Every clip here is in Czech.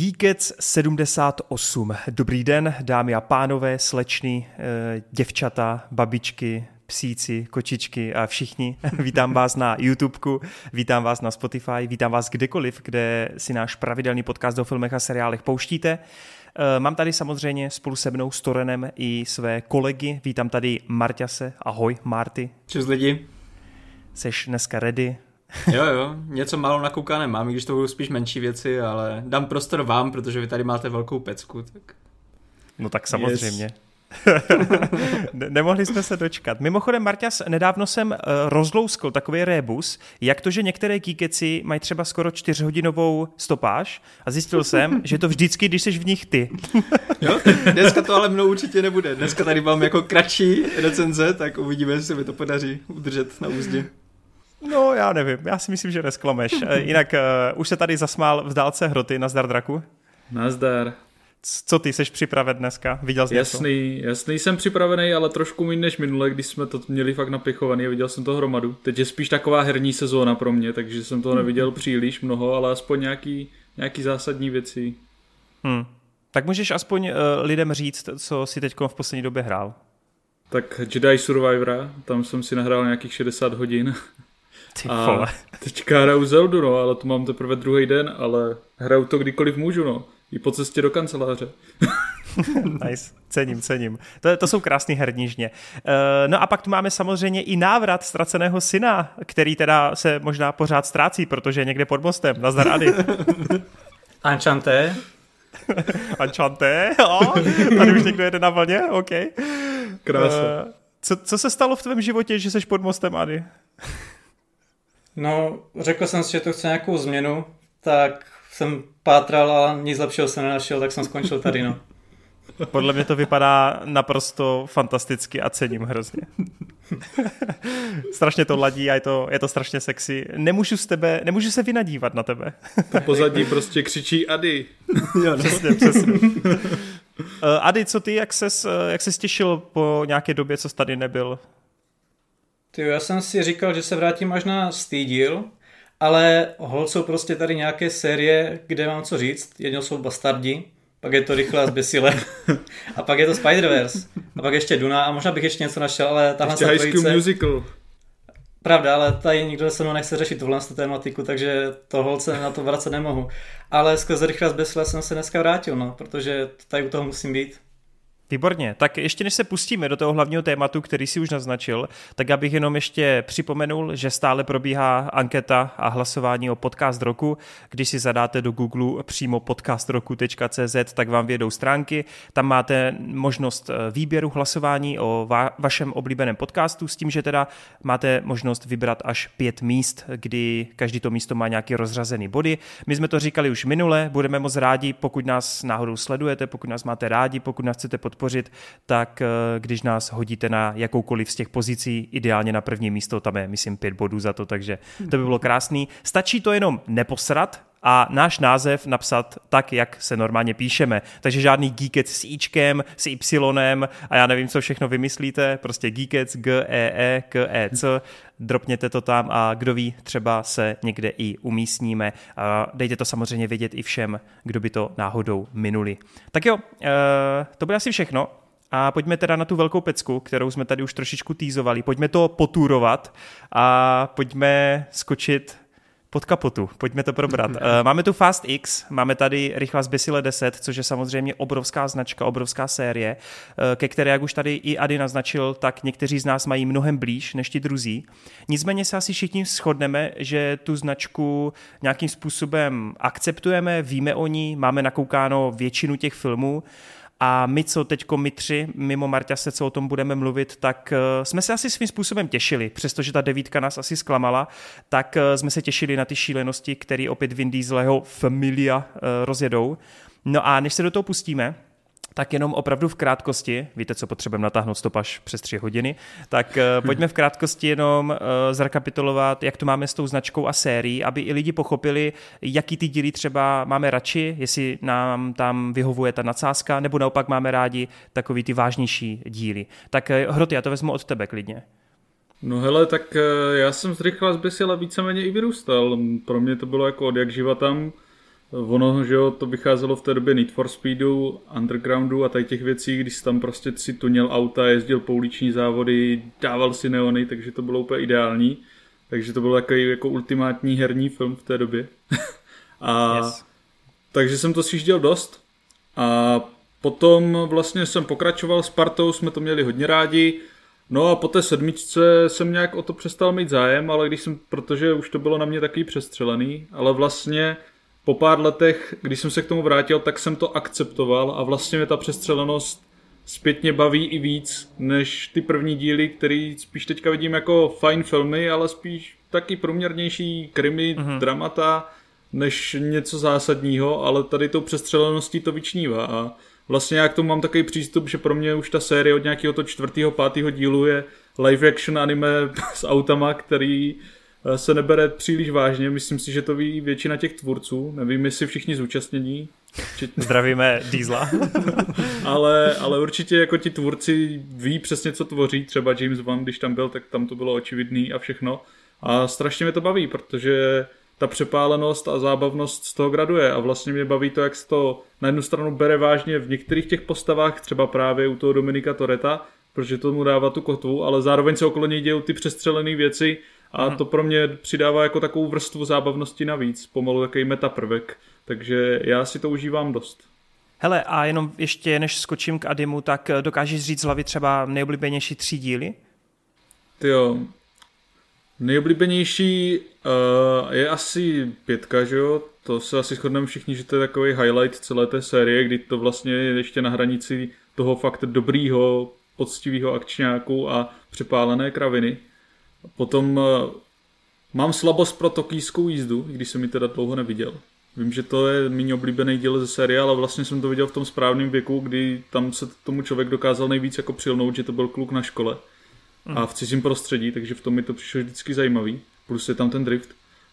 Geekec 78. Dobrý den, dámy a pánové, slečny, eh, děvčata, babičky, psíci, kočičky a všichni. Vítám vás na YouTubeku, vítám vás na Spotify, vítám vás kdekoliv, kde si náš pravidelný podcast o filmech a seriálech pouštíte. Eh, mám tady samozřejmě spolu se mnou s Torenem i své kolegy. Vítám tady Marťase. Ahoj, Marty. Čus lidi. Seš dneska ready? jo, jo, něco málo nakoukané mám, i když to budou spíš menší věci, ale dám prostor vám, protože vy tady máte velkou pecku, tak... No tak samozřejmě. Yes. Nemohli jsme se dočkat. Mimochodem, Marťas, nedávno jsem uh, rozlouskl takový rebus, jak to, že některé geekeci mají třeba skoro čtyřhodinovou stopáž a zjistil jsem, že to vždycky, když jsi v nich ty. jo, dneska to ale mnou určitě nebude. Dneska tady mám jako kratší recenze, tak uvidíme, jestli mi to podaří udržet na úzdě. No, já nevím, já si myslím, že nesklameš. Eh, jinak uh, už se tady zasmál v dálce hroty, nazdar draku. Nazdar. Co ty, jsi připraven dneska? Viděl jsi Jasný, něco? jasný, jsem připravený, ale trošku méně než minule, když jsme to měli fakt napichovaný a viděl jsem to hromadu. Teď je spíš taková herní sezóna pro mě, takže jsem toho neviděl příliš mnoho, ale aspoň nějaký, nějaký zásadní věci. Hmm. Tak můžeš aspoň uh, lidem říct, co si teď v poslední době hrál. Tak Jedi Survivora, tam jsem si nahrál nějakých 60 hodin. Ty a teďka hraju Zeldu, no, ale to mám teprve druhý den, ale hraju to kdykoliv můžu, no. I po cestě do kanceláře. nice, cením, cením. To, to jsou krásný hernížně. Uh, no a pak tu máme samozřejmě i návrat ztraceného syna, který teda se možná pořád ztrácí, protože je někde pod mostem. Nazdar Ady. Enchanté. Enchanté, oh, tady už někdo jede na vlně, OK. Krása. Uh, co, co se stalo v tvém životě, že jsi pod mostem, Ady? No, řekl jsem si, že to chce nějakou změnu, tak jsem pátral a nic lepšího se nenašel, tak jsem skončil tady, no. Podle mě to vypadá naprosto fantasticky a cením hrozně. strašně to ladí a je to, je to strašně sexy. Nemůžu z tebe, nemůžu se vynadívat na tebe. to pozadí prostě křičí Ady. jo, no. Přesně, přesně. Uh, Ady, co ty, jak ses, eh, jak ses těšil po nějaké době, co jsi tady nebyl? Ty, já jsem si říkal, že se vrátím až na stýdil, ale hol jsou prostě tady nějaké série, kde mám co říct. Jedno jsou Bastardi, pak je to rychle a zbesile. a pak je to Spider-Verse. A pak ještě Duna a možná bych ještě něco našel, ale tahle ještě High School Musical. Pravda, ale tady nikdo se mnou nechce řešit tuhle tématiku, takže to holce na to vracet nemohu. Ale skrze rychle a zbesile jsem se dneska vrátil, no, protože tady u toho musím být. Výborně. Tak ještě než se pustíme do toho hlavního tématu, který si už naznačil, tak já bych jenom ještě připomenul, že stále probíhá anketa a hlasování o podcast roku. Když si zadáte do Google přímo podcastroku.cz, tak vám vědou stránky. Tam máte možnost eh, výběru hlasování o va- vašem oblíbeném podcastu s tím, že teda máte možnost vybrat až pět míst, kdy každý to místo má nějaký rozřazený body. My jsme to říkali už minule, budeme moc rádi, pokud nás náhodou sledujete, pokud nás máte rádi, pokud nás chcete podporovat podpořit, tak eh, když nás hodíte na jakoukoliv z těch pozicí, ideálně na první místo, tam je, myslím, pět bodů za to, takže to by bylo krásný. Stačí to jenom neposrat, a náš název napsat tak, jak se normálně píšeme. Takže žádný geekec s ičkem, s y a já nevím, co všechno vymyslíte, prostě geekec, g e e k e c dropněte to tam a kdo ví, třeba se někde i umístníme. Dejte to samozřejmě vědět i všem, kdo by to náhodou minuli. Tak jo, eh, to bude asi všechno. A pojďme teda na tu velkou pecku, kterou jsme tady už trošičku týzovali. Pojďme to potůrovat a pojďme skočit pod kapotu. Pojďme to probrat. Eh, máme tu Fast X, máme tady Rychlá zběsile 10, což je samozřejmě obrovská značka, obrovská série, eh, ke které, jak už tady i Ady naznačil, tak někteří z nás mají mnohem blíž než ti druzí. Nicméně se asi všichni shodneme, že tu značku nějakým způsobem akceptujeme, víme o ní, máme nakoukáno většinu těch filmů, a my, co teďko my tři, mimo Marťase, co o tom budeme mluvit, tak uh, jsme se asi svým způsobem těšili, přestože ta devítka nás asi zklamala, tak uh, jsme se těšili na ty šílenosti, které opět Vin Dieselého Familia uh, rozjedou. No a než se do toho pustíme, tak jenom opravdu v krátkosti, víte, co potřebujeme natáhnout stopaž přes tři hodiny, tak uh, pojďme v krátkosti jenom uh, zrekapitulovat, jak to máme s tou značkou a sérií, aby i lidi pochopili, jaký ty díly třeba máme radši, jestli nám tam vyhovuje ta nadsázka, nebo naopak máme rádi takový ty vážnější díly. Tak uh, Hroty, já to vezmu od tebe klidně. No hele, tak já jsem z Rychla víceméně i vyrůstal. Pro mě to bylo jako od jak živa tam Ono, že jo, to vycházelo v té době Need for Speedu, Undergroundu a tady těch věcí, když tam prostě si tuněl auta, jezdil pouliční závody, dával si neony, takže to bylo úplně ideální. Takže to byl takový jako ultimátní herní film v té době. a yes. takže jsem to sjížděl dost. A potom vlastně jsem pokračoval s partou, jsme to měli hodně rádi. No a po té sedmičce jsem nějak o to přestal mít zájem, ale když jsem, protože už to bylo na mě taky přestřelený, ale vlastně po pár letech, když jsem se k tomu vrátil, tak jsem to akceptoval a vlastně mě ta přestřelenost zpětně baví i víc než ty první díly, který spíš teďka vidím jako fajn filmy, ale spíš taky průměrnější krimi, mm-hmm. dramata, než něco zásadního, ale tady tou přestřeleností to vyčnívá a vlastně já k tomu mám takový přístup, že pro mě už ta série od nějakého to čtvrtého, pátého dílu je live action anime s autama, který se nebere příliš vážně. Myslím si, že to ví většina těch tvůrců. Nevím, jestli všichni zúčastnění. Včetně... Zdravíme Diesla. ale, ale určitě jako ti tvůrci ví přesně, co tvoří. Třeba James Wan, když tam byl, tak tam to bylo očividný a všechno. A strašně mě to baví, protože ta přepálenost a zábavnost z toho graduje a vlastně mě baví to, jak se to na jednu stranu bere vážně v některých těch postavách, třeba právě u toho Dominika Toreta, protože tomu dává tu kotvu, ale zároveň se okolo něj dějou ty přestřelené věci a hmm. to pro mě přidává jako takovou vrstvu zábavnosti navíc, pomalu takový metaprvek, takže já si to užívám dost. Hele, a jenom ještě než skočím k Adimu, tak dokážeš říct z hlavy třeba nejoblíbenější tři díly? Ty jo, Nejoblíbenější uh, je asi pětka, že jo? To se asi shodneme všichni, že to je takový highlight celé té série, kdy to vlastně je ještě na hranici toho fakt dobrýho, poctivého akčňáku a přepálené kraviny. Potom uh, mám slabost pro tokijskou jízdu, i když jsem ji teda dlouho neviděl. Vím, že to je méně oblíbený díl ze série, ale vlastně jsem to viděl v tom správném věku, kdy tam se tomu člověk dokázal nejvíc jako přilnout, že to byl kluk na škole a v cizím prostředí, takže v tom mi to přišlo vždycky zajímavý. Plus je tam ten drift.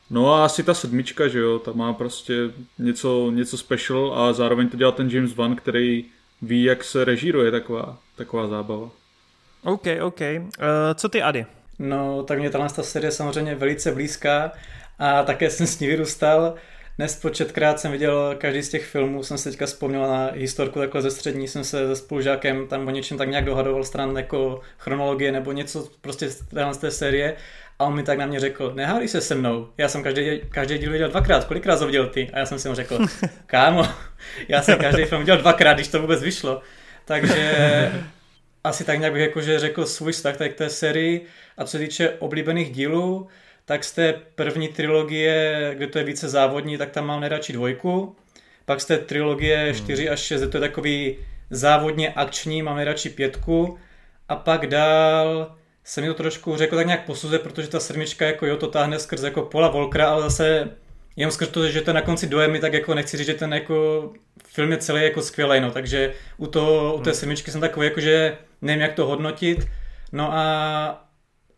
No a asi ta sedmička, že jo, ta má prostě něco, něco special a zároveň to dělá ten James Wan, který ví, jak se režíruje taková, taková zábava. OK, OK. Uh, co ty, Ady? No, tak mě ta série samozřejmě velice blízká a také jsem s ní vyrůstal. Nespočetkrát jsem viděl každý z těch filmů, jsem se teďka vzpomněl na historku takhle ze střední, jsem se se spolužákem tam o něčem tak nějak dohadoval stran jako chronologie nebo něco prostě z té série a on mi tak na mě řekl, nehárej se se mnou, já jsem každý, každý díl viděl dvakrát, kolikrát to viděl ty? A já jsem si mu řekl, kámo, já jsem každý film viděl dvakrát, když to vůbec vyšlo. Takže asi tak nějak bych jakože řekl svůj vztah k té sérii a co se týče oblíbených dílů, tak z té první trilogie, kde to je více závodní, tak tam mám nejradši dvojku. Pak z té trilogie 4 hmm. až 6, to je takový závodně akční, mám nejradši pětku. A pak dál se mi to trošku řekl tak nějak posuzuje, protože ta sedmička jako jo, to táhne skrz jako Pola Volkra, ale zase jenom skrz to, že to na konci dojemy, tak jako nechci říct, že ten jako film je celý jako skvělý, no, takže u, toho, u té hmm. sedmičky jsem takový jako, že nevím, jak to hodnotit. No a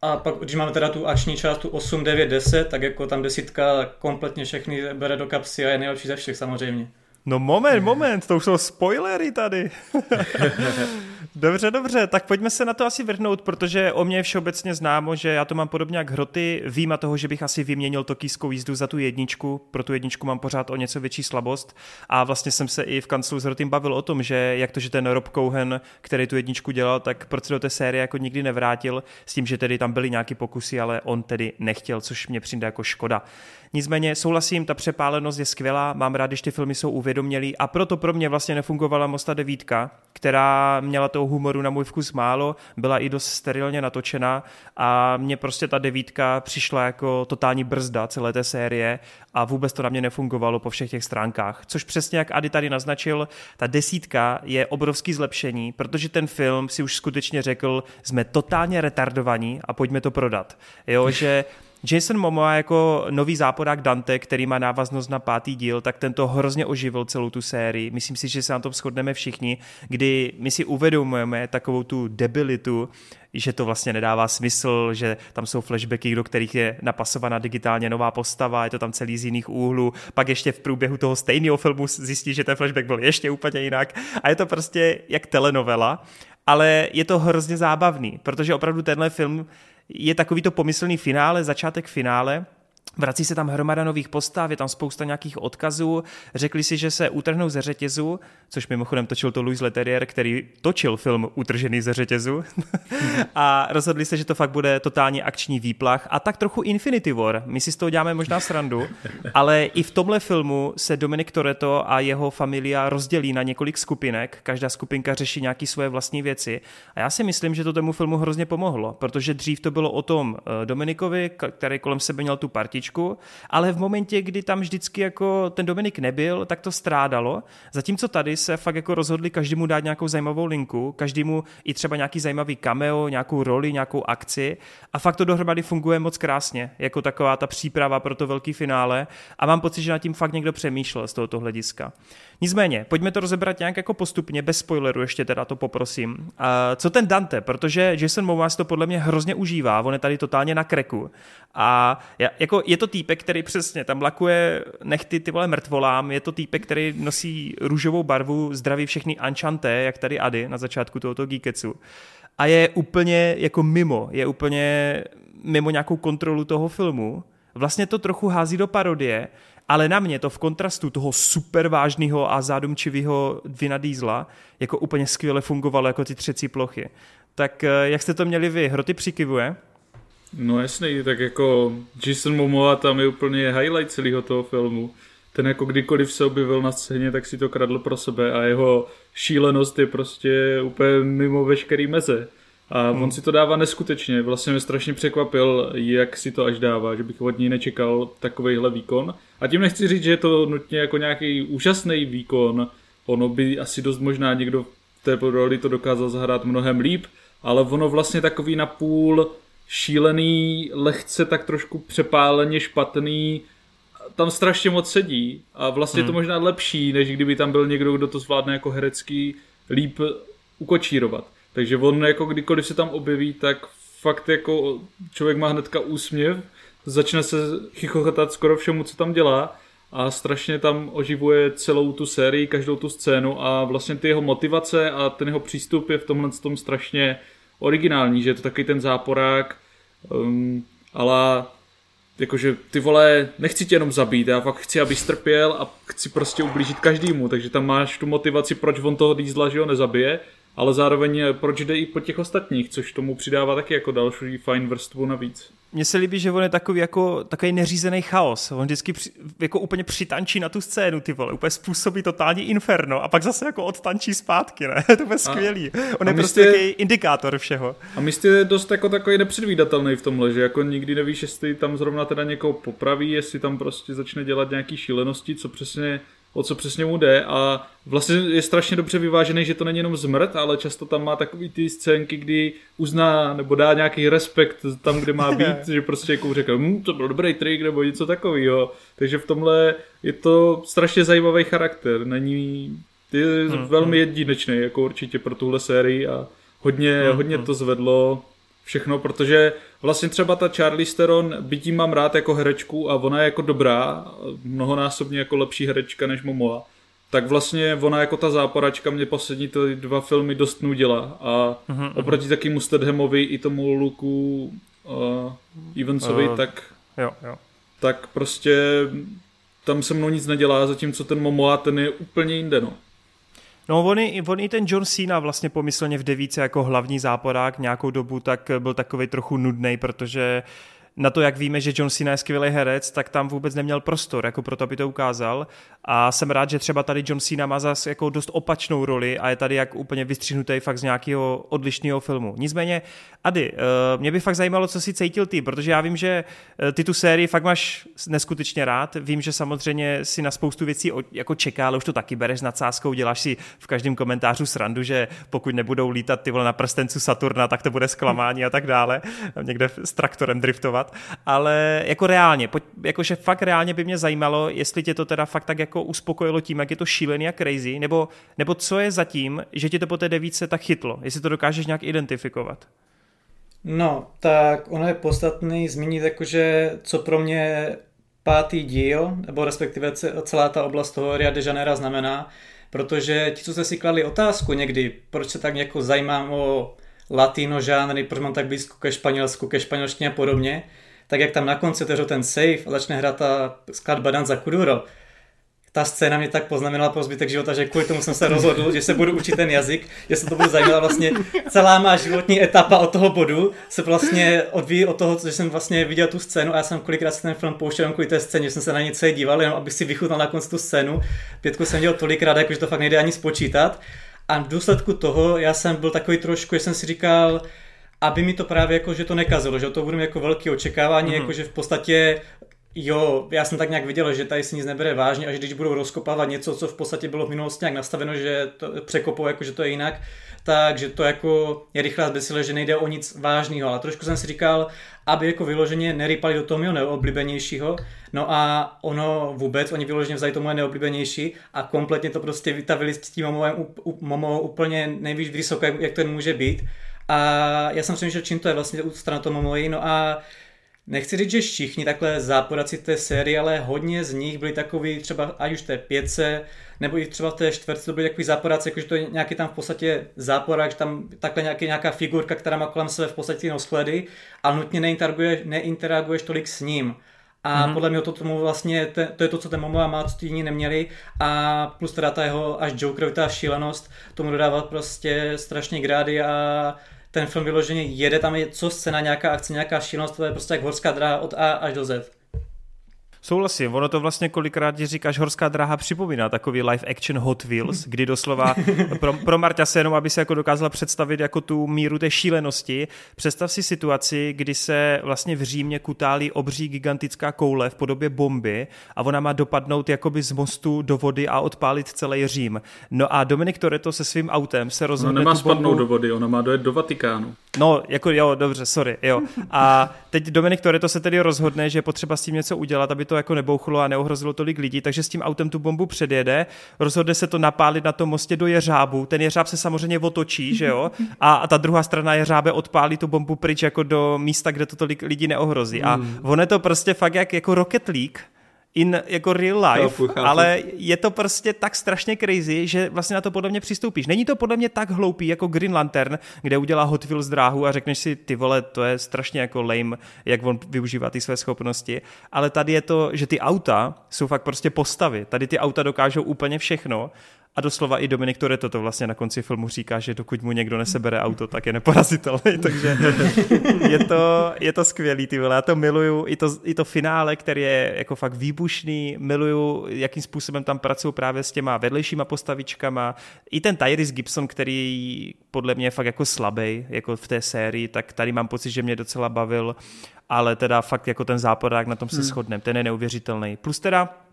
a pak, když máme teda tu akční část, tu 8, 9, 10, tak jako tam desítka kompletně všechny bere do kapsy a je nejlepší ze všech samozřejmě. No moment, moment, to už jsou spoilery tady. dobře, dobře, tak pojďme se na to asi vrhnout, protože o mě je všeobecně známo, že já to mám podobně jak hroty, vím a toho, že bych asi vyměnil tokijskou jízdu za tu jedničku, pro tu jedničku mám pořád o něco větší slabost a vlastně jsem se i v kanclu s hrotým bavil o tom, že jak to, že ten Rob Cohen, který tu jedničku dělal, tak proč se do té série jako nikdy nevrátil, s tím, že tedy tam byly nějaké pokusy, ale on tedy nechtěl, což mě přijde jako škoda. Nicméně souhlasím, ta přepálenost je skvělá, mám rád, když ty filmy jsou uvědomělý a proto pro mě vlastně nefungovala Mosta devítka, která měla toho humoru na můj vkus málo, byla i dost sterilně natočena a mně prostě ta devítka přišla jako totální brzda celé té série a vůbec to na mě nefungovalo po všech těch stránkách. Což přesně jak Ady tady naznačil, ta desítka je obrovský zlepšení, protože ten film si už skutečně řekl, jsme totálně retardovaní a pojďme to prodat. Jo, že Jason Momoa jako nový záporák Dante, který má návaznost na pátý díl, tak tento hrozně oživil celou tu sérii. Myslím si, že se na tom shodneme všichni, kdy my si uvědomujeme takovou tu debilitu, že to vlastně nedává smysl, že tam jsou flashbacky, do kterých je napasovaná digitálně nová postava, je to tam celý z jiných úhlů, pak ještě v průběhu toho stejného filmu zjistí, že ten flashback byl ještě úplně jinak a je to prostě jak telenovela, ale je to hrozně zábavný, protože opravdu tenhle film je takový to pomyslný finále, začátek finále, Vrací se tam hromada nových postav, je tam spousta nějakých odkazů. Řekli si, že se utrhnou ze řetězu, což mimochodem točil to Louis Leterrier, který točil film Utržený ze řetězu. a rozhodli se, že to fakt bude totálně akční výplach a tak trochu Infinity War. My si z toho děláme možná srandu, ale i v tomhle filmu se Dominic Toretto a jeho familia rozdělí na několik skupinek. Každá skupinka řeší nějaké svoje vlastní věci. A já si myslím, že to tomu filmu hrozně pomohlo, protože dřív to bylo o tom eh, Dominikovi, který kolem sebe měl tu trošičku, ale v momentě, kdy tam vždycky jako ten Dominik nebyl, tak to strádalo. Zatímco tady se fakt jako rozhodli každému dát nějakou zajímavou linku, každému i třeba nějaký zajímavý cameo, nějakou roli, nějakou akci a fakt to dohromady funguje moc krásně, jako taková ta příprava pro to velký finále a mám pocit, že nad tím fakt někdo přemýšlel z tohoto hlediska. Nicméně, pojďme to rozebrat nějak jako postupně, bez spoileru ještě teda to poprosím. Uh, co ten Dante, protože Jason Momoa to podle mě hrozně užívá, on je tady totálně na kreku a jako je to týpek, který přesně tam lakuje nechty ty vole mrtvolám, je to týpek, který nosí růžovou barvu, zdraví všechny anchanté, jak tady Ady na začátku tohoto Geeketsu. A je úplně jako mimo, je úplně mimo nějakou kontrolu toho filmu. Vlastně to trochu hází do parodie, ale na mě to v kontrastu toho super vážného a zádumčivého Vina Diesla jako úplně skvěle fungovalo jako ty třecí plochy. Tak eh, jak jste to měli vy? Hroty přikivuje? No jasný, tak jako Jason Momoa tam je úplně highlight celého toho filmu. Ten jako kdykoliv se objevil na scéně, tak si to kradl pro sebe a jeho šílenost je prostě úplně mimo veškerý meze. A hmm. on si to dává neskutečně. Vlastně mě strašně překvapil, jak si to až dává, že bych od něj nečekal takovejhle výkon. A tím nechci říct, že je to nutně jako nějaký úžasný výkon. Ono by asi dost možná někdo v té roli to dokázal zahrát mnohem líp, ale ono vlastně takový napůl šílený, lehce tak trošku přepáleně špatný, tam strašně moc sedí a vlastně hmm. je to možná lepší, než kdyby tam byl někdo, kdo to zvládne jako herecký líp ukočírovat. Takže on jako kdykoliv se tam objeví, tak fakt jako člověk má hnedka úsměv, začne se chichochatat skoro všemu, co tam dělá a strašně tam oživuje celou tu sérii, každou tu scénu a vlastně ty jeho motivace a ten jeho přístup je v tomhle tom strašně originální, že je to taky ten záporák, um, ale jakože ty vole, nechci tě jenom zabít, já fakt chci, aby strpěl a chci prostě ublížit každému, takže tam máš tu motivaci, proč on toho dýzla, že ho nezabije ale zároveň proč jde i po těch ostatních, což tomu přidává taky jako další fajn vrstvu navíc. Mně se líbí, že on je takový jako takový neřízený chaos. On vždycky při, jako úplně přitančí na tu scénu, ty vole, úplně způsobí totální inferno a pak zase jako odtančí zpátky, ne? to je skvělý. On je prostě takový indikátor všeho. A místě je dost jako takový nepředvídatelný v tomhle, že jako nikdy nevíš, jestli tam zrovna teda někoho popraví, jestli tam prostě začne dělat nějaký šílenosti, co přesně o co přesně mu jde a vlastně je strašně dobře vyvážený, že to není jenom zmrt, ale často tam má takový ty scénky, kdy uzná nebo dá nějaký respekt tam, kde má být, že prostě jako řekl, hm, to byl dobrý trik nebo něco takového. Takže v tomhle je to strašně zajímavý charakter, není, je hmm, velmi hmm. jedinečný jako určitě pro tuhle sérii a hodně, hmm, hodně hmm. to zvedlo všechno, protože vlastně třeba ta Charlie Steron, bytí mám rád jako herečku a ona je jako dobrá, mnohonásobně jako lepší herečka než Momoa, tak vlastně ona jako ta záporačka mě poslední ty dva filmy dost nudila a uh-huh, oproti taky Mustedhamovi i tomu Luku uh, Evansovi, uh, tak jo, jo. tak prostě tam se mnou nic nedělá, zatímco ten Momoa ten je úplně jinde, no. No on i, on i ten John Cena vlastně pomyslně v devíce jako hlavní záporák nějakou dobu tak byl takový trochu nudný, protože na to, jak víme, že John Cena je skvělý herec, tak tam vůbec neměl prostor, jako proto, aby to ukázal. A jsem rád, že třeba tady John Cena má zase jako dost opačnou roli a je tady jak úplně vystřihnutý fakt z nějakého odlišného filmu. Nicméně, Ady, eh, mě by fakt zajímalo, co si cítil ty, protože já vím, že eh, ty tu sérii fakt máš neskutečně rád. Vím, že samozřejmě si na spoustu věcí jako čeká, ale už to taky bereš nad sáskou, děláš si v každém komentářu srandu, že pokud nebudou lítat ty vole na prstencu Saturna, tak to bude zklamání a tak dále. Někde s traktorem driftovat ale jako reálně, jakože fakt reálně by mě zajímalo, jestli tě to teda fakt tak jako uspokojilo tím, jak je to šílený a crazy, nebo, nebo co je zatím, že tě to po té devíce tak chytlo, jestli to dokážeš nějak identifikovat. No, tak ono je podstatný zmínit jakože, co pro mě pátý díl, nebo respektive celá ta oblast toho Rio de Janeiro znamená, protože ti, co jste si kladli otázku někdy, proč se tak jako zajímám o latino žánry, proč mám tak blízko ke Španělsku, ke španělštině a podobně, tak jak tam na konci otevřou ten safe a začne hrát ta skladba Danza Kuduro, ta scéna mě tak poznamenala pro zbytek života, že kvůli tomu jsem se rozhodl, že se budu učit ten jazyk, že se to budu zajímat vlastně celá má životní etapa od toho bodu se vlastně odvíjí od toho, že jsem vlastně viděl tu scénu a já jsem kolikrát se ten film pouštěl kvůli té scéně, že jsem se na celý díval, jenom abych si vychutnal na konci tu scénu. Pětku jsem dělal tolikrát, jako, že to fakt nejde ani spočítat. A v důsledku toho já jsem byl takový trošku, že jsem si říkal, aby mi to právě jako, že to nekazilo, že to budu jako velké očekávání, mm-hmm. jako že v podstatě Jo, já jsem tak nějak viděl, že tady si nic nebere vážně a že když budou rozkopávat něco, co v podstatě bylo v minulosti nějak nastaveno, že to překopou, jako že to je jinak, takže to jako je rychle zbesile, že nejde o nic vážného, ale trošku jsem si říkal, aby jako vyloženě nerypali do toho mého neoblíbenějšího, no a ono vůbec, oni vyloženě vzali to moje neoblíbenější a kompletně to prostě vytavili s tím Momovem, Momo úplně nejvíc vysoko, jak, to může být. A já jsem přemýšlel, čím to je vlastně strana toho Momoji, no a Nechci říct, že všichni takhle záporaci té série, ale hodně z nich byli takový třeba ať už té pětce, nebo i třeba v té čtvrtce to byli takový záporáci, jakože to je nějaký tam v podstatě záporák, že tam takhle nějaký, nějaká figurka, která má kolem sebe v podstatě noshledy, ale nutně neinteraguješ, neinteraguješ tolik s ním. A mm-hmm. podle mě to tomu vlastně, to, to je to, co ten Momoa má, co ty jiní neměli. A plus teda ta jeho až Jokerovitá šílenost tomu dodává prostě strašně grády a ten film vyloženě jede, tam je co scéna, nějaká akce, nějaká šílenost, to je prostě jak horská dráha od A až do Z. Souhlasím, ono to vlastně kolikrát, když říkáš horská dráha, připomíná takový live action Hot Wheels, kdy doslova pro, pro Marta se jenom, aby se jako dokázala představit jako tu míru té šílenosti. Představ si situaci, kdy se vlastně v Římě kutálí obří gigantická koule v podobě bomby a ona má dopadnout jakoby z mostu do vody a odpálit celý Řím. No a Dominik Toretto se svým autem se rozhodne No nemá spadnout do vody, ona má dojet do Vatikánu. No, jako jo, dobře, sorry, jo. A teď Dominik Toretto se tedy rozhodne, že je potřeba s tím něco udělat, aby to jako nebouchlo a neohrozilo tolik lidí, takže s tím autem tu bombu předjede, rozhodne se to napálit na tom mostě do jeřábu, ten jeřáb se samozřejmě otočí, že jo, a, a ta druhá strana jeřábe odpálí tu bombu pryč jako do místa, kde to tolik lidí neohrozí. A hmm. on je to prostě fakt jak jako Rocket League, in jako real life, chápu, chápu. ale je to prostě tak strašně crazy, že vlastně na to podle mě přistoupíš. Není to podle mě tak hloupý jako Green Lantern, kde udělá Hot Wheels dráhu a řekneš si, ty vole, to je strašně jako lame, jak on využívá ty své schopnosti, ale tady je to, že ty auta jsou fakt prostě postavy. Tady ty auta dokážou úplně všechno a doslova i Dominik Toretto to vlastně na konci filmu říká, že dokud mu někdo nesebere auto, tak je neporazitelný, takže je to, je to skvělý, ty vole. Já to miluju, i to, i to finále, který je jako fakt výbušný, miluju, jakým způsobem tam pracují právě s těma vedlejšíma postavičkama. I ten Tyrese Gibson, který podle mě je fakt jako slabý, jako v té sérii, tak tady mám pocit, že mě docela bavil, ale teda fakt jako ten záporák, na tom se hmm. shodneme, ten je neuvěřitelný. Plus teda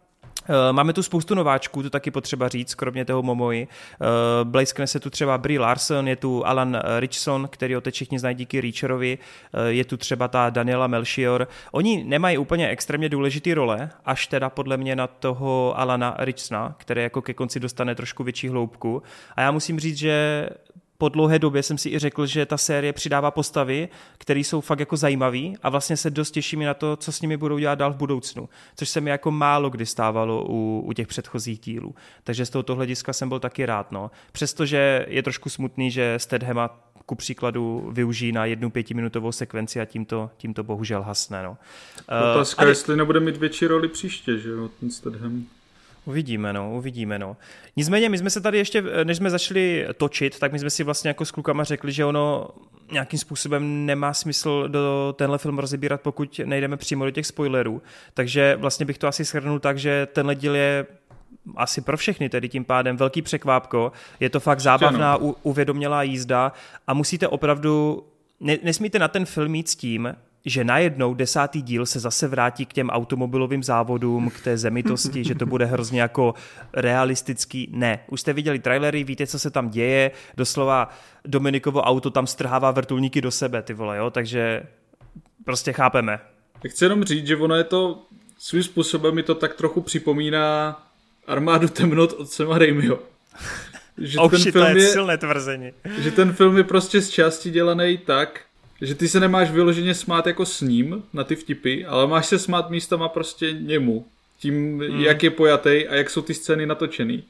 máme tu spoustu nováčků, to taky potřeba říct, kromě toho Momoji. Eh, Blazkne se tu třeba Brie Larson, je tu Alan Richson, který teď všichni znají díky Reacherovi, eh, je tu třeba ta Daniela Melchior. Oni nemají úplně extrémně důležitý role, až teda podle mě na toho Alana Richsona, který jako ke konci dostane trošku větší hloubku. A já musím říct, že po dlouhé době jsem si i řekl, že ta série přidává postavy, které jsou fakt jako zajímavé a vlastně se dost těším na to, co s nimi budou dělat dál v budoucnu, což se mi jako málo kdy stávalo u, u těch předchozích dílů. Takže z tohoto hlediska jsem byl taky rád. No. Přestože je trošku smutný, že Stedhema ku příkladu využijí na jednu pětiminutovou sekvenci a tímto, tímto bohužel hasne. No. Otázka, uh, jestli nebude mít větší roli příště, že jo, ten Stedham. Uvidíme, no, uvidíme, no. Nicméně, my jsme se tady ještě, než jsme začali točit, tak my jsme si vlastně jako s klukama řekli, že ono nějakým způsobem nemá smysl do tenhle film rozebírat, pokud nejdeme přímo do těch spoilerů. Takže vlastně bych to asi shrnul tak, že tenhle díl je asi pro všechny, tedy tím pádem velký překvápko. Je to fakt zábavná, uvědomělá jízda a musíte opravdu ne, nesmíte na ten film jít s tím, že najednou desátý díl se zase vrátí k těm automobilovým závodům, k té zemitosti, že to bude hrozně jako realistický. Ne, už jste viděli trailery, víte, co se tam děje, doslova Dominikovo auto tam strhává vrtulníky do sebe, ty vole, jo, takže prostě chápeme. Chci jenom říct, že ono je to, svým způsobem mi to tak trochu připomíná armádu temnot od Sema Raimiho. Že oh, ten shit, film je, je silné tvrzení. Že ten film je prostě z části dělaný tak, že ty se nemáš vyloženě smát jako s ním na ty vtipy, ale máš se smát místama prostě němu. Tím, hmm. jak je pojatý a jak jsou ty scény natočený.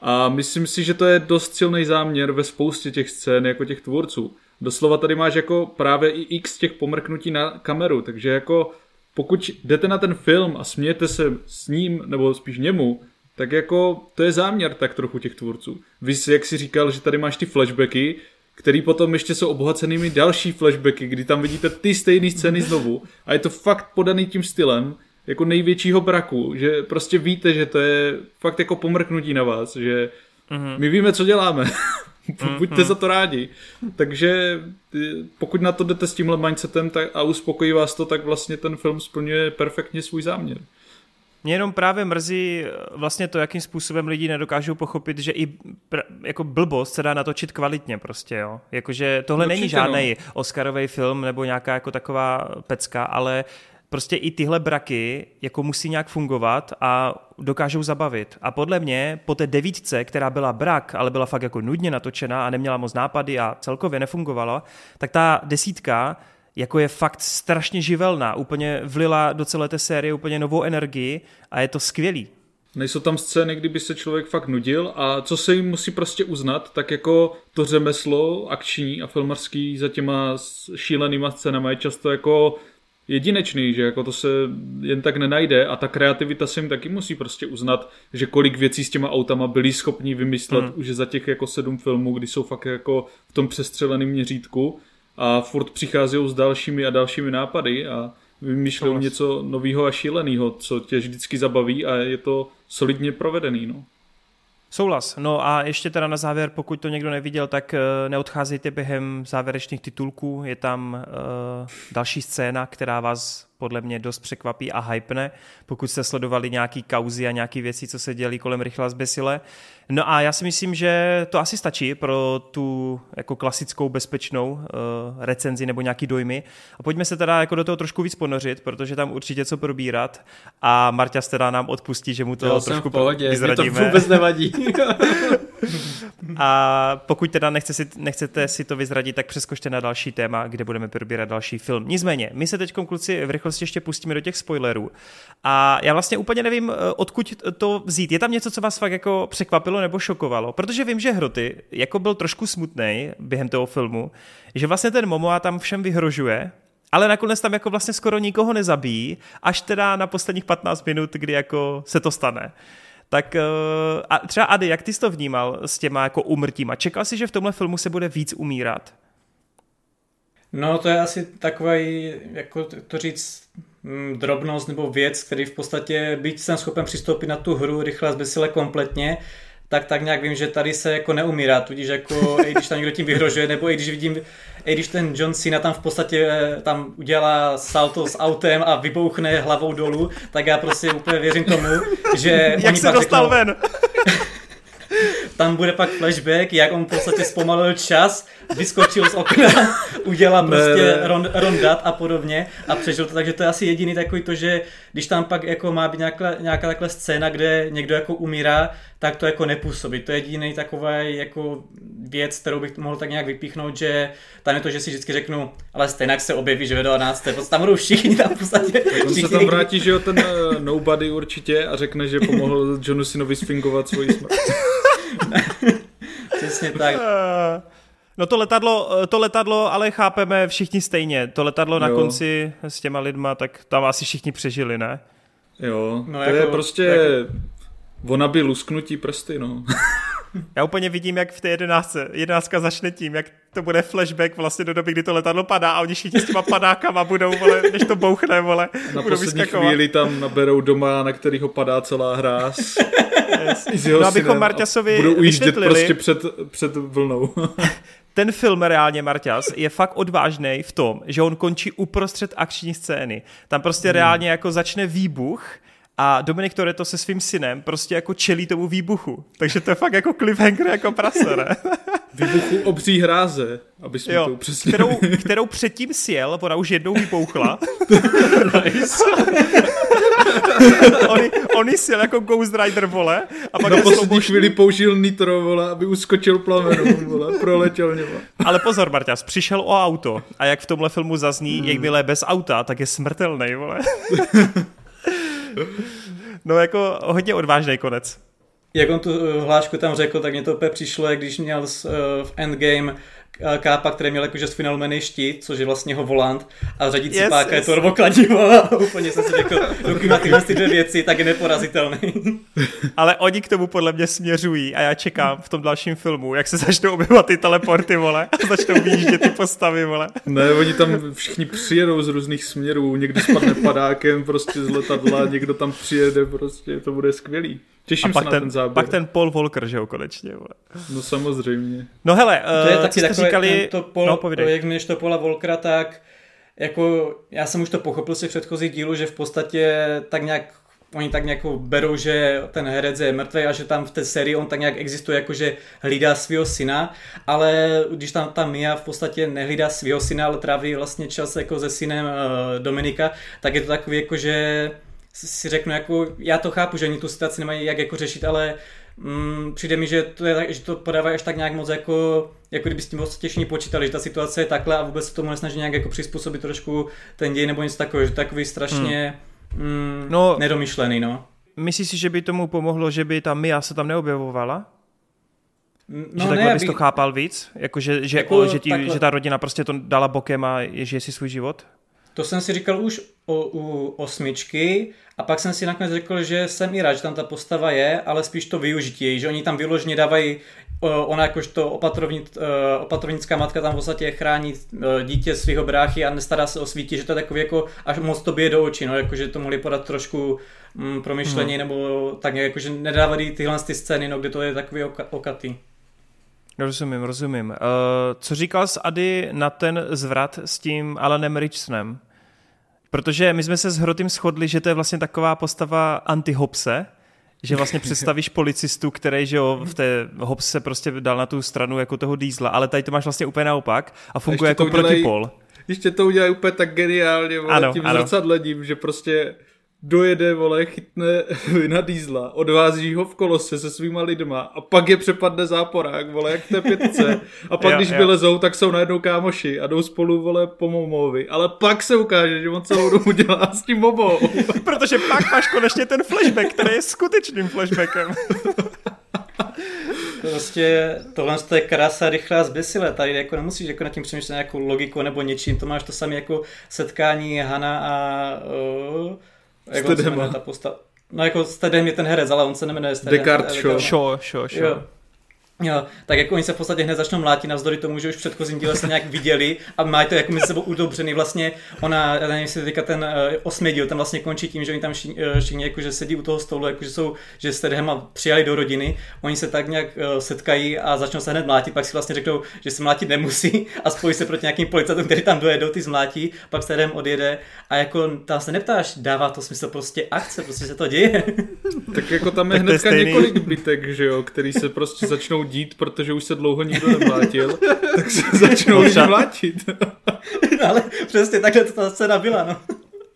A myslím si, že to je dost silný záměr ve spoustě těch scén jako těch tvůrců. Doslova tady máš jako právě i x těch pomrknutí na kameru, takže jako pokud jdete na ten film a smějete se s ním, nebo spíš němu, tak jako to je záměr tak trochu těch tvůrců. Vy, jak si říkal, že tady máš ty flashbacky, který potom ještě jsou obohacenými další flashbacky, kdy tam vidíte ty stejné scény znovu a je to fakt podaný tím stylem, jako největšího braku, že prostě víte, že to je fakt jako pomrknutí na vás, že mm-hmm. my víme, co děláme. Buďte mm-hmm. za to rádi. Takže pokud na to jdete s tímhle mindsetem tak, a uspokojí vás to, tak vlastně ten film splňuje perfektně svůj záměr. Mě jenom právě mrzí vlastně to, jakým způsobem lidi nedokážou pochopit, že i pr- jako blbost se dá natočit kvalitně prostě, jo. Jakože tohle Určitě není žádný no. Oscarový film nebo nějaká jako taková pecka, ale prostě i tyhle braky jako musí nějak fungovat a dokážou zabavit. A podle mě po té devítce, která byla brak, ale byla fakt jako nudně natočená a neměla moc nápady a celkově nefungovala, tak ta desítka jako je fakt strašně živelná, úplně vlila do celé té série úplně novou energii a je to skvělý. Nejsou tam scény, kdyby se člověk fakt nudil a co se jim musí prostě uznat, tak jako to řemeslo akční a filmarský za těma šílenýma scénama je často jako jedinečný, že jako to se jen tak nenajde a ta kreativita se jim taky musí prostě uznat, že kolik věcí s těma autama byli schopni vymyslet mm. už za těch jako sedm filmů, kdy jsou fakt jako v tom přestřeleném měřítku a furt přichází s dalšími a dalšími nápady a vymýšlí něco nového a šíleného, co tě vždycky zabaví a je to solidně provedený. No. Souhlas. No a ještě teda na závěr, pokud to někdo neviděl, tak uh, neodcházejte během závěrečných titulků. Je tam uh, další scéna, která vás podle mě dost překvapí a hypne, pokud jste sledovali nějaký kauzy a nějaké věci, co se dělí kolem rychlá zbesile. No a já si myslím, že to asi stačí pro tu jako klasickou bezpečnou uh, recenzi nebo nějaký dojmy. A pojďme se teda jako do toho trošku víc ponořit, protože tam určitě co probírat a Marta teda nám odpustí, že mu to Já trošku pohodě, vyzradíme. to vůbec nevadí. a pokud teda nechce si, nechcete si to vyzradit, tak přeskočte na další téma, kde budeme probírat další film. Nicméně, my se teď kluci v rychlosti ještě pustíme do těch spoilerů. A já vlastně úplně nevím, eh, odkud to vzít. Je tam něco, co vás fakt jako překvapilo nebo šokovalo? Protože vím, že Hroty jako byl trošku smutný během toho filmu, že vlastně ten Momoa tam všem vyhrožuje, ale nakonec tam jako vlastně skoro nikoho nezabíjí, až teda na posledních 15 minut, kdy jako se to stane. Tak eh, a třeba Ady, jak ty jsi to vnímal s těma jako umrtíma? Čekal jsi, že v tomhle filmu se bude víc umírat? No to je asi takový, jako to říct, mm, drobnost nebo věc, který v podstatě, byť jsem schopen přistoupit na tu hru rychle a zbesile kompletně, tak tak nějak vím, že tady se jako neumírá, tudíž jako i když tam někdo tím vyhrožuje, nebo i když vidím, i když ten John Cena tam v podstatě eh, tam udělá salto s autem a vybouchne hlavou dolů, tak já prostě úplně věřím tomu, že Jak se dostal řeknou, ven? Tam bude pak flashback, jak on v podstatě zpomalil čas, vyskočil z okna, udělal prostě rond, rondat a podobně a přežil to, takže to je asi jediný takový to, že když tam pak jako má být nějaká, nějaká takhle scéna, kde někdo jako umírá, tak to jako nepůsobí. To je jediný taková jako věc, kterou bych mohl tak nějak vypíchnout, že tam je to, že si vždycky řeknu, ale stejně se objeví, že ve 12. tam budou všichni tam v podstatě. Tak on se tam vrátí, že jo, ten uh, nobody určitě a řekne, že pomohl Johnu Sinovi sfingovat svoji smrt. Přesně tak. No to letadlo, to letadlo, ale chápeme všichni stejně. To letadlo jo. na konci s těma lidma, tak tam asi všichni přežili, ne? Jo, no to jako, je prostě jako... ona by lusknutí prsty, no. Já úplně vidím, jak v té jedenáctce, jedenáctka začne tím, jak to bude flashback vlastně do doby, kdy to letadlo padá a oni všichni s těma padákama budou, vole, než to bouchne, vole. Na poslední vyskakovat. chvíli tam naberou doma, na kterých padá celá hra. S, yes. no, abychom Marťasovi Budou ujíždět prostě před, před vlnou. ten film reálně, Marťas, je fakt odvážný v tom, že on končí uprostřed akční scény. Tam prostě hmm. reálně jako začne výbuch a Dominik Toretto se svým synem prostě jako čelí tomu výbuchu. Takže to je fakt jako cliffhanger jako prase, ne? Výbuchu obří hráze, aby jsme jo, to přesně... Kterou, kterou předtím sjel, ona už jednou vypouchla. nice. oni, oni sjel jako Ghost Rider, vole. A pak Na poslední chvíli použil nitro, vole, aby uskočil plamenům, vole, proletěl něma. Ale pozor, Marťas, přišel o auto a jak v tomhle filmu zazní, hmm. jakmile bez auta, tak je smrtelný, vole. no jako hodně odvážný konec. Jak on tu eh, hlášku tam řekl, tak mě to opět přišlo, jak když měl eh, v Endgame kápa, který měl jakože sfinalmený štít, což je vlastně jeho volant a řadící Yes, páka yes. je turbokladivo a úplně jsem si řekl, dokud má tyhle ty dvě věci, tak je neporazitelný. Ale oni k tomu podle mě směřují a já čekám v tom dalším filmu, jak se začnou objevovat ty teleporty, vole, a začnou vyjíždět ty postavy, vole. Ne, oni tam všichni přijedou z různých směrů, někdo spadne padákem prostě z letadla, někdo tam přijede, prostě to bude skvělý. Těším A pak se na ten, ten záběr. pak ten Paul Volcker, že jo, konečně, vole. No samozřejmě. No hele, To je uh, taky co jste takové, říkali, to pol, no povídej. jak měš to Pola Volkra, tak jako já jsem už to pochopil z těch předchozích dílů, že v podstatě tak nějak oni tak nějak berou, že ten herec je mrtvý a že tam v té sérii on tak nějak existuje, jako že hlídá svého syna, ale když tam ta Mia v podstatě nehlídá svého syna, ale tráví vlastně čas jako se synem uh, Dominika, tak je to takový jako, že si řeknu, jako, já to chápu, že oni tu situaci nemají jak jako řešit, ale mm, přijde mi, že to, je, tak- že to podávají až tak nějak moc jako, jako kdyby s tím vlastně všichni počítali, že ta situace je takhle a vůbec se tomu nesnaží nějak jako přizpůsobit trošku ten děj nebo něco takového, že takový strašně mm, No- nedomyšlený, no. Myslíš si, že by tomu pomohlo, že by ta Mia se tam neobjevovala? No že takhle bys aby- to chápal víc? Jako, že, že, Jako jako, že, ti, takhle. že ta rodina prostě to dala bokem a je- žije si svůj život? To jsem si říkal už o, u osmičky a pak jsem si nakonec řekl, že jsem i rád, že tam ta postava je, ale spíš to využití, že oni tam vyloženě dávají, o, ona jakožto eh, opatrovnická matka tam v podstatě chrání eh, dítě svého bráchy a nestará se o svítí, že to je takový jako až moc to bije do očí, no, jakože to mohli podat trošku mm, promyšlení, hmm. nebo tak nějak, jakože nedávají tyhle ty scény, no, kde to je takový oka, okatý. Rozumím, rozumím. Uh, co říkal s Ady na ten zvrat s tím Alanem Richsonem? Protože my jsme se s Hrotým shodli, že to je vlastně taková postava anti-Hobse, že vlastně představíš policistu, který že jo, v té Hobbs se prostě dal na tu stranu jako toho Diesla, ale tady to máš vlastně úplně naopak a funguje to jako udělají- protipol. Ještě to udělají úplně tak geniálně, vole, Ano, tím ano. zrcadlením, že prostě dojede, vole, chytne na dýzla, odvází ho v kolose se svýma lidma a pak je přepadne záporák, vole, jak té pětce. A pak, Jo, když jo. vylezou, tak jsou najednou kámoši a jdou spolu, vole, po Momovi. Ale pak se ukáže, že on celou dobu dělá s tím Momou. Protože pak máš konečně ten flashback, který je skutečným flashbackem. Prostě tohle je krása rychlá zběsile, tady jako nemusíš jako nad tím přemýšlet nějakou logiku nebo něčím, to máš to samé jako setkání Hana a uh, jak on se Stedhama. jmenuje ta postava. No jako Stedham je ten herec, ale on se nemenuje Stedham. Descartes Shaw. Šo, šo, šo. Jo. Tak jako oni se v podstatě hned začnou mlátit navzdory tomu, že už v předchozím díle se nějak viděli a mají to jako mezi sebou udobřený. Vlastně ona, já nevím, jestli teďka ten uh, osmý díl, ten vlastně končí tím, že oni tam všichni, uh, všichni jakože sedí u toho stolu, jakože jsou, že s Tedhema přijali do rodiny, oni se tak nějak uh, setkají a začnou se hned mlátit, pak si vlastně řeknou, že se mlátit nemusí a spojí se proti nějakým policajtům, který tam dojedou, ty zmlátí, pak se Tedhem odjede a jako tam se neptáš, dává to smysl prostě akce, prostě se to děje. Tak jako tam je Tak hnedka několik bytek, že jo, který se prostě začnou dít, protože už se dlouho nikdo nemlátil, tak se začnou No lidi třeba- mlátit. ale přesně takhle to ta scéna byla, no.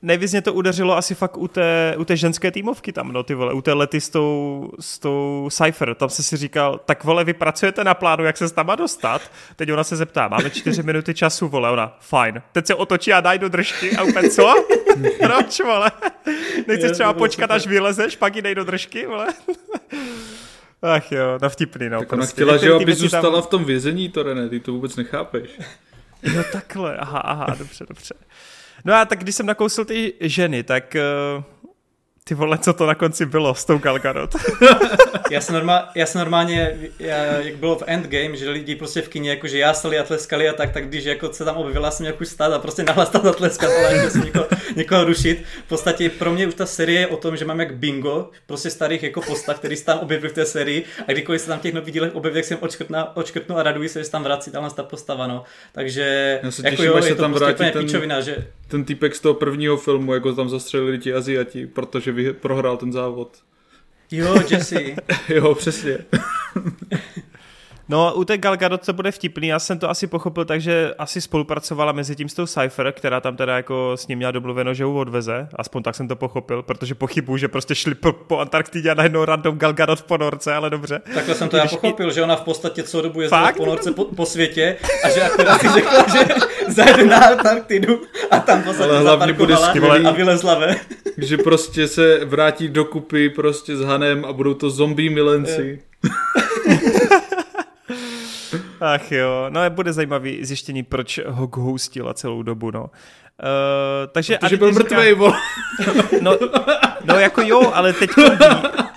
Nejvíc mě to udeřilo asi fakt u té, u té ženské týmovky tam, no ty vole, u té lety s tou, s tou Cypher, tam se si říkal, tak vole, vy pracujete na plánu, jak se s tam má dostat? Teď ona se zeptá, máme čtyři minuty času, vole, ona, fajn. Teď se otočí a daj do držky a úplně, co? Proč, vole? Nechceš třeba počkat, až vylezeš, pak ji dej do držky, vole? Ach jo, no vtipný, no. Tak ona prostě. chtěla, že aby věci tam- zůstala v tom vězení, to ne, ty to vůbec nechápeš. Jo, takhle, aha, aha, dobře, dobře. No a tak když jsem nakousil ty ženy, tak uh, ty vole, co to na konci bylo s tou Gal Gadot? Já jsem, normál, já jsem normálně, já, jak bylo v Endgame, že lidi prostě v kině jakože jásali a tleskali a tak, tak když jako se tam objevila, jsem jako stát a prostě nahlas tam zatleskat, ale jako si někoho, někoho rušit. V podstatě pro mě už ta série je o tom, že mám jak bingo, prostě starých jako postav, který se tam objevily v té sérii a kdykoliv se tam v těch nových dílech objeví, tak jsem odškrtnu, odškrtnu a raduji se, že se tam vrací tahle ta postava, no. Takže Já se jako těším, jo, je se to tam prostě vrátí úplně ten- píčovina, že Ten týpek z toho prvního filmu, jako tam zastřelili ti Aziati, protože vy, prohrál ten závod. jo, Jesse. jo, přesně. No, u té Gal Gadot to bude vtipný, já jsem to asi pochopil, takže asi spolupracovala mezi tím s tou Cypher, která tam teda jako s ním měla domluveno, že ho odveze, aspoň tak jsem to pochopil, protože pochybuju, že prostě šli po, po Antarktidě a najednou random Gal Gadot v ponorce, ale dobře. Takhle jsem to já když i- pochopil, že ona v podstatě celou dobu jezdila Fakt? v ponorce po, po světě a že akorát si řekla, že zajede na Antarktidu a tam v podstatě Ale hlavně bude zaparkovala a vylezla ve. že prostě se vrátí dokupy prostě s Hanem a budou to zombie milenci. Ach jo, no a bude zajímavý zjištění, proč ho hostila celou dobu, no. Uh, takže Protože byl mrtvej, vole. No, no jako jo, ale teď, ví,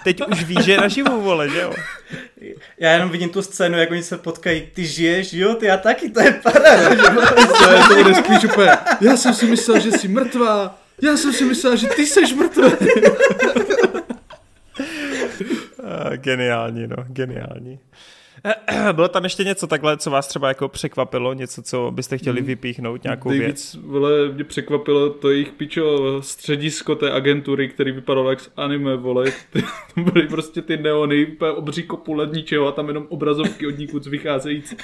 teď už ví, že je naživu, vole, že jo? Já jenom vidím tu scénu, jak oni se potkají, ty žiješ, jo, ty já taky, to je paráda. To je to bude spíš úplně, já jsem si myslel, že jsi mrtvá, já jsem si myslel, že ty jsi mrtvá. Uh, geniální, no, geniální. Bylo tam ještě něco takhle, co vás třeba jako překvapilo, něco, co byste chtěli vypíchnout, nějakou věc? Nejvíc, vole, mě překvapilo to jejich pičo středisko té agentury, který vypadalo jak z anime, vole. Tam byly prostě ty neony, obří kopulet ničeho a tam jenom obrazovky od nikud vycházející.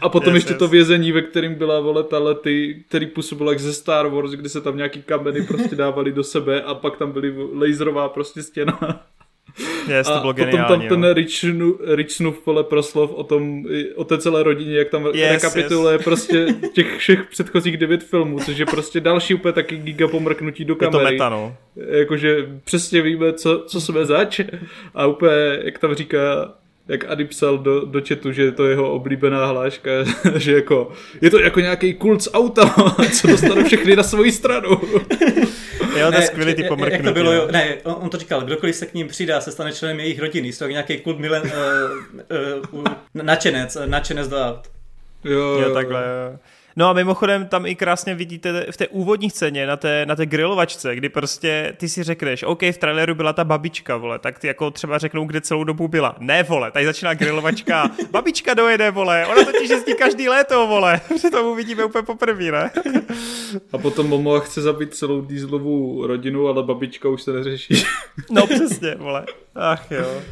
A potom Yes, ještě yes. to vězení, ve kterým byla, vole, ta lety, který působil jak ze Star Wars, kdy se tam nějaký kameny prostě dávali do sebe a pak tam byly laserová prostě stěna. Yes, to a bylo potom tam ten. Richnu, Richnův vole proslov o tom, o té celé rodině, jak tam Yes, rekapituluje yes. prostě těch všech předchozích devět filmů, což je prostě další úplně taky giga pomrknutí do Je to kamery. meta, no. Jakože přesně víme, co, co jsme zač a úplně, jak tam říká, jak Adi psal do, do chatu, že je to jeho oblíbená hláška, že jako, je to jako nějaký kult z auta, co dostane všechny na svoji stranu. Jo, to je skvělý ty jak- pomrknutí. Jak to bylo, no. jo, ne, on, on, to říkal, kdokoliv se k ním přidá, se stane členem jejich rodiny, jsou jak nějaký kult milen, uh, uh, načenec, načenec do aut. Jo, Jo, takhle, jo. No a mimochodem tam i krásně vidíte v té úvodní scéně na té, na té grilovačce, kdy prostě ty si řekneš, OK, v traileru byla ta babička, vole, tak ty jako třeba řeknou, kde celou dobu byla. Ne, vole, tady začíná grilovačka, babička dojede, vole, ona totiž jezdí každý léto, vole, přitom uvidíme úplně poprvé, ne? A potom Momoa chce zabít celou Dieselovou rodinu, ale babička už se neřeší. No přesně, vole, ach jo.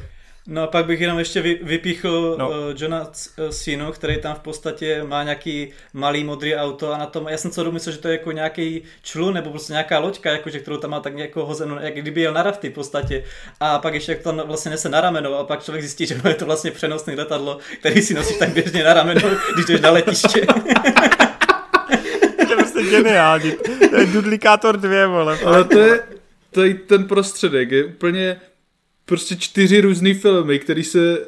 No a pak bych jenom ještě vy, vypíchl No. uh, Johna C- Cenu, který tam v podstatě má nějaký malý modrý auto a na tom, já jsem co myslel, že to je jako nějaký člun nebo prostě nějaká loďka, jako, že kterou tam má tak jako hozenou, jak kdyby jel na rafty v podstatě. A pak ještě jak to tam vlastně nese na rameno a pak člověk zjistí, že je to vlastně přenosné letadlo, který si nosíš tak běžně na rameno, když jdeš na letiště. To je prostě geniální, to je Dudlikátor 2, vole. Ale to je, to je ten prostředek, je úplně prostě čtyři různý filmy, který se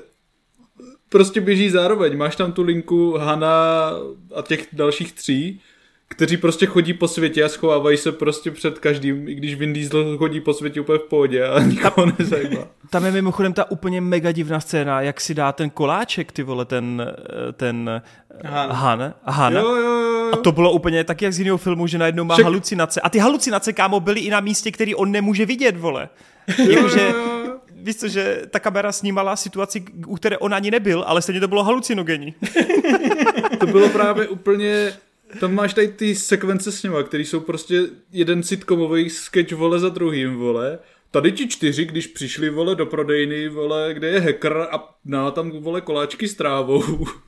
prostě běží zároveň. Máš tam tu linku Hana a těch dalších tří, kteří prostě chodí po světě a schovávají se prostě před každým, i když Vin Diesel chodí po světě úplně v pohodě a nikoho nezajímá. Tam je mimochodem ta úplně mega divná scéna, jak si dá ten koláček, ty vole, ten, ten Han. Han, Han. Jo, jo, jo. A to bylo úplně tak, jak z jiného filmu, že najednou má Však- halucinace. A ty halucinace, kámo, byly i na místě, který on nemůže vidět, vole. Jakože, víš co, že ta kamera snímala situaci, u které on ani nebyl, ale stejně to bylo halucinogenní. To bylo právě úplně... Tam máš tady ty sekvence s něma, který jsou prostě jeden sitcomový sketch, vole, za druhým, vole. Tady ti čtyři, když přišli, vole, do prodejny, vole, kde je hacker a dá tam, vole, koláčky s trávou.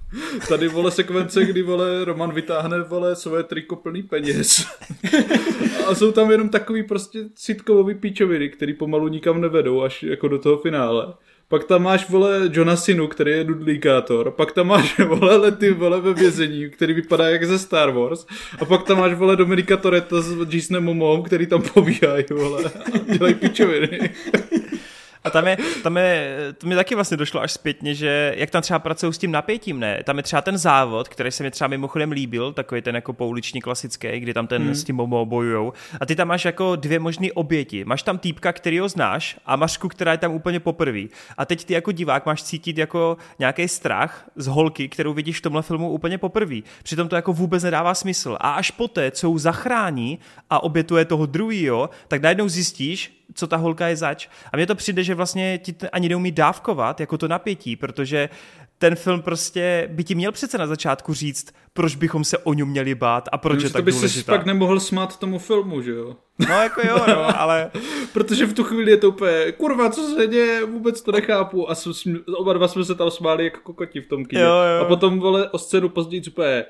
Tady, vole, sekvence, kdy, vole, Roman vytáhne, vole, své triko plný peněz. A jsou tam jenom takový prostě sitcomový píčoviny, který pomalu nikam nevedou, až jako do toho finále. Pak tam máš, vole, Johna Sinu, který je dudlíkátor. Pak tam máš, vole, lety, vole, ve vězení, který vypadá jak ze Star Wars. A pak tam máš, vole, Dominika Toretta s Jasonem Momom, který tam pobíhají, vole, a dělají pičoviny. A tam je, tam je, to mi taky vlastně došlo až zpětně, že jak tam třeba pracují s tím napětím, ne? Tam je třeba ten závod, který se mi třeba mimochodem líbil, takový ten jako pouliční klasický, kdy tam ten hmm. s tím Momo bojujou. A ty tam máš jako dvě možné oběti. Máš tam týpka, který ho znáš a Mařku, která je tam úplně poprvé. A teď ty jako divák máš cítit jako nějaký strach z holky, kterou vidíš v tomhle filmu úplně poprvé. Přitom to jako vůbec nedává smysl. A až poté, co ho zachrání a obětuje toho druhýho, tak najednou zjistíš, co ta holka je zač. A mně to přijde, že vlastně ti to ani neumí dávkovat jako to napětí, protože ten film prostě by ti měl přece na začátku říct, proč bychom se o ňu měli bát a proč je to tak by si důležitá. pak nemohl smát tomu filmu, že jo? No jako jo, no, ale Protože v tu chvíli je to úplně, kurva, co se děje, vůbec to nechápu. A jsme, oba dva jsme se tam smáli jako kokoti v tom. Jo, jo. A potom, vole, o scénu později úplně, "Eh,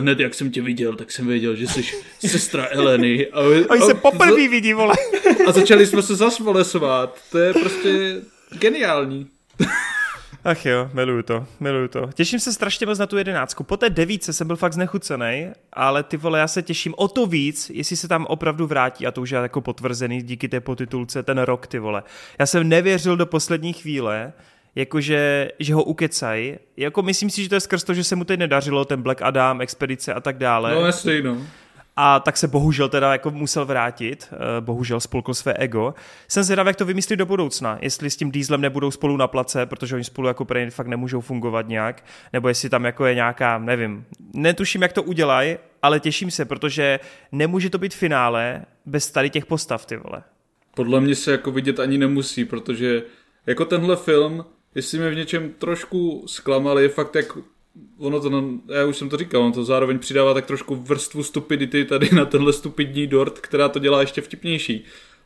hned jak jsem tě viděl, tak jsem věděl, že jsi sestra Eleny. A, oni a- se poprvé vidí, vole. A začali jsme se zas vole svát. To je prostě geniální. Ach jo, miluju to, miluju to. Těším se strašně moc na tu jedenáctku. Po té devíce jsem byl fakt znechucený, ale ty vole, já se těším o to víc, jestli se tam opravdu vrátí, a to už je jako potvrzený díky té potitulce ten rok, ty vole. Já jsem nevěřil do poslední chvíle, jakože, že ho ukecají. Jako myslím si, že to je skrz to, že se mu teď nedařilo, ten Black Adam, expedice a tak dále. No jasně, no. A tak se bohužel teda jako musel vrátit, eh, bohužel spolkl své ego. Jsem zvědav, jak to vymyslí do budoucna, jestli s tím Dieslem nebudou spolu na place, protože oni spolu jako prej fakt nemůžou fungovat nějak, nebo jestli tam jako je nějaká, nevím, netuším, jak to udělají, ale těším se, protože nemůže to být finále bez tady těch postav, ty vole. Podle mě se jako vidět ani nemusí, protože jako tenhle film, jestli mě v něčem trošku zklamal, je fakt jak ono to, já už jsem to říkal, on to zároveň přidává tak trošku vrstvu stupidity tady na tenhle stupidní dort, která to dělá ještě vtipnější.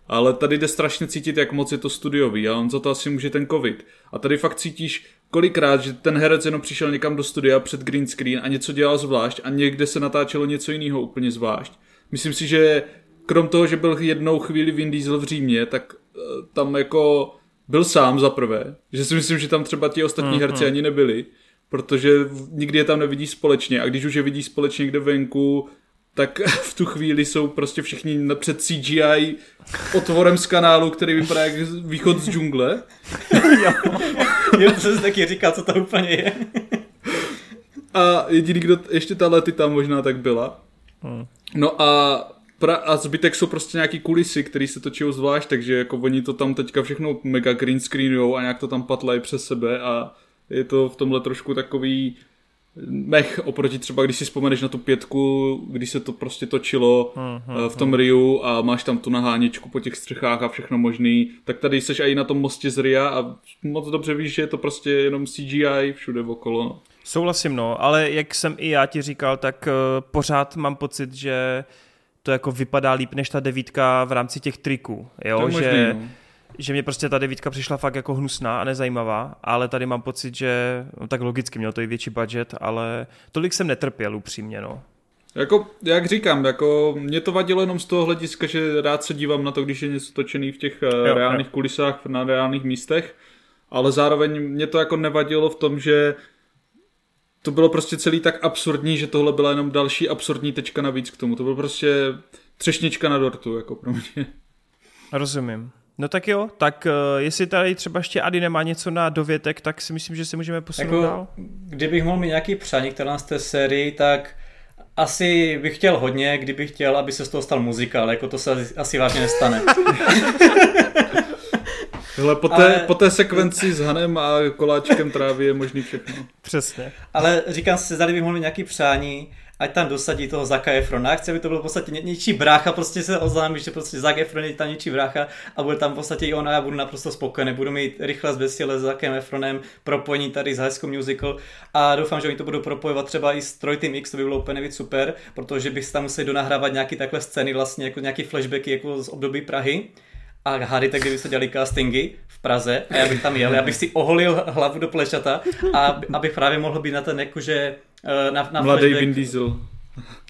Ale tady jde strašně cítit, jak moc je to studiový a on za to asi může ten covid. A tady fakt cítíš kolikrát, že ten herec jenom přišel někam do studia před green screen a něco dělal zvlášť a někde se natáčelo něco jiného úplně zvlášť. Myslím si, že krom toho, že byl jednou chvíli Vin Diesel v Římě, tak uh, tam jako byl sám za prvé. Že si myslím, že tam třeba ti ostatní mm-hmm. herci ani nebyli protože nikdy je tam nevidí společně a když už je vidí společně někde venku, tak v tu chvíli jsou prostě všichni před CGI otvorem z kanálu, který vypadá jak východ z džungle. jo, jo, to se taky říká, co to úplně je. a jediný, kdo ještě ta lety tam možná tak byla. Hmm. No a pra, a zbytek jsou prostě nějaký kulisy, které se točí zvlášť, takže jako oni to tam teďka všechno mega green screenujou a nějak to tam patlají přes sebe a je to v tomhle trošku takový mech oproti třeba, když si vzpomeneš na tu pětku, když se to prostě točilo uh-huh, v tom Riu a máš tam tu naháněčku po těch střechách a všechno možný, tak tady seš i na tom mostě z Ria a moc dobře víš, že je to prostě jenom CGI všude okolo. No. Souhlasím, no, ale jak jsem i já ti říkal, tak uh, pořád mám pocit, že to jako vypadá líp než ta devítka v rámci těch triků, jo, to že... Možný, no že mě prostě ta devítka přišla fakt jako hnusná a nezajímavá, ale tady mám pocit, že no, tak logicky měl to i větší budget, ale tolik jsem netrpěl upřímně, no. Jako, jak říkám, jako mě to vadilo jenom z toho hlediska, že rád se dívám na to, když je něco točený v těch eh, jo, reálných jo. kulisách na reálných místech, ale zároveň mě to jako nevadilo v tom, že to bylo prostě celý tak absurdní, že tohle byla jenom další absurdní tečka navíc k tomu. To bylo prostě třešnička na dortu, jako pro mě. Rozumím. No tak jo, tak uh, jestli tady třeba ještě Ady nemá něco na dovětek, tak si myslím, že se můžeme posunout jako, dál. Kdybych mohl mít nějaký přání k té sérii, tak asi bych chtěl hodně, kdybych chtěl, aby se z toho stal muzikál, jako to se asi vážně nestane. Hele, po, té, ale... po té sekvenci s Hanem a koláčkem trávy je možný všechno. Přesně. Ale říkám si, zda bych mohl mít nějaký přání, ať tam dosadí toho Zaka Efrona. Chci, aby to byl v podstatě ně, něčí brácha, prostě se oznámí, že prostě Zak Efron je tam něčí brácha a bude tam v podstatě i ona, já budu naprosto spokojený. Budu mít rychle zbesile s Zakem Efronem propojení tady z High School Musical a doufám, že oni to budou propojovat třeba i s Troy Team X, to by bylo úplně nejvíc super, protože bych tam museli donahrávat nějaký takhle scény, vlastně jako nějaký flashbacky jako z období Prahy a hádejte, kdyby se dělali castingy v Praze a já bych tam jel, já bych si oholil hlavu do plešata a abych právě mohl být na ten jakože Eh, na, na Mladý Vin Diesel.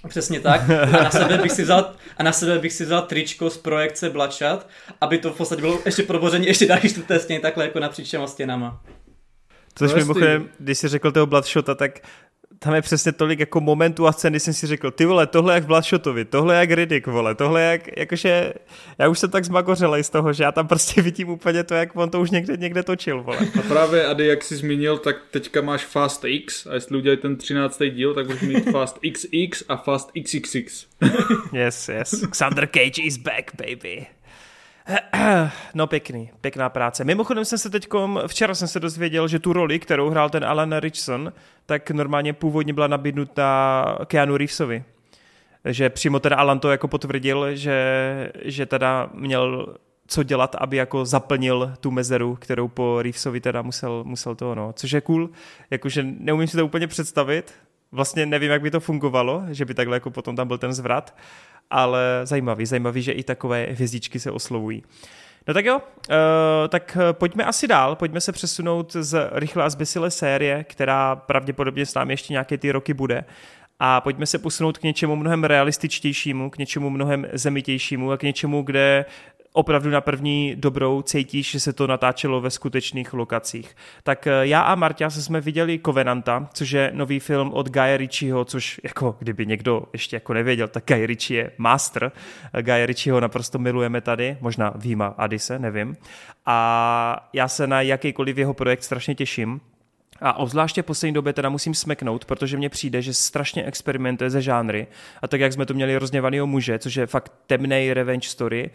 Přesně tak. A na sebe bych si vzal, a na sebe bych si vzal tričko z projekce Bloodshot, aby to v podstatě bylo ještě proboření ještě další čtvrté stěny, takhle jako napříč těma stěnama. Což mimochodem, když jsi řekl toho Bloodshota, tak tam je přesně tolik jako momentů a scény, jsem si řekl, ty vole, tohle jak v Blashotovi, tohle jak Riddick, vole, tohle jak, jakože, já už jsem tak zmagořelej z toho, že já tam prostě vidím úplně to, jak on to už někde, někde točil, vole. A právě, Ady, jak jsi zmínil, tak teďka máš Fast X a jestli udělají ten 13. díl, tak budeš mít Fast XX a Fast XXX. yes, yes. Xander Cage is back, baby. No pěkný, pěkná práce. Mimochodem jsem se teď, včera jsem se dozvěděl, že tu roli, kterou hrál ten Alan Richson, tak normálně původně byla nabídnuta Keanu Reevesovi. Že přímo ten Alan to jako potvrdil, že, že teda měl co dělat, aby jako zaplnil tu mezeru, kterou po Reevesovi teda musel, musel to, no. Což je cool, jakože neumím si to úplně představit, vlastně nevím, jak by to fungovalo, že by takhle jako potom tam byl ten zvrat, ale zajímavý, zajímavý, že i takové hvězdičky se oslovují. No tak jo, uh, tak pojďme asi dál, pojďme se přesunout z rychle a zbesile série, která pravděpodobně s námi ještě nějaké ty roky bude. A pojďme se posunout k něčemu mnohem realističtějšímu, k něčemu mnohem zemitějšímu a k něčemu, kde opravdu na první dobrou cítíš, že se to natáčelo ve skutečných lokacích. Tak eh, já a Marta se jsme viděli Covenanta, což je nový film od Guy Ritchieho, což jako kdyby někdo ještě jako nevěděl, tak Guy Ritchie je master. Guy Ritchieho naprosto milujeme tady, možná Vima Adise, nevím. A já se na jakýkoliv jeho projekt strašně těším. A obzvláště v poslední době teda musím smeknout, protože mně přijde, že strašně experimentuje ze žánry. A tak jak jsme tu měli rozněvanýho muže, což je fakt temný revenge story,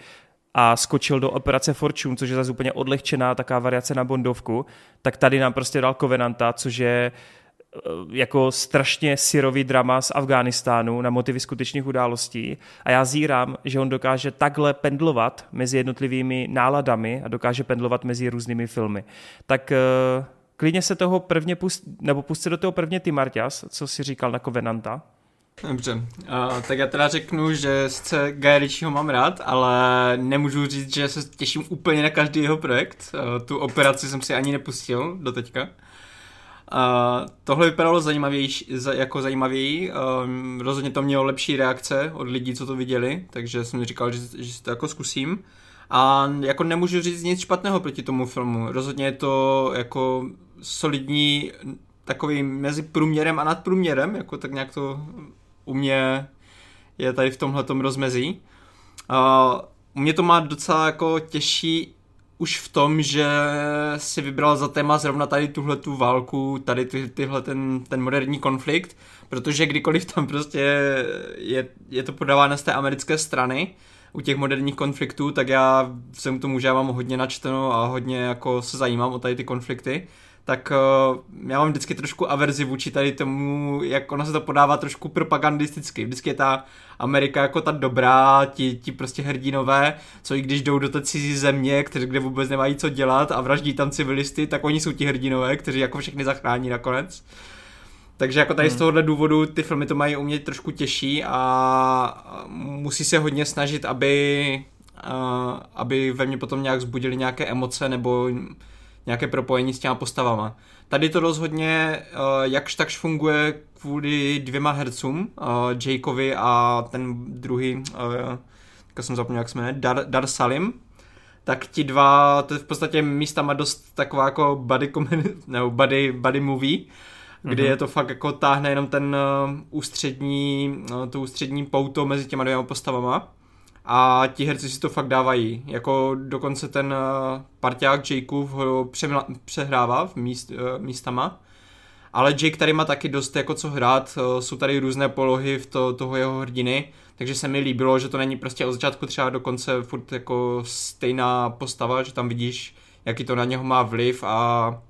a skočil do operace Fortune, což je zase úplně odlehčená taková variace na Bondovku, tak tady nám prostě dal Covenanta, což je eh, jako strašně syrový drama z Afghánistánu na motivy skutečných událostí a já zírám, že on dokáže takhle pendlovat mezi jednotlivými náladami a dokáže pendlovat mezi různými filmy. Tak uh, klidně se toho prvně pust, nebo pust se do toho prvně ty Marťas, co si říkal na Covenanta. Dobře, uh, tak já teda řeknu, že sice Guy Ritchieho mám rád, ale nemůžu říct, že se těším úplně na každý jeho projekt. Uh, tu operaci jsem si ani nepustil do teďka. Uh, tohle vypadalo zajímavější, jako zajímavěji. Um, rozhodně to mělo lepší reakce od lidí, co to viděli, takže jsem říkal, že, že si to jako zkusím. A jako nemůžu říct nic špatného proti tomu filmu. Rozhodně je to jako solidní takový mezi průměrem a nadprůměrem, jako tak nějak to u mě je tady v tomhle rozmezí. U mě to má docela jako těžší už v tom, že si vybral za téma zrovna tady tuhle tu válku, tady ty, tyhle ten, ten moderní konflikt, protože kdykoliv tam prostě je, je to podáváno z té americké strany, u těch moderních konfliktů, tak já jsem tomu, že já mám hodně načteno a hodně jako se zajímám o tady ty konflikty tak uh, já mám vždycky trošku averzi vůči tady tomu, jak ona se to podává trošku propagandisticky. Vždycky je ta Amerika jako ta dobrá, ti, ti prostě hrdinové, co i když jdou do té cizí země, kteří kde vůbec nemají co dělat a vraždí tam civilisty, tak oni jsou ti hrdinové, kteří jako všechny zachrání nakonec. Takže jako tady hmm. z tohohle důvodu ty filmy to mají u mě trošku těžší a musí se hodně snažit, aby, uh, aby ve mně potom nějak zbudili nějaké emoce nebo nějaké propojení s těma postavama. Tady to rozhodně uh, jakž takž funguje kvůli dvěma hercům, uh, Jakeovi a ten druhý, uh, teďka jsem zapomněl, jak se jmenuje, Dar, Dar Salim, tak ti dva, to je v podstatě místama dost taková jako buddy, comedy, nebo buddy, buddy movie, kdy mm-hmm. je to fakt jako táhne jenom ten uh, ústřední, uh, to ústřední pouto mezi těma dvěma postavama a ti herci si to fakt dávají. Jako dokonce ten uh, parťák Jakeův ho přehrává v míst, uh, místama. Ale Jake tady má taky dost jako co hrát, uh, jsou tady různé polohy v to, toho jeho hrdiny, takže se mi líbilo, že to není prostě od začátku třeba do konce furt jako stejná postava, že tam vidíš, jaký to na něho má vliv a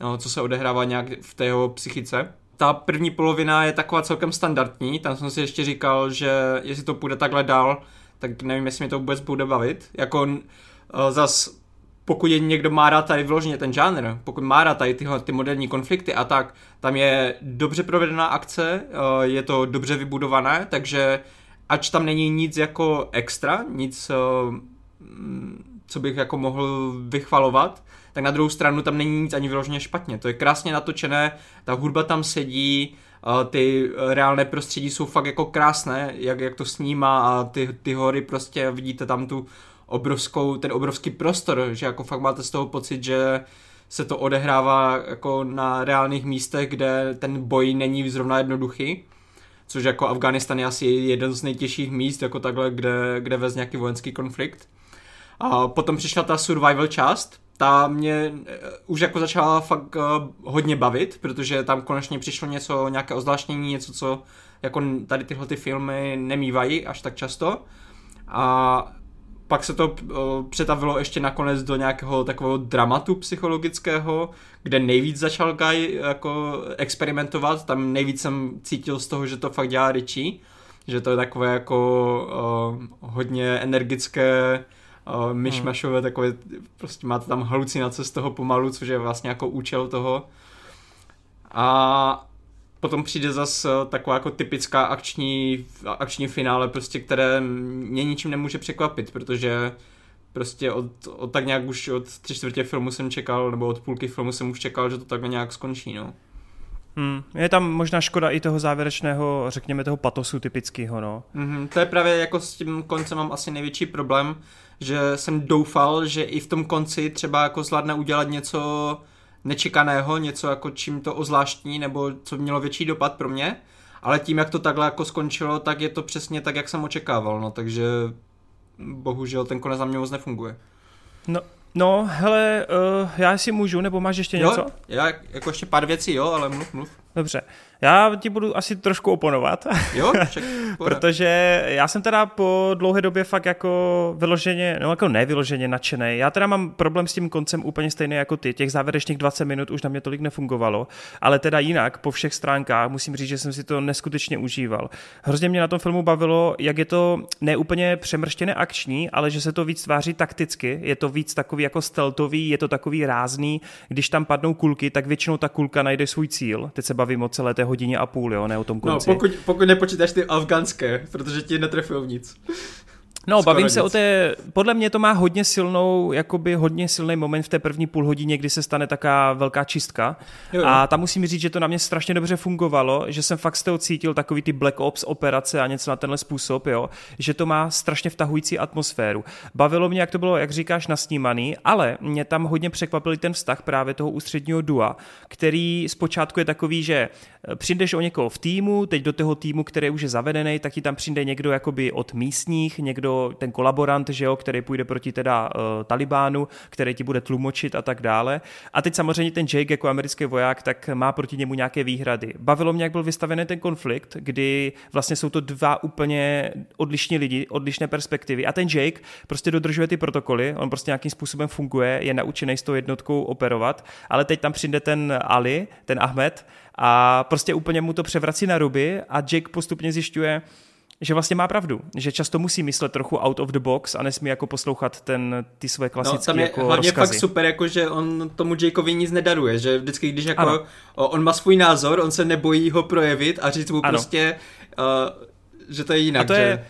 no, co se odehrává nějak v té jeho psychice. Ta první polovina je taková celkem standardní, tam jsem si ještě říkal, že jestli to půjde takhle dál, tak nevím, jestli mi to vůbec bude bavit. Jako uh, zas pokud je někdo má rád tady vložně ten žánr, pokud má rád tady tyhle ty moderní konflikty a tak, tam je dobře provedená akce, uh, je to dobře vybudované, takže ač tam není nic jako extra, nic, uh, co bych jako mohl vychvalovat, tak na druhou stranu tam není nic ani vyloženě špatně. To je krásně natočené, ta hudba tam sedí, ty reálné prostředí jsou fakt jako krásné, jak, jak to snímá a ty, ty hory prostě vidíte tam tu obrovskou, ten obrovský prostor, že jako fakt máte z toho pocit, že se to odehrává jako na reálných místech, kde ten boj není zrovna jednoduchý, což jako Afganistan je asi jeden z nejtěžších míst, jako takhle, kde, kde vez nějaký vojenský konflikt. A potom přišla ta survival část, ta mě uh, už jako začala fakt uh, hodně bavit, protože tam konečně přišlo něco, nějaké ozvláštnění, něco, co jako tady tyhle ty filmy nemývají až tak často. A pak se to uh, přetavilo ještě nakonec do nějakého takového dramatu psychologického, kde nejvíc začal Guy jako experimentovat, tam nejvíc jsem cítil z toho, že to fakt dělá Richie, že to je takové jako uh, hodně energické uh, myšmašové, takové, prostě máte tam halucinace z toho pomalu, což je vlastně jako účel toho. A potom přijde zase taková jako typická akční, akční finále, prostě, které mě ničím nemůže překvapit, protože prostě od, od tak nějak už od tři čtvrtě filmu jsem čekal, nebo od půlky filmu jsem už čekal, že to takhle nějak skončí, no. Hmm. Je tam možná škoda i toho závěrečného, řekněme toho patosu typického, no. Mm-hmm. To je právě jako s tím koncem mám asi největší problém, že jsem doufal, že i v tom konci třeba jako zvládne udělat něco nečekaného, něco jako čím to ozvláštní, nebo co mělo větší dopad pro mě, ale tím, jak to takhle jako skončilo, tak je to přesně tak, jak jsem očekával, no, takže bohužel ten konec za mě moc nefunguje. No, no hele, uh, já si můžu, nebo máš ještě jo, něco? Já jako ještě pár věcí, jo, ale mluv, mluv. Dobře. Já ti budu asi trošku oponovat. Jo, však, Protože já jsem teda po dlouhé době fakt jako vyloženě, no jako nevyloženě nadšený. Já teda mám problém s tím koncem úplně stejný jako ty. Těch závěrečných 20 minut už na mě tolik nefungovalo, ale teda jinak po všech stránkách musím říct, že jsem si to neskutečně užíval. Hrozně mě na tom filmu bavilo, jak je to neúplně přemrštěné akční, ale že se to víc tváří takticky. Je to víc takový jako steltový, je to takový rázný. Když tam padnou kulky, tak většinou ta kulka najde svůj cíl. Teď se bavím o celé té hodině a půl, jo, ne o tom No, konci. pokud, pokud nepočítáš ty afganské, protože ti netrefil nic. No, Skoro bavím nic. se o té, podle mě to má hodně silnou, jakoby hodně silný moment v té první půl hodině, kdy se stane taká velká čistka. Jo, jo. A tam musím říct, že to na mě strašně dobře fungovalo, že jsem fakt z toho cítil takový ty Black Ops operace a něco na tenhle způsob, jo, že to má strašně vtahující atmosféru. Bavilo mě, jak to bylo, jak říkáš, nasnímaný, ale mě tam hodně překvapil ten vztah právě toho ústředního dua, který zpočátku je takový, že eh, přijdeš o někoho v týmu, teď do toho týmu, který už je zavedený, tak ti tam přijde někdo jakoby od místních, někdo ten kolaborant, že jo, který půjde proti teda uh, Talibánu, který ti bude tlumočit a tak dále. A teď samozřejmě ten Jake jako americký voják, tak má proti němu nějaké výhrady. Bavilo mě, jak byl vystavený ten konflikt, kdy vlastně jsou to dva úplně odlišní lidi, odlišné perspektivy. A ten Jake prostě dodržuje ty protokoly, on prostě nějakým způsobem funguje, je naučený s tou jednotkou operovat, ale teď tam přijde ten Ali, ten Ahmed a prostě úplně mu to převrací na ruby a Jake postupně zjišťuje, že vlastně má pravdu, že často musí myslet trochu out of the box a nesmí jako poslouchat ten, ty své No, klasické tam je jako hlavně rozkazy. fakt super, jako, že on tomu Jakeovi nic nedaruje, že vždycky, když jako Ano. on má svůj názor, on se nebojí ho projevit a říct mu Ano. prostě, uh, že to je jinak, A to že... je,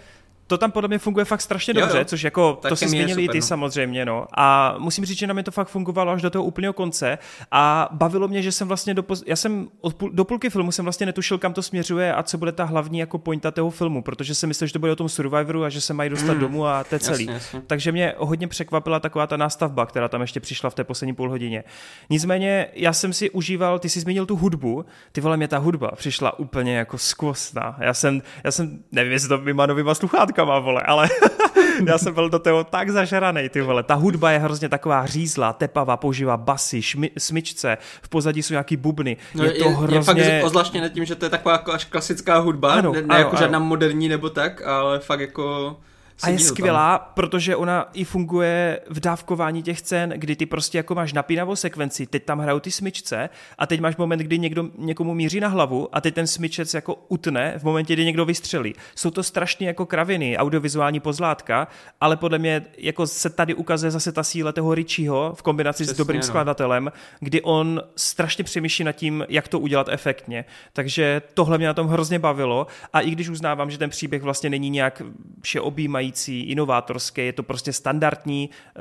to tam podle mě funguje fakt strašně Jo, dobře, jo. což jako Ta to si změnili i ty no. samozřejmě, no. A musím říct, že na mě to fakt fungovalo až do toho úplného konce a bavilo mě, že jsem vlastně do, já jsem od půl, do půlky filmu jsem vlastně netušil, kam to směřuje a co bude ta hlavní jako pointa toho filmu, protože jsem myslel, že to bude o tom Survivoru a že se mají dostat Mm. domů a to je celý. Jasně, jasně. Takže mě hodně překvapila taková ta nástavba, která tam ještě přišla v té poslední půl hodině. Nicméně já jsem si užíval, ty jsi zmínil tu hudbu, ty vole, mě ta hudba přišla úplně jako skvostná. Já jsem, já jsem, nevím, jestli to mýma novýma sluchátkama, vole, ale já jsem byl do toho tak zažranej, ty vole. Ta hudba je hrozně taková řízlá, tepavá, používá basy, šmi, smyčce, v pozadí jsou nějaký bubny. No, je, to hrozně... je fakt ozvláštněné tím, že to je taková jako až klasická hudba, Ano, ne, ne ano, jako ano. žádná moderní nebo tak, ale fakt jako... A je to tam. skvělá, protože ona i funguje v dávkování těch scén, kdy ty prostě jako máš napínavou sekvenci, teď tam hrajou ty smyčce a teď máš moment, kdy někdo někomu míří na hlavu a teď ten smyčec jako utne v momentě, kdy někdo vystřelí. Jsou to strašně jako kraviny, audiovizuální pozlátka, ale podle mě jako se tady ukazuje zase ta síla toho Richieho v kombinaci s Přesně, dobrým no. skladatelem, kdy on strašně přemýšlí nad tím, jak to udělat efektně. Takže tohle mě na tom hrozně bavilo a i když uznávám, že ten příběh vlastně není nějak všeobjímající, inovátorský, je to prostě standardní, eh,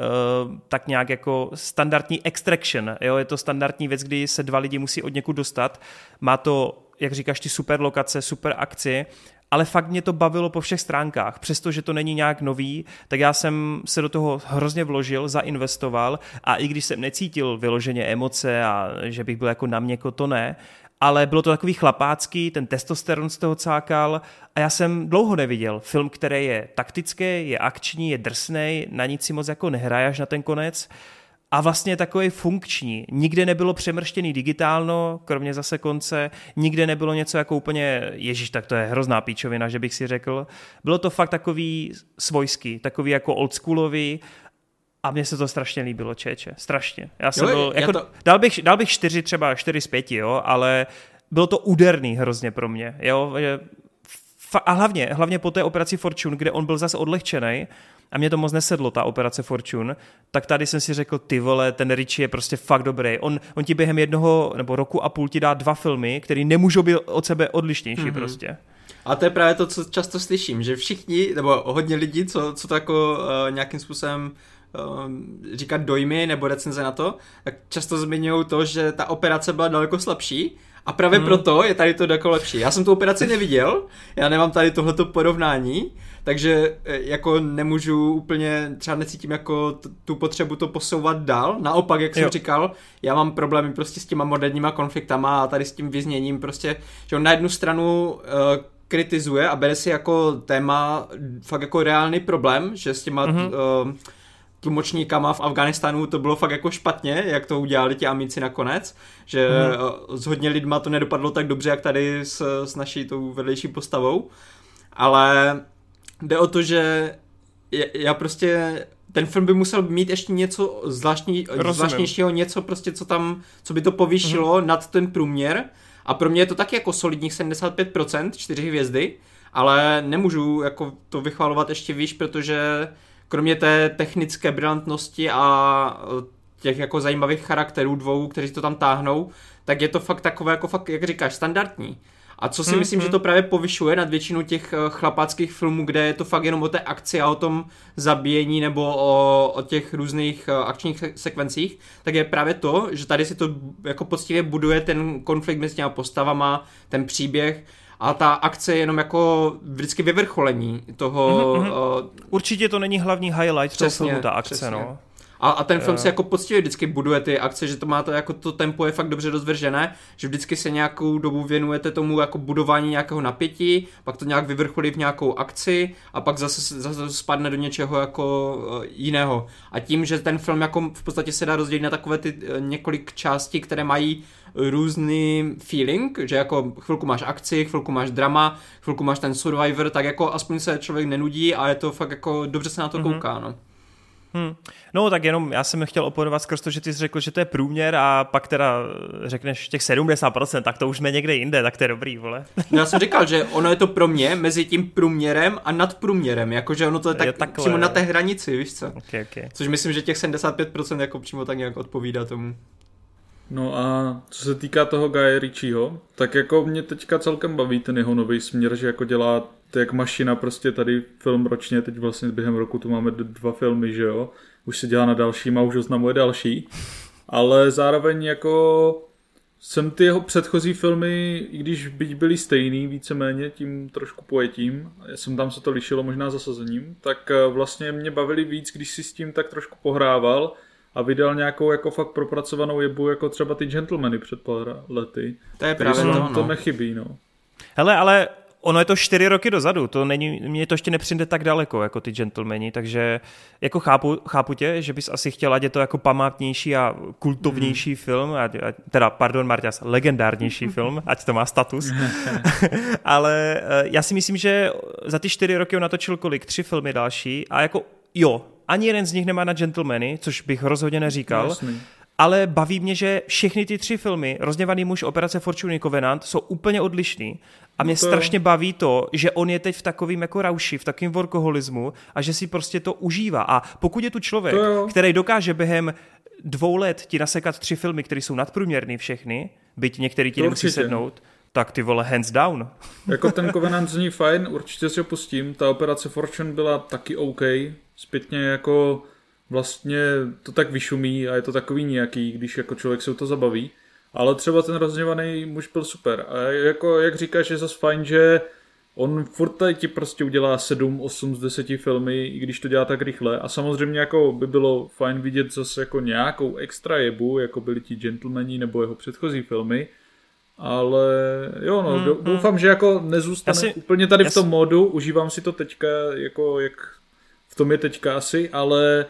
tak nějak jako standardní extraction, jo? je to standardní věc, kdy se dva lidi musí od někud dostat, má to, jak říkáš, ty super lokace, super akci, ale fakt mě to bavilo po všech stránkách. Přestože to není nějak nový, tak já jsem se do toho hrozně vložil, zainvestoval a i když jsem necítil vyloženě emoce a že bych byl jako na měko, to ne, ale bylo to takový chlapácký, ten testosteron z toho cákal a já jsem dlouho neviděl film, který je taktický, je akční, je drsnej, na nic si moc jako nehraje až na ten konec a vlastně takový funkční. Nikde nebylo přemrštěný digitálno, kromě zase konce, nikde nebylo něco jako úplně, ježíš, tak to je hrozná píčovina, že bych si řekl. Bylo to fakt takový svojský, takový jako oldschoolový a mně se to strašně líbilo, čeče, strašně. Já jsem Jo, byl, já jako, to- dal, bych, dal bych čtyři, třeba čtyři z pěti, jo, ale bylo to úderný hrozně pro mě, jo, a hlavně, hlavně po té operaci Fortune, kde on byl zase odlehčený a mě to moc nesedlo, ta operace Fortune, tak tady jsem si řekl, ty vole, ten Richie je prostě fakt dobrý. On, on ti během jednoho nebo roku a půl ti dá dva filmy, které nemůžou být od sebe odlišnější mm-hmm. prostě. A to je právě to, co často slyším, že všichni, nebo hodně lidí, co, co to jako uh, nějakým způsobem uh, říkat dojmy nebo recenze na to, tak často zmiňují to, že ta operace byla daleko slabší A právě hmm. proto je tady to jako lepší. Já jsem tu operaci neviděl, já nemám tady tohleto porovnání, takže e, jako nemůžu úplně, třeba necítím jako tu potřebu to posouvat dál. Naopak, jak jo. jsem říkal, já mám problémy prostě s těma moderníma konfliktama a tady s tím vyzněním prostě, že on na jednu stranu uh, kritizuje a bere si jako téma fakt jako reálný problém, že s těma mm-hmm. uh, tlumočníkama v Afganistánu to bylo fakt jako špatně, jak to udělali ti amici nakonec, že mm. s hodně lidma to nedopadlo tak dobře, jak tady s, s naší tou vedlejší postavou, ale jde o to, že já prostě ten film by musel mít ještě něco zvláštní, zvláštnějšího, něco prostě, co tam, co by to povýšilo mm. nad ten průměr a pro mě je to taky jako solidních 75%, 4 hvězdy, ale nemůžu jako to vychvalovat ještě výš, protože kromě té technické brilantnosti a e, těch jako zajímavých charakterů dvou, kteří to tam táhnou, tak je to fakt takové, jako fakt, jak říkáš, standardní. A co si hmm, myslím, že to právě povyšuje nad většinu těch e, chlapáckých filmů, kde je to fakt jenom o té akci a o tom zabíjení nebo o, o těch různých e, akčních sekvencích, tak je právě to, že tady si to jako poctivě buduje ten konflikt mezi těma postavama, ten příběh a ta akce je jenom jako vždycky vyvrcholení toho... Mm-hmm. Uh, Určitě to není hlavní highlight přesně, toho filmu, ta akce, přesně. no. A, a ten film uh. si jako poctivě vždycky buduje ty akce, že to má to jako to tempo je fakt dobře rozvržené, že vždycky se nějakou dobu věnujete tomu jako budování nějakého napětí, pak to nějak vyvrcholí v nějakou akci a pak zase, zase spadne do něčeho jako uh, jiného. A tím, že ten film jako v podstatě se dá rozdělit na takové ty několik částí, které mají různý feeling, že jako chvilku máš akci, chvilku máš drama, chvilku máš ten survivor, tak jako aspoň se člověk nenudí a je to fakt jako dobře se na to mm-hmm. kouká, no. Hmm. No tak jenom já jsem chtěl oponovat skrz to, že ty jsi řekl, že to je průměr a pak teda řekneš těch 70%, tak to už jsme někde jinde, tak to je dobrý, vole. No já jsem říkal, že ono je to pro mě mezi tím průměrem a nadprůměrem, jakože ono to je tak je takhle, přímo na té hranici, víš co? Okay, okay. Což myslím, že těch 75% jako přímo tak nějak odpovídá tomu. No a co se týká toho Guy Ritchieho, tak jako mě teďka celkem baví ten jeho nový směr, že jako dělá to jak mašina prostě tady film ročně, teď vlastně během roku tu máme dva filmy, že jo, už se dělá na další a už oznamuje další, ale zároveň jako jsem ty jeho předchozí filmy, i když byť byly stejný víceméně tím trošku pojetím, já jsem tam se to lišilo možná zasazením, tak eh, vlastně mě bavili víc, když si s tím tak trošku pohrával a vydal nějakou jako fakt propracovanou jebu, jako třeba ty gentlemany před pár lety. To je právě to, no. to nechybí, no. Hele, ale ono je to čtyři roky dozadu, to není, mě to ještě nepřijde tak daleko, jako ty gentlemani, takže jako chápu, chápu tě, že bys asi chtěla, ať je to jako památnější a kultovnější mm. film, ať, ať, teda, pardon, Marťas, legendárnější film, ať to má status, ale eh, já si myslím, že za ty čtyři roky on natočil kolik, tři filmy další a jako jo, ani jeden z nich nemá na gentlemany, což bych rozhodně neříkal. Jasný. Ale baví mě, že všechny ty tři filmy, Rozněvaný muž, Operace Fortune Covenant, jsou úplně odlišný. A mě no to... strašně baví to, že on je teď v takovým jako rauši, v takovém workoholismu a že si prostě to užívá. A pokud je tu člověk, který dokáže během dvou let ti nasekat tři filmy, které jsou nadprůměrný všechny, byť některý ti nemusí sednout, tak ty vole hands down. Jako ten Covenant zní fajn, určitě si ho pustím. Ta operace Fortune byla taky OK. Zpětně jako vlastně to tak vyšumí a je to takový nějaký, když jako člověk se to zabaví. Ale třeba ten rozněvaný muž byl super. A jako, jak říkáš, je zase fajn, že on furt tady ti prostě udělá 7, 8 z 10 filmy, i když to dělá tak rychle. A samozřejmě jako by bylo fajn vidět zase jako nějakou extra jebu, jako byli ti Gentlemani nebo jeho předchozí filmy. Ale jo, no, hmm, doufám, že jako nezůstane si, úplně tady v tom si... modu, užívám si to teďka, jako jak v tom je teďka asi, ale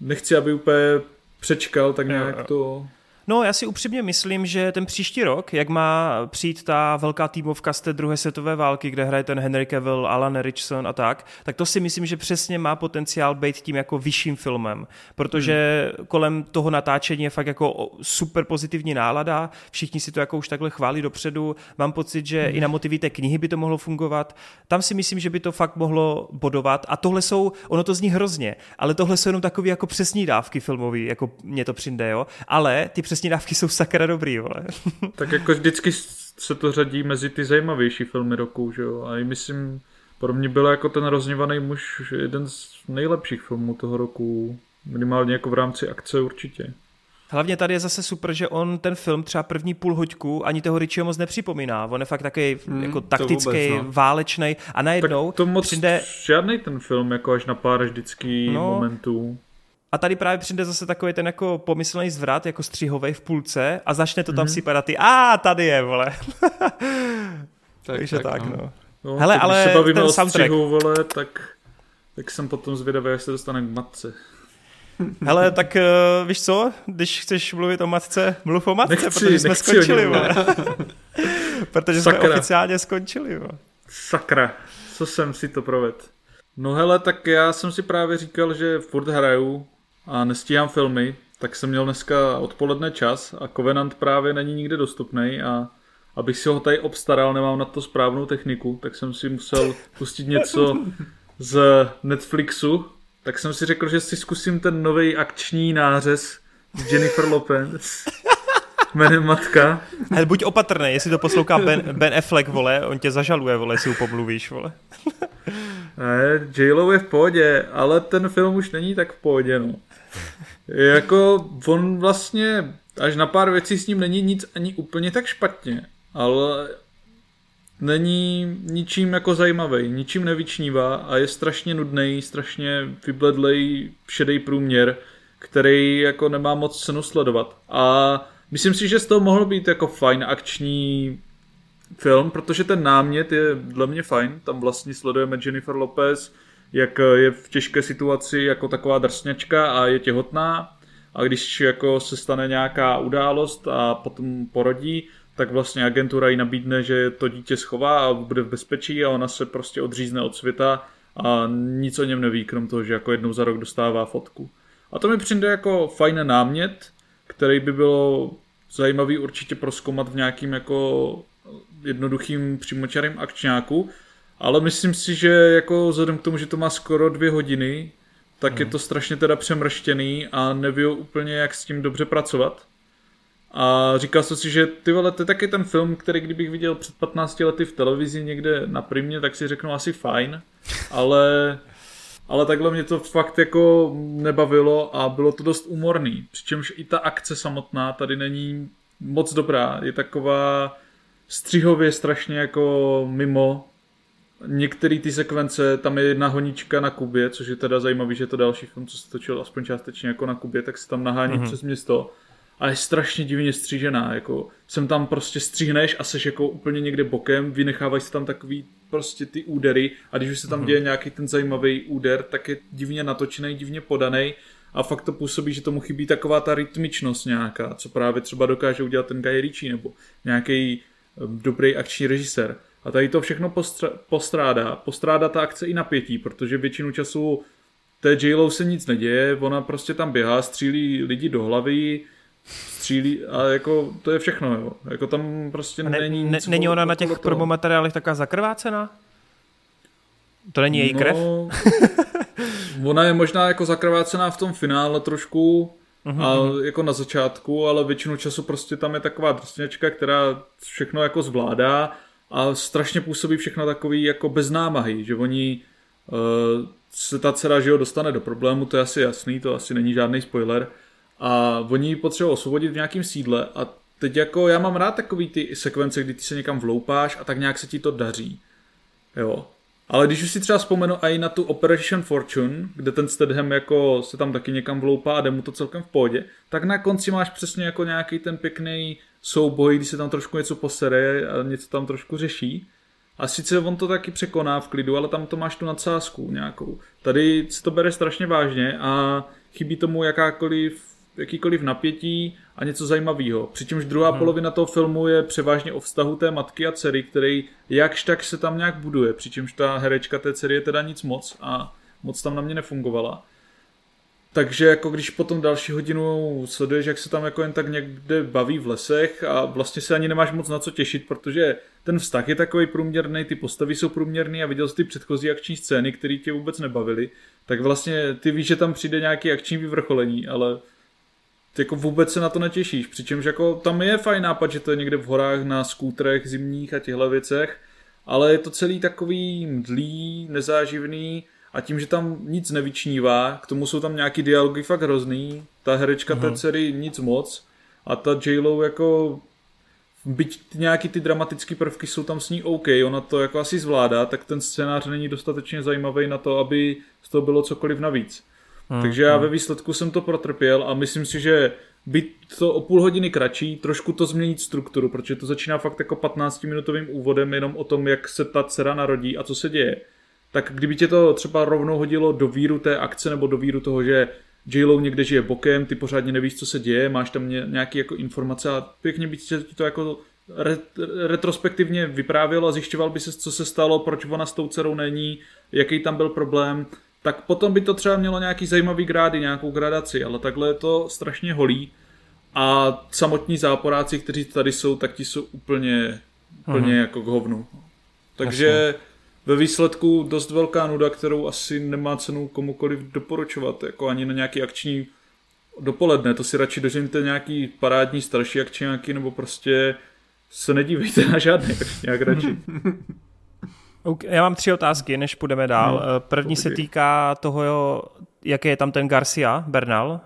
nechci, aby úplně přečkal, tak nějak jo, jo. to... No, já si upřímně myslím, že ten příští rok, jak má přijít ta velká týmovka z té druhé světové války, kde hraje ten Henry Cavill, Alan Richardson a tak, tak to si myslím, že přesně má potenciál být tím jako vyšším filmem, protože hmm. kolem toho natáčení je fakt jako super pozitivní nálada, všichni si to jako už takhle chválí dopředu, mám pocit, že hmm. i na motivy té knihy by to mohlo fungovat, tam si myslím, že by to fakt mohlo bodovat a tohle jsou, ono to zní hrozně, ale tohle jsou jenom takové jako přesní dávky filmové, jako mě to přijde, jo, ale ty přesní dávky jsou sakra dobrý, vole. tak jako vždycky se to řadí mezi ty zajímavější filmy roku, že jo, a i myslím, pro mě byl jako ten rozněvaný muž jeden z nejlepších filmů toho roku, minimálně jako v rámci akce určitě. Hlavně tady je zase super, že on ten film třeba první půl hoďku ani toho Richieho moc nepřipomíná. On je fakt takový hmm, jako taktický, vůbec, no. válečný a najednou tak to moc přijde... žádný ten film, jako až na pár vždycky no, momentů. A tady právě přijde zase takový ten jako pomyslný zvrat, jako střihový v půlce a začne to tam mm-hmm. sypat a ty, a tady je, vole. tak, Takže tak, tak no. no. no Hele, ale se bavíme ten o soundtrack. Střihu, vole, tak, tak jsem potom zvědavý, jak se dostane k matce. Hele, tak uh, víš co, když chceš mluvit o matce, mluv o matce, nechci, protože jsme skončili, vole. protože Sakra. jsme oficiálně skončili, vole. Sakra, co jsem si to proved. No hele, tak já jsem si právě říkal, že furt hraju a nestíhám filmy, tak jsem měl dneska odpoledne čas a Covenant právě není nikde dostupný a abych si ho tady obstaral, nemám na to správnou techniku, tak jsem si musel pustit něco z Netflixu, tak jsem si řekl, že si zkusím ten nový akční nářez Jennifer Lopez jménem Matka. Ale buď opatrný, jestli to poslouchá Ben, ben Affleck, vole, on tě zažaluje, vole, jestli ho pomluvíš, vole. ne, j je v pohodě, ale ten film už není tak v pohodě, no. Jako on vlastně až na pár věcí s ním není nic ani úplně tak špatně, ale není ničím jako zajímavý, ničím nevyčnívá a je strašně nudný, strašně vybledlej šedý průměr, který jako nemá moc cenu sledovat. A myslím si, že z toho mohl být jako fajn akční film, protože ten námět je dle mě fajn. Tam vlastně sledujeme Jennifer Lopez, jak je v těžké situaci jako taková drsňačka a je těhotná a když jako se stane nějaká událost a potom porodí, tak vlastně agentura jí nabídne, že to dítě schová a bude v bezpečí a ona se prostě odřízne od světa a nic o něm neví, krom toho, že jako jednou za rok dostává fotku. A to mi přijde jako fajný námět, který by bylo zajímavý určitě proskoumat v nějakým jako jednoduchým přímočarým akčňáku, ale myslím si, že jako vzhledem k tomu, že to má skoro dvě hodiny, tak hmm. je to strašně teda přemrštěný a neví úplně, jak s tím dobře pracovat. A říkal jsem si, že ty vole, to je taky ten film, který kdybych viděl před 15 lety v televizi někde na primě, tak si řeknu asi fajn, ale, ale takhle mě to fakt jako nebavilo a bylo to dost umorný. Přičemž i ta akce samotná tady není moc dobrá. Je taková střihově strašně jako mimo. Některé ty sekvence, tam je jedna honička na Kubě, což je teda zajímavý, že je to další film, co se točil aspoň částečně jako na Kubě, tak se tam nahání mm-hmm. přes město a je strašně divně střížená, jako jsem tam prostě stříhneš a seš jako úplně někde bokem, vynechávají se tam takový prostě ty údery a když už se tam mm-hmm. děje nějaký ten zajímavý úder, tak je divně natočený, divně podaný a fakt to působí, že tomu chybí taková ta rytmičnost nějaká, co právě třeba dokáže udělat ten Guy Ritchie nebo nějaký dobrý akční režisér. A tady to všechno postra- postrádá. Postrádá ta akce i napětí, protože většinu času té j se nic neděje, ona prostě tam běhá, střílí lidi do hlavy, střílí a jako to je všechno, jo. Jako tam prostě ne, není nic. Ne, není ona na těch promomateriálech taková zakrvácená? To není její no, krev? ona je možná jako zakrvácená v tom finále trošku, uh-huh. a mhm. jako na začátku, ale většinu času prostě tam je taková drsněčka, která všechno jako zvládá a strašně působí všechno takový jako bez námahy, že oni uh, se ta dcera, že ho dostane do problému, to je asi jasný, to asi není žádný spoiler, a oni ji potřebují osvobodit v nějakém sídle a teď jako já mám rád takový ty sekvence, kdy ty se někam vloupáš a tak nějak se ti to daří. Jo. Ale když už si třeba vzpomenu i na tu Operation Fortune, kde ten Stedham jako se tam taky někam vloupá a jde mu to celkem v pohodě, tak na konci máš přesně jako nějaký ten pěkný souboj, kdy se tam trošku něco posere a něco tam trošku řeší. A sice on to taky překoná v klidu, ale tam to máš tu nadsázku nějakou. Tady se to bere strašně vážně a chybí tomu jakákoliv jakýkoliv napětí a něco zajímavého. Přičemž druhá hmm. polovina toho filmu je převážně o vztahu té matky a dcery, který jakž tak se tam nějak buduje, přičemž ta herečka té dcery je teda nic moc a moc tam na mě nefungovala. Takže jako když potom další hodinu sleduješ, jak se tam jako jen tak někde baví v lesech a vlastně se ani nemáš moc na co těšit, protože ten vztah je takový průměrný, ty postavy jsou průměrný a viděl jsi ty předchozí akční scény, které tě vůbec nebavily, tak vlastně ty víš, že tam přijde nějaký akční vyvrcholení, ale ty jako vůbec se na to netěšíš, přičemž jako tam je fajn nápad, že to je někde v horách na skútrech zimních a těchto věcech, ale je to celý takový mdlý, nezáživný a tím, že tam nic nevyčnívá, k tomu jsou tam nějaký dialogy fakt hrozný, ta herečka uh-huh. té dcery nic moc a ta J-Lo jako byť nějaký ty dramatické prvky jsou tam s ní OK, ona to jako asi zvládá, tak ten scénář není dostatečně zajímavý na to, aby z toho bylo cokoliv navíc. Hmm. Takže já ve výsledku jsem to protrpěl a myslím si, že by to o půl hodiny kratší, trošku to změnit strukturu, protože to začíná fakt jako 15-minutovým úvodem jenom o tom, jak se ta dcera narodí a co se děje. Tak kdyby tě to třeba rovnou hodilo do víru té akce nebo do víru toho, že j někde žije bokem, ty pořádně nevíš, co se děje, máš tam nějaké jako informace a pěkně by ti to jako retrospektivně vyprávělo a zjišťoval by se, co se stalo, proč ona s tou dcerou není, jaký tam byl problém, tak potom by to třeba mělo nějaký zajímavý grády, nějakou gradaci, ale takhle je to strašně holý a samotní záporáci, kteří tady jsou, tak ti jsou úplně, úplně uh-huh. jako k hovnu. Takže Jasně. Ve výsledku dost velká nuda, kterou asi nemá cenu komukoliv doporučovat, jako ani na nějaký akční dopoledne, to si radši dožijte nějaký parádní starší akčňáky, nebo prostě se nedívejte na žádný nějak radši. Okay, já mám tři otázky, než půjdeme dál. No, eh, První se týká toho, jaký je tam ten Garcia, Bernal,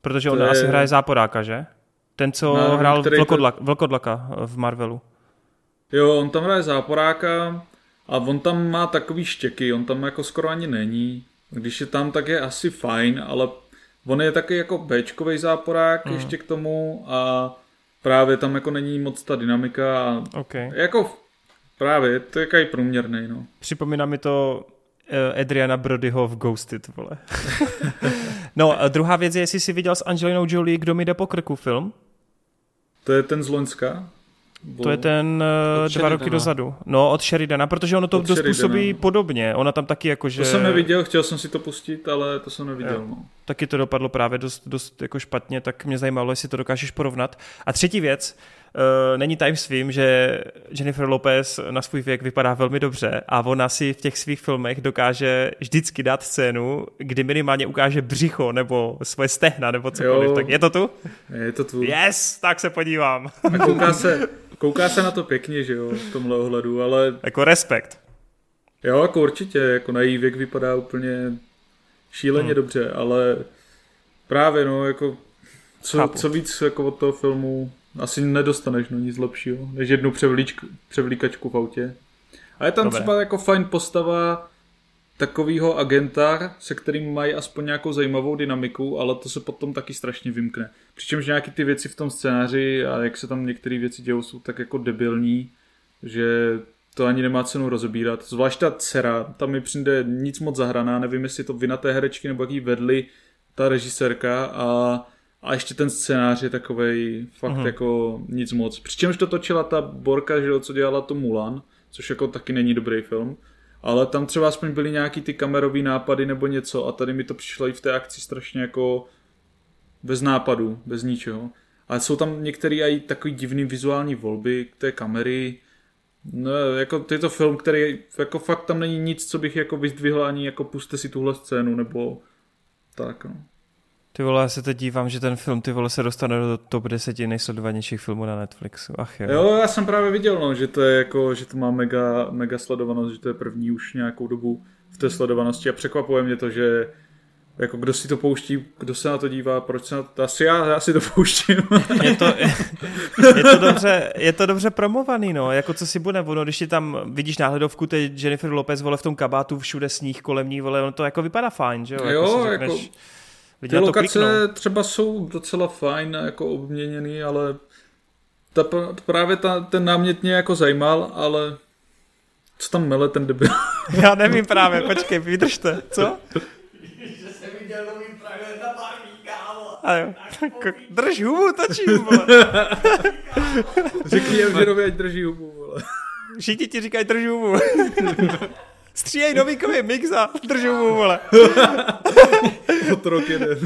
protože on je... asi hraje záporáka, že? Ten, co no, hrál Vlkodlak, to... Vlkodlaka v Marvelu. Jo, on tam hraje záporáka a on tam má takový štěky, on tam jako skoro ani není. Když je tam, tak je asi fajn, ale on je taky jako Bčkový záporák mm. ještě k tomu a právě tam jako není moc ta dynamika a okay. jako právě, to je jaký průměrný, no. Připomíná mi to uh, Adriana Brodyho v Ghosted, vole. no a druhá věc je, jestli jsi viděl s Angelinou Jolie Kdo mi jde po krku film? To je ten z Loňska? Bo... To je ten uh, dva roky dozadu. No, od Sheridana, protože ono to od dost působí podobně. Ona tam taky jako, že... To jsem neviděl, chtěl jsem si to pustit, ale to jsem neviděl. No. Taky to dopadlo právě dost, dost jako špatně, tak mě zajímalo, jestli to dokážeš porovnat. A třetí věc, uh, není time svým, že Jennifer Lopez na svůj věk vypadá velmi dobře a ona si v těch svých filmech dokáže vždycky dát scénu, kdy minimálně ukáže břicho nebo svoje stehna nebo cokoliv. Jo. Tak je to tu? Je to tu. Yes, tak se podívám. A kouká se, kouká se na to pěkně, že jo, v tomhle ohledu, ale... Jako respekt. Jo, jako určitě, jako na její věk vypadá úplně šíleně hmm. dobře, ale právě no, jako co, co víc jako od toho filmu asi nedostaneš no nic lepšího, než jednu převlíčku, převlíkačku v autě. A je tam Dobré. třeba jako fajn postava takového agenta, se kterým mají aspoň nějakou zajímavou dynamiku, ale to se potom taky strašně vymkne. Přičemž nějaký ty věci v tom scénáři a jak se tam některé věci dějou, jsou tak jako debilní, že to ani nemá cenu rozebírat. Zvlášť ta dcera, tam mi přijde nic moc zahraná, nevím, jestli to vina té herečky nebo jaký vedli ta režisérka a a ještě ten scénář je takovej fakt uh-huh. jako nic moc. Přičemž to točila ta Borka, že co dělala to Mulan, což jako taky není dobrý film. Ale tam třeba aspoň byly nějaký ty kamerový nápady nebo něco a tady mi to přišlo i v té akci strašně jako bez nápadu, bez ničeho. Ale jsou tam některé i takový divný vizuální volby té kamery. No, jako je to film, který jako fakt tam není nic, co bych jako vyzdvihl ani jako puste si tuhle scénu nebo tak no. Ty vole, já se teď dívám, že ten film, ty vole, se dostane do top 10 nejsledovanějších filmů na Netflixu. Ach jo. Jo, já jsem právě viděl, no, že to je jako, že to má mega, mega sledovanost, že to je první už nějakou dobu v té sledovanosti a překvapuje mě to, že jako kdo si to pouští, kdo se na to dívá, proč se na to, asi já, já si to pouštím. Je to, je, je to, dobře, je to dobře promovaný, no, jako co si bude, ono, když ti tam vidíš náhledovku, to Jennifer Lopez, vole, v tom kabátu, všude sníh kolem ní, vole, ono to jako vypadá fajn, že jo? Jo, jako, řekneš, jako Lidi Ty lokace třeba jsou docela fajn, jako obměněný, ale ta, právě ta, ten námět mě jako zajímal, ale co tam mele ten debil? Já nevím právě, počkej, vydržte, co? že jsem viděl nový trailer na Barbie, kámo. A jo. Drž hubu, točím, vole. Řekni Evženovi, ať drží hubu, vole. Všichni ti říkají drž hubu. Stříhej mix a držu mu, vole. Otrok jeden.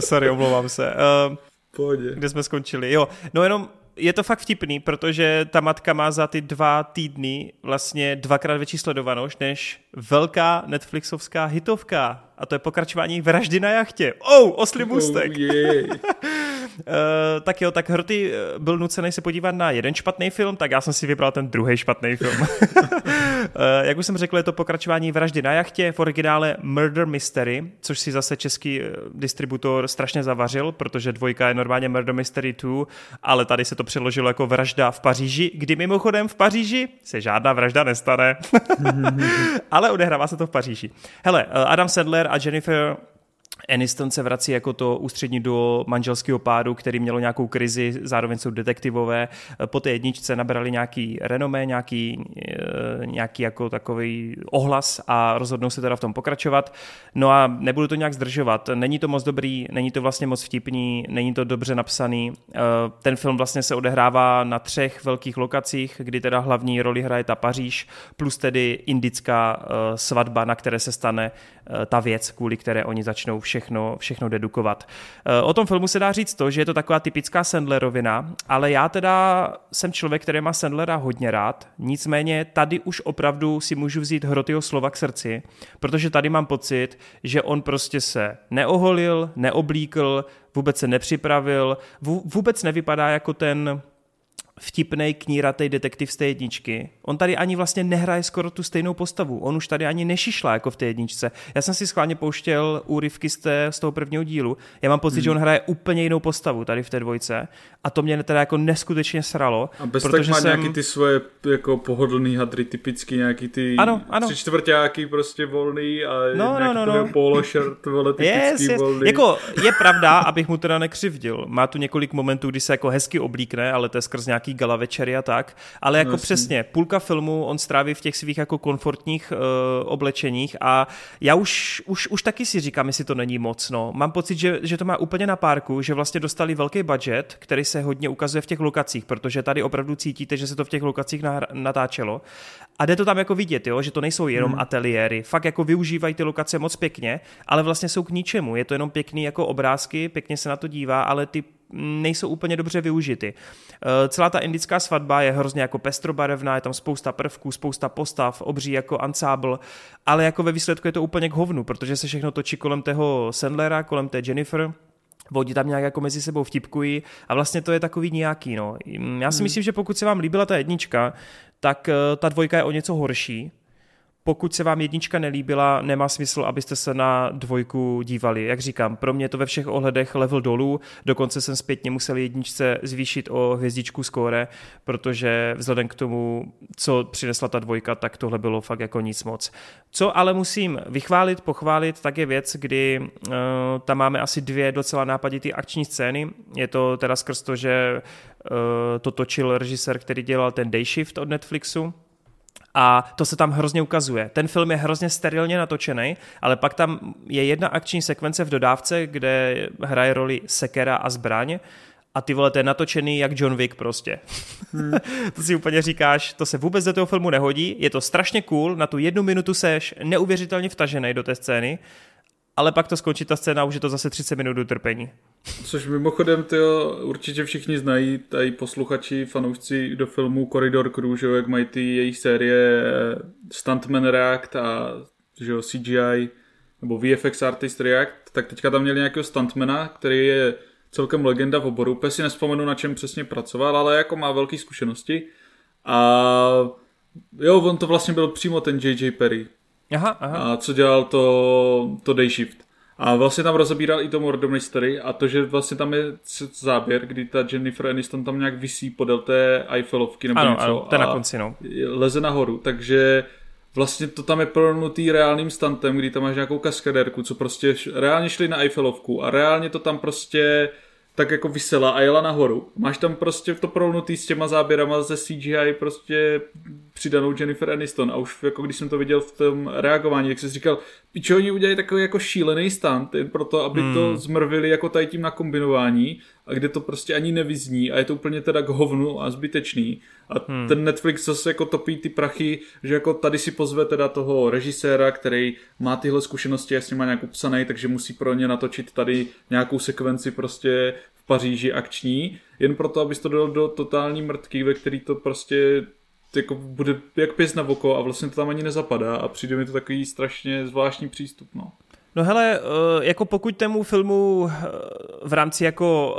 Sorry, omlouvám se. Uh, Pohodě. Kde jsme skončili? Jo, no jenom je to fakt vtipný, protože ta matka má za ty dva týdny vlastně dvakrát větší sledovanost než velká Netflixovská hitovka. A to je pokračování Vraždy na jachtě. Oh, oslý můstek. Oh, tak jo, tak Hroty eh, byl nucený se podívat na jeden špatný film, tak já jsem si vybral ten druhý špatný film. Eh, jak už jsem řekl, je to pokračování Vraždy na jachtě, v originále Murder Mystery, což si zase český distributor strašně zavařil, protože dvojka je normálně Murder Mystery 2, ale tady se to přeložilo jako Vražda v Paříži, kdy mimochodem v Paříži se žádná vražda nestane. ale odehrává se to v Paříži. Hele, Adam Sandler a Jennifer Aniston se vrací jako to ústřední do manželského páru, který mělo nějakou krizi, zároveň jsou detektivové. Po té jedničce nabrali nějaký renomé, nějaký, eh, nějaký jako takový ohlas a rozhodnou se teda v tom pokračovat. No a nebudu to nějak zdržovat. Není to moc dobrý, není to vlastně moc vtipný, není to dobře napsaný. Eh, ten film vlastně se odehrává na třech velkých lokacích, kdy teda hlavní roli hraje ta Paříž, plus tedy indická eh, svatba, na které se stane ta věc, kvůli které oni začnou všechno, všechno dedukovat. Eh, o tom filmu se dá říct to, že je to taková typická Sandlerovina, ale já teda jsem člověk, který má Sandlera hodně rád, nicméně tady už opravdu si můžu vzít hrotyho slova k srdci, protože tady mám pocit, že on prostě se neoholil, neoblíkl, vůbec se nepřipravil, vůbec nevypadá jako ten vtipnej kníratej detektiv z té jedničky. On tady ani vlastně nehraje skoro tu stejnou postavu. On už tady ani nešišla jako v té jedničce. Já jsem si schválně pouštěl úryvky z, té, z toho prvního dílu. Já mám pocit, hmm. že on hraje úplně jinou postavu tady v té dvojce. A to mě teda jako neskutečně sralo. A bez protože tak má jsem... nějaký ty svoje jako pohodlný hadry, typicky nějaký ty ano, ano. tři čtvrtáky prostě volný a no, no, no, no. polo shirt, vole, typický yes, yes. volný. Jako je pravda, abych mu teda nekřivdil. Má tu několik momentů, kdy se jako hezky oblíkne, ale to je skrz nějaký nějaký gala večery a tak, ale jako no, přesně, půlka filmu on stráví v těch svých jako komfortních uh, oblečeních a já už, už, už taky si říkám, jestli to není moc, no. Mám pocit, že, že to má úplně na párku, že vlastně dostali velký budget, který se hodně ukazuje v těch lokacích, protože tady opravdu cítíte, že se to v těch lokacích natáčelo a jde to tam jako vidět, jo, že to nejsou jenom hmm. ateliéry, fakt jako využívají ty lokace moc pěkně, ale vlastně jsou k ničemu, je to jenom pěkný jako obrázky, pěkně se na to dívá, ale ty nejsou úplně dobře využity. Eh, celá ta indická svatba je hrozně jako pestrobarevná, je tam spousta prvků, spousta postav, obří jako ansábl, ale jako ve výsledku je to úplně k hovnu, protože se všechno točí kolem toho Sandlera, kolem té Jennifer, Oni tam nějak jako mezi sebou vtipkují a vlastně to je takový nějaký, no. Já si hmm. myslím, že pokud se vám líbila ta jednička, tak eh, ta dvojka je o něco horší, pokud se vám jednička nelíbila, nemá smysl, abyste se na dvojku dívali. Jak říkám, pro mě to ve všech ohledech level dolů, dokonce jsem zpětně musel jedničce zvýšit o hvězdičku skóre, protože vzhledem k tomu, co přinesla ta dvojka, tak tohle bylo fakt jako nic moc. Co ale musím vychválit, pochválit, tak je věc, kdy uh, tam máme asi dvě docela nápadité akční scény. Je to teda skrz to, že uh, to točil režisér, který dělal ten Day Shift od Netflixu, a to se tam hrozně ukazuje. Ten film je hrozně sterilně natočený, ale pak tam je jedna akční sekvence v dodávce, kde hraje roli sekera a zbraň a ty vole, to je natočený jak John Wick prostě. Hmm. to si úplně říkáš, to se vůbec do toho filmu nehodí, je to strašně cool, na tu jednu minutu seš neuvěřitelně vtažený do té scény, ale pak to skončí ta scéna, už je to zase 30 minut utrpení. Což mimochodem ty určitě všichni znají, tady posluchači, fanoušci do filmu Corridor Crew, že jo, jak mají ty jejich série Stuntman React a že jo, CGI nebo VFX Artist React, tak teďka tam měli nějakého stuntmana, který je celkem legenda v oboru, úplně si nespomenu, na čem přesně pracoval, ale jako má velké zkušenosti. A jo, on to vlastně byl přímo ten J.J. Perry, Aha, aha. A co dělal to, to Day Shift. A vlastně tam rozebíral i to Murder Mystery a to, že vlastně tam je záběr, kdy ta Jennifer Aniston tam nějak visí podél té Eiffelovky nebo ano, něco. Ano, to na konci, no. Leze nahoru, takže vlastně to tam je prolnutý reálným stantem, kdy tam máš nějakou kaskadérku, co prostě reálně šli na Eiffelovku a reálně to tam prostě tak jako vysela a jela nahoru. Máš tam prostě to prolnutý s těma záběrama ze CGI prostě přidanou Jennifer Aniston a už jako když jsem to viděl v tom reagování, jak jsi říkal, pičo, oni udělají takový jako šílený stunt, jen proto, aby hmm. to zmrvili jako tady tím na kombinování a kde to prostě ani nevyzní a je to úplně teda k hovnu a zbytečný. A hmm. ten Netflix zase jako topí ty prachy, že jako tady si pozve teda toho režiséra, který má tyhle zkušenosti a s ním má nějak upsaný, takže musí pro ně natočit tady nějakou sekvenci prostě v Paříži akční, jen proto, abys to dal do totální mrtky, ve který to prostě jako bude jak pěs na oko a vlastně to tam ani nezapadá a přijde mi to takový strašně zvláštní přístup, no. No hele, eh, jako pokud tému filmu eh, v rámci jako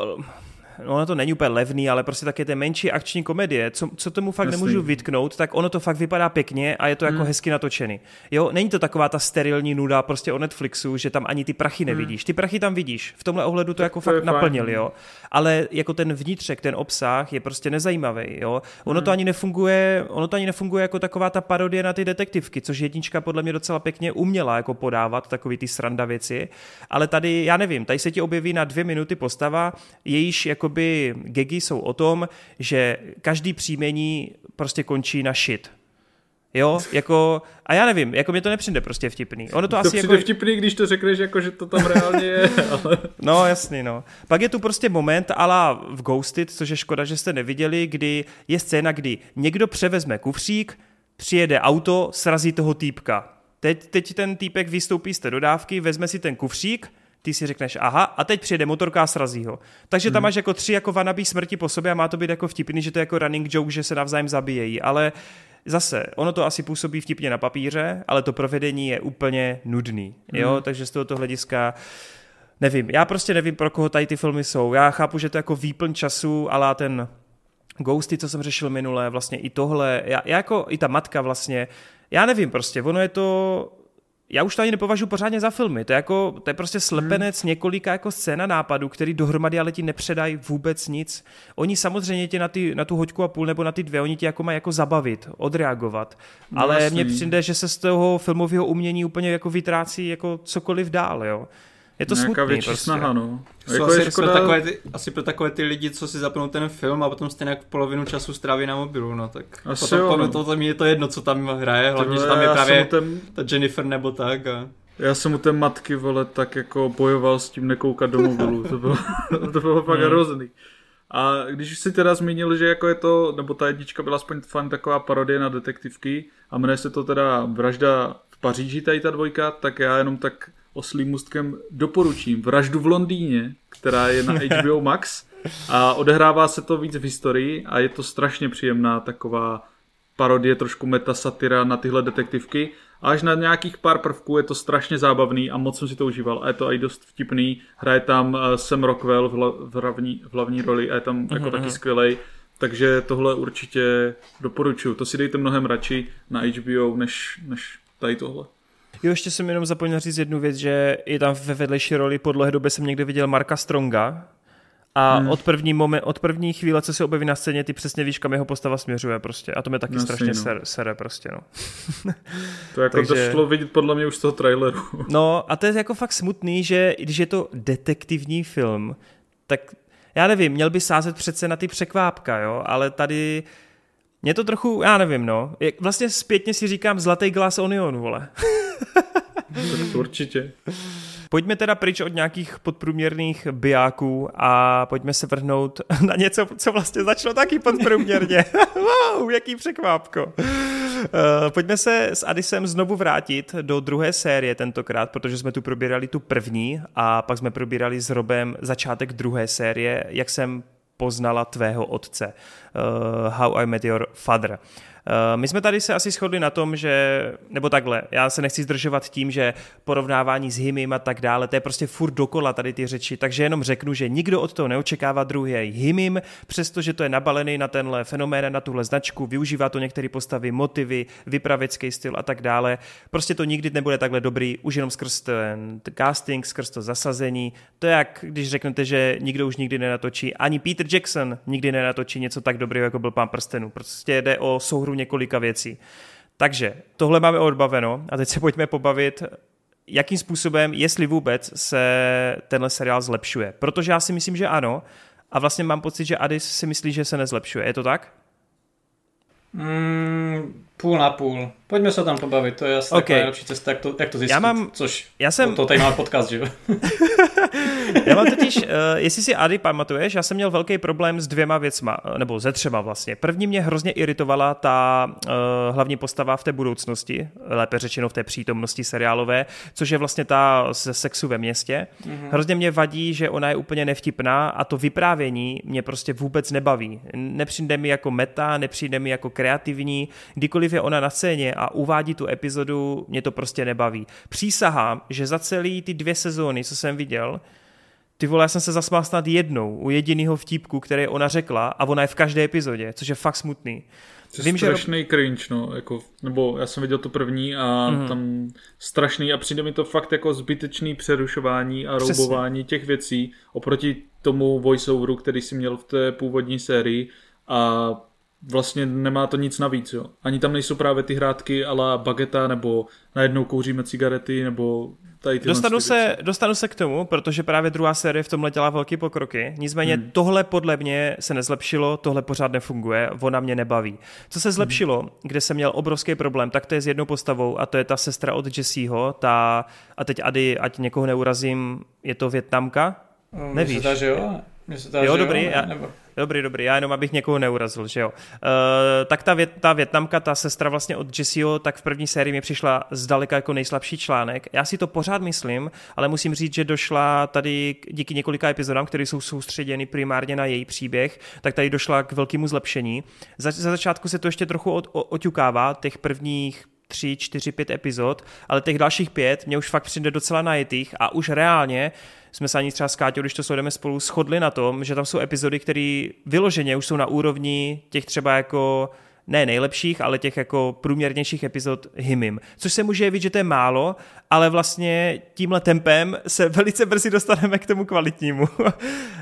no ono to není úplně levný, ale prostě také ty menší akční komedie, co, co tomu fakt Jasný. nemůžu vytknout, tak ono to fakt vypadá pěkně a je to jako hmm. hezky natočený. Jo, není to taková ta sterilní nuda prostě o Netflixu, že tam ani ty prachy hmm. nevidíš. Ty prachy tam vidíš. V tomhle ohledu to tak jako to fakt naplnil, jo. Ale jako ten vnitřek, ten obsah je prostě nezajímavý, jo. Ono hmm. to ani nefunguje, ono to ani nefunguje jako taková ta parodie na ty detektivky, což jednička podle mě docela pěkně uměla jako podávat takový ty sranda věci, ale tady, já nevím, tady se ti objeví na dvě minuty postava, jejíž jakoby gegy jsou o tom, že každý příjmení prostě končí na shit. Jo, jako, a já nevím, jako mě to nepřijde prostě vtipný. Ono to, to asi přijde jako... vtipný, když to řekneš, jako, že to tam reálně je, ale... No, jasný, no. Pak je tu prostě moment, ala v Ghosted, což je škoda, že jste neviděli, kdy je scéna, kdy někdo převezme kufřík, přijede auto, srazí toho týpka. Teď, teď ten týpek vystoupí z té dodávky, vezme si ten kufřík, ty si řekneš aha, a teď přijede motorka a srazí ho. Takže tam hmm. máš jako tři jako vanabí smrti po sobě a má to být jako vtipný, že to je jako running joke, že se navzájem zabíjejí, ale zase, ono to asi působí vtipně na papíře, ale to provedení je úplně nudný, jo, hmm. takže z tohoto hlediska nevím, já prostě nevím, pro koho tady ty filmy jsou. Já chápu, že to je jako výplň času, ale ten Ghosty, co jsem řešil minule, vlastně i tohle, já, já jako i ta matka vlastně, já nevím prostě, ono je to, já už to ani nepovažuji pořádně za filmy. To je, jako, to je prostě slepenec hmm. několika jako scéna nápadů, který dohromady ale ti nepředají vůbec nic. Oni samozřejmě tě na, ty, na tu hoďku a půl nebo na ty dvě, oni tě jako mají jako zabavit, odreagovat. No, ale mně přijde, že se z toho filmového umění úplně jako vytrácí jako cokoliv dál, jo. Je to Nějaká smutný prostě. snaha, no. Jako asi, je škoda... pro takové ty, asi pro takové ty lidi, co si zapnou ten film a potom stejně polovinu času stráví na mobilu, no tak asi potom, jo, no. to, to, je to jedno, co tam hraje, hlavně, že tam je právě ten... ta Jennifer nebo tak a... Já jsem u té matky, vole, tak jako bojoval s tím nekoukat do mobilu, to bylo, to bylo fakt hmm. hrozný. A když už si teda zmínil, že jako je to, nebo ta jednička byla aspoň fajn taková parodie na detektivky a jmenuje se to teda Vražda v Paříži, tady ta dvojka, tak já jenom tak oslým mustkem doporučím Vraždu v Londýně, která je na HBO Max a odehrává se to víc v historii a je to strašně příjemná taková parodie, trošku metasatyra na tyhle detektivky. A až na nějakých pár prvků je to strašně zábavný a moc jsem si to užíval. A je to i dost vtipný. Hraje tam eh, Sam Rockwell v, hla, v, hlavní, v hlavní roli a je tam jako uh-huh. taky skvělej. Takže tohle určitě doporučuju. To si dejte mnohem radši na HBO, než, než tady tohle. Jo, ještě jsem jenom zapomněl říct jednu věc, že je tam ve vedlejší roli po dlouhé době jsem někde viděl Marka Stronga, a hmm. od, první moment, od první chvíle, co se objeví na scéně, ty přesně víš, kam jeho postava směřuje prostě. A to mě taky no, strašně no. ser, sere prostě, no. to jako Takže... to šlo vidět podle mě už z toho traileru. no a to je jako fakt smutný, že když je to detektivní film, tak já nevím, měl by sázet přece na ty překvápka, jo, ale tady mě to trochu, já nevím, no. Vlastně zpětně si říkám zlatý glas onion, vole. Určitě. Pojďme teda pryč od nějakých podprůměrných bijáků a pojďme se vrhnout na něco, co vlastně začalo taky podprůměrně. wow, jaký překvápko. Uh, pojďme se s Adisem znovu vrátit do druhé série tentokrát, protože jsme tu probírali tu první a pak jsme probírali s Robem začátek druhé série, jak jsem poznala tvého otce. Uh, How I Met Your Father. Eh, my jsme tady se asi shodli na tom, že, nebo takhle, já se nechci zdržovat tím, že porovnávání s hymim a tak dále, to je prostě furt dokola tady ty řeči, takže jenom řeknu, že nikdo od toho neočekává druhý hymim, přestože to je nabalený na tenhle fenomén, na tuhle značku, využívá to některé postavy, motivy, vypravěcký styl a tak dále. Prostě to nikdy nebude takhle dobrý, už jenom skrz ten casting, skrz to zasazení. To je jak, když řeknete, že nikdo už nikdy nenatočí, ani Peter Jackson nikdy nenatočí něco tak dobrého, jako byl Pán prstenů. Prostě jde o souhru několika věcí. Takže tohle máme odbaveno a teď se pojďme pobavit, jakým způsobem, jestli vůbec se tenhle seriál zlepšuje. Protože já si myslím, že ano. A vlastně mám pocit, že Adis si myslí, že se nezlepšuje. Je to tak? Mm, půl na půl. Pojďme se tam pobavit, to je asi okay. nejlepší cesta, jak to, jak to zjistit. Já mám, což já jsem... to tady máme podcast, že jo? já mám totiž, uh, jestli si Ady pamatuješ, já jsem měl velký problém s dvěma věcma, eh, nebo ze třema vlastně. První mě hrozně iritovala ta uh, hlavní postava v té budoucnosti, lépe řečeno v té přítomnosti seriálové, což je vlastně ta ze sexu ve městě. Mm-hmm. Hrozně mě vadí, že ona je úplně nevtipná a to vyprávění mě prostě vůbec nebaví. Nepřijde mi jako meta, nepřijde mi jako kreativní. Kdykoliv je ona na scéně a uvádí tu epizodu, mě to prostě nebaví. Přísahám, že za celý ty dvě sezóny, co jsem viděl, ty vole, já jsem se zasmál snad jednou u jediného vtípku, který ona řekla a ona je v každé epizodě, což je fakt smutný. To je Vím, strašný že... cringe, no, jako, nebo já jsem viděl to první a mm. tam strašný a přijde mi to fakt jako zbytečný přerušování a Přesně. roubování těch věcí oproti tomu voiceoveru, který si měl v té původní sérii a vlastně nemá to nic navíc, jo. Ani tam nejsou právě ty hrátky ala bageta, nebo najednou kouříme cigarety, nebo tady ty dostanu se, dostanu se k tomu, protože právě druhá série v tomhle dělá velký pokroky. Nicméně hmm. tohle podle mě se nezlepšilo, tohle pořád nefunguje, ona mě nebaví. Co se zlepšilo, hmm. kde jsem měl obrovský problém, tak to je s jednou postavou a to je ta sestra od Jesseho, ta, a teď Ady, ať někoho neurazím, je to Větnamka? Nevíš? Zdá, že jo? jo, dobrý. Jo, já, nebo... Dobrý, dobrý, já jenom abych někoho neurazil, že jo. Uh, tak ta, vět, ta Větnamka, ta sestra vlastně od Jesseho, tak v první sérii mi přišla zdaleka jako nejslabší článek. Já si to pořád myslím, ale musím říct, že došla tady díky několika epizodám, které jsou soustředěny primárně na její příběh, tak tady došla k velkému zlepšení. Za, za začátku se to ještě trochu od, o, oťukává, těch prvních tři, čtyři, pět epizod, ale těch dalších pět mě už fakt přijde docela najetých a už reálně jsme se ani třeba s Káťou, když to sledujeme spolu, shodli na tom, že tam jsou epizody, které vyloženě už jsou na úrovni těch třeba jako ne nejlepších, ale těch jako průměrnějších epizod Himim. Což se může jevit, že to je málo, ale vlastně tímhle tempem se velice brzy dostaneme k tomu kvalitnímu.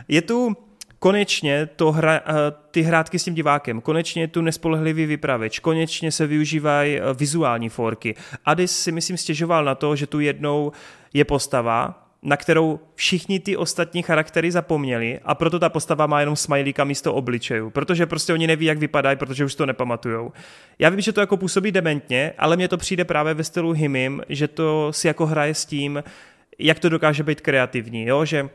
je tu konečně to hra, eh, ty hrátky s tím divákem, konečně tu nespolehlivý vypraveč, konečně se využívají eh, vizuální forky. Adis si myslím stěžoval na to, že tu jednou je postava, na kterou všichni ty ostatní charaktery zapomněli a proto ta postava má jenom smajlíka místo obličejů, protože prostě oni neví, jak vypadají, protože už to nepamatujou. Já vím, že to jako působí dementně, ale mně to přijde právě ve stylu Himim, že to si jako hraje s tím, jak to dokáže být kreativní, jo? že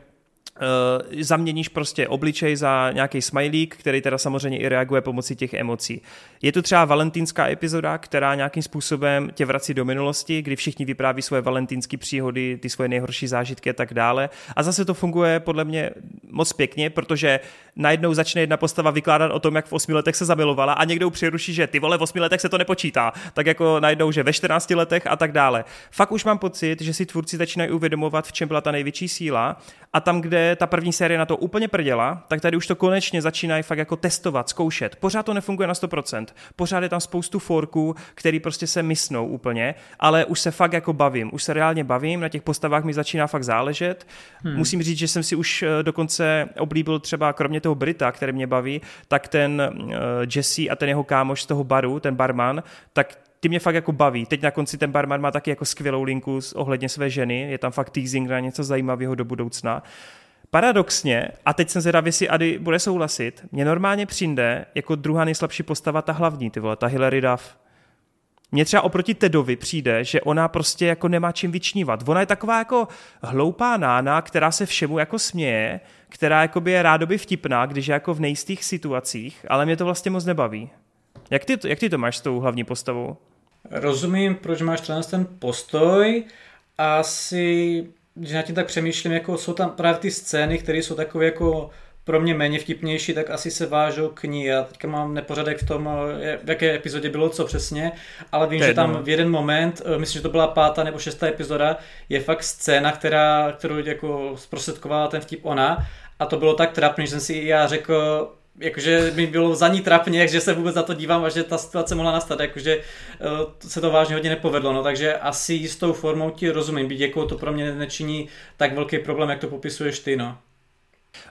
Uh, zaměníš prostě obličej za nějaký smajlík, který teda samozřejmě i reaguje pomocí těch emocí. Je tu třeba valentínská epizoda, která nějakým způsobem tě vrací do minulosti, kdy všichni vypráví svoje valentínské příhody, ty svoje nejhorší zážitky a tak dále. A zase to funguje podle mě moc pěkně, protože najednou začne jedna postava vykládat o tom, jak v osmi letech se zamilovala a někdo přeruší, že ty vole v osmi letech se to nepočítá. Tak jako najednou, že ve 14 letech a tak dále. Fakt už mám pocit, že si tvůrci začínají uvědomovat, v čem byla ta největší síla a tam, kde ta první série na to úplně prděla, tak tady už to konečně začínají fakt jako testovat, zkoušet. Pořád to nefunguje na 100%. Pořád je tam spoustu forků, který prostě se mysnou úplně, ale už se fakt jako bavím. Už se reálně bavím, na těch postavách mi začíná fakt záležet. Hmm. Musím říct, že jsem si už eh, dokonce oblíbil třeba kromě toho Brita, který mě baví, tak ten uh, Jesse a ten jeho kámoš z toho baru, ten barman, tak ty mě fakt jako baví. Teď na konci ten barman má taky jako skvělou linku ohledně své ženy, je tam fakt teasing na něco zajímavého do budoucna. Paradoxně, a teď jsem zvědavý, jestli Ady bude souhlasit, mě normálně přijde jako druhá nejslabší postava ta hlavní, ty vole, ta Hilary Duff. Mně třeba oproti Tedovi přijde, že ona prostě jako nemá čím vyčnívat. Ona je taková jako hloupá nána, která se všemu jako směje, která jako by je rádoby vtipná, když je jako v nejistých situacích, ale mě to vlastně moc nebaví. Jak ty, jak ty to máš s tou hlavní postavou? Rozumím, proč máš ten postoj. Asi když na tím tak přemýšlím, jako jsou tam právě ty scény, které jsou takové jako pro mě méně vtipnější, tak asi se vážou k ní. Já teďka mám nepořadek v tom, v jaké epizodě bylo co přesně, ale vím, že tam v jeden moment, eh, myslím, že to byla pátá nebo šestá epizoda, je fakt scéna, která, kterou jako zprostředkovala ten vtip ona a to bylo tak trapný, že jsem si já řekl, jakože mi bylo za ní trapně, že se vůbec za to dívám a že ta situace mohla nastat, jakože uh, se to vážně hodně nepovedlo, no takže asi jistou formou ti rozumím, byť jako to pro mě nečiní tak velký problém, jak to popisuješ ty, no.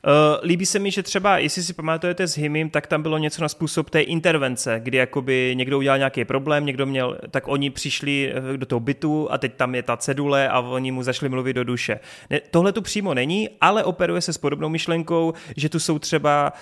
Uh, líbí se mi, že třeba, jestli si pamatujete s Himim, tak tam bylo něco na způsob té intervence, kdy jakoby někdo udělal nějaký problém, někdo měl, tak oni přišli eh, do toho bytu a teď tam je ta cedule a oni mu zašli mluvit do duše. Ne, tohle tu přímo není, ale operuje se s podobnou myšlenkou, že tu jsou třeba,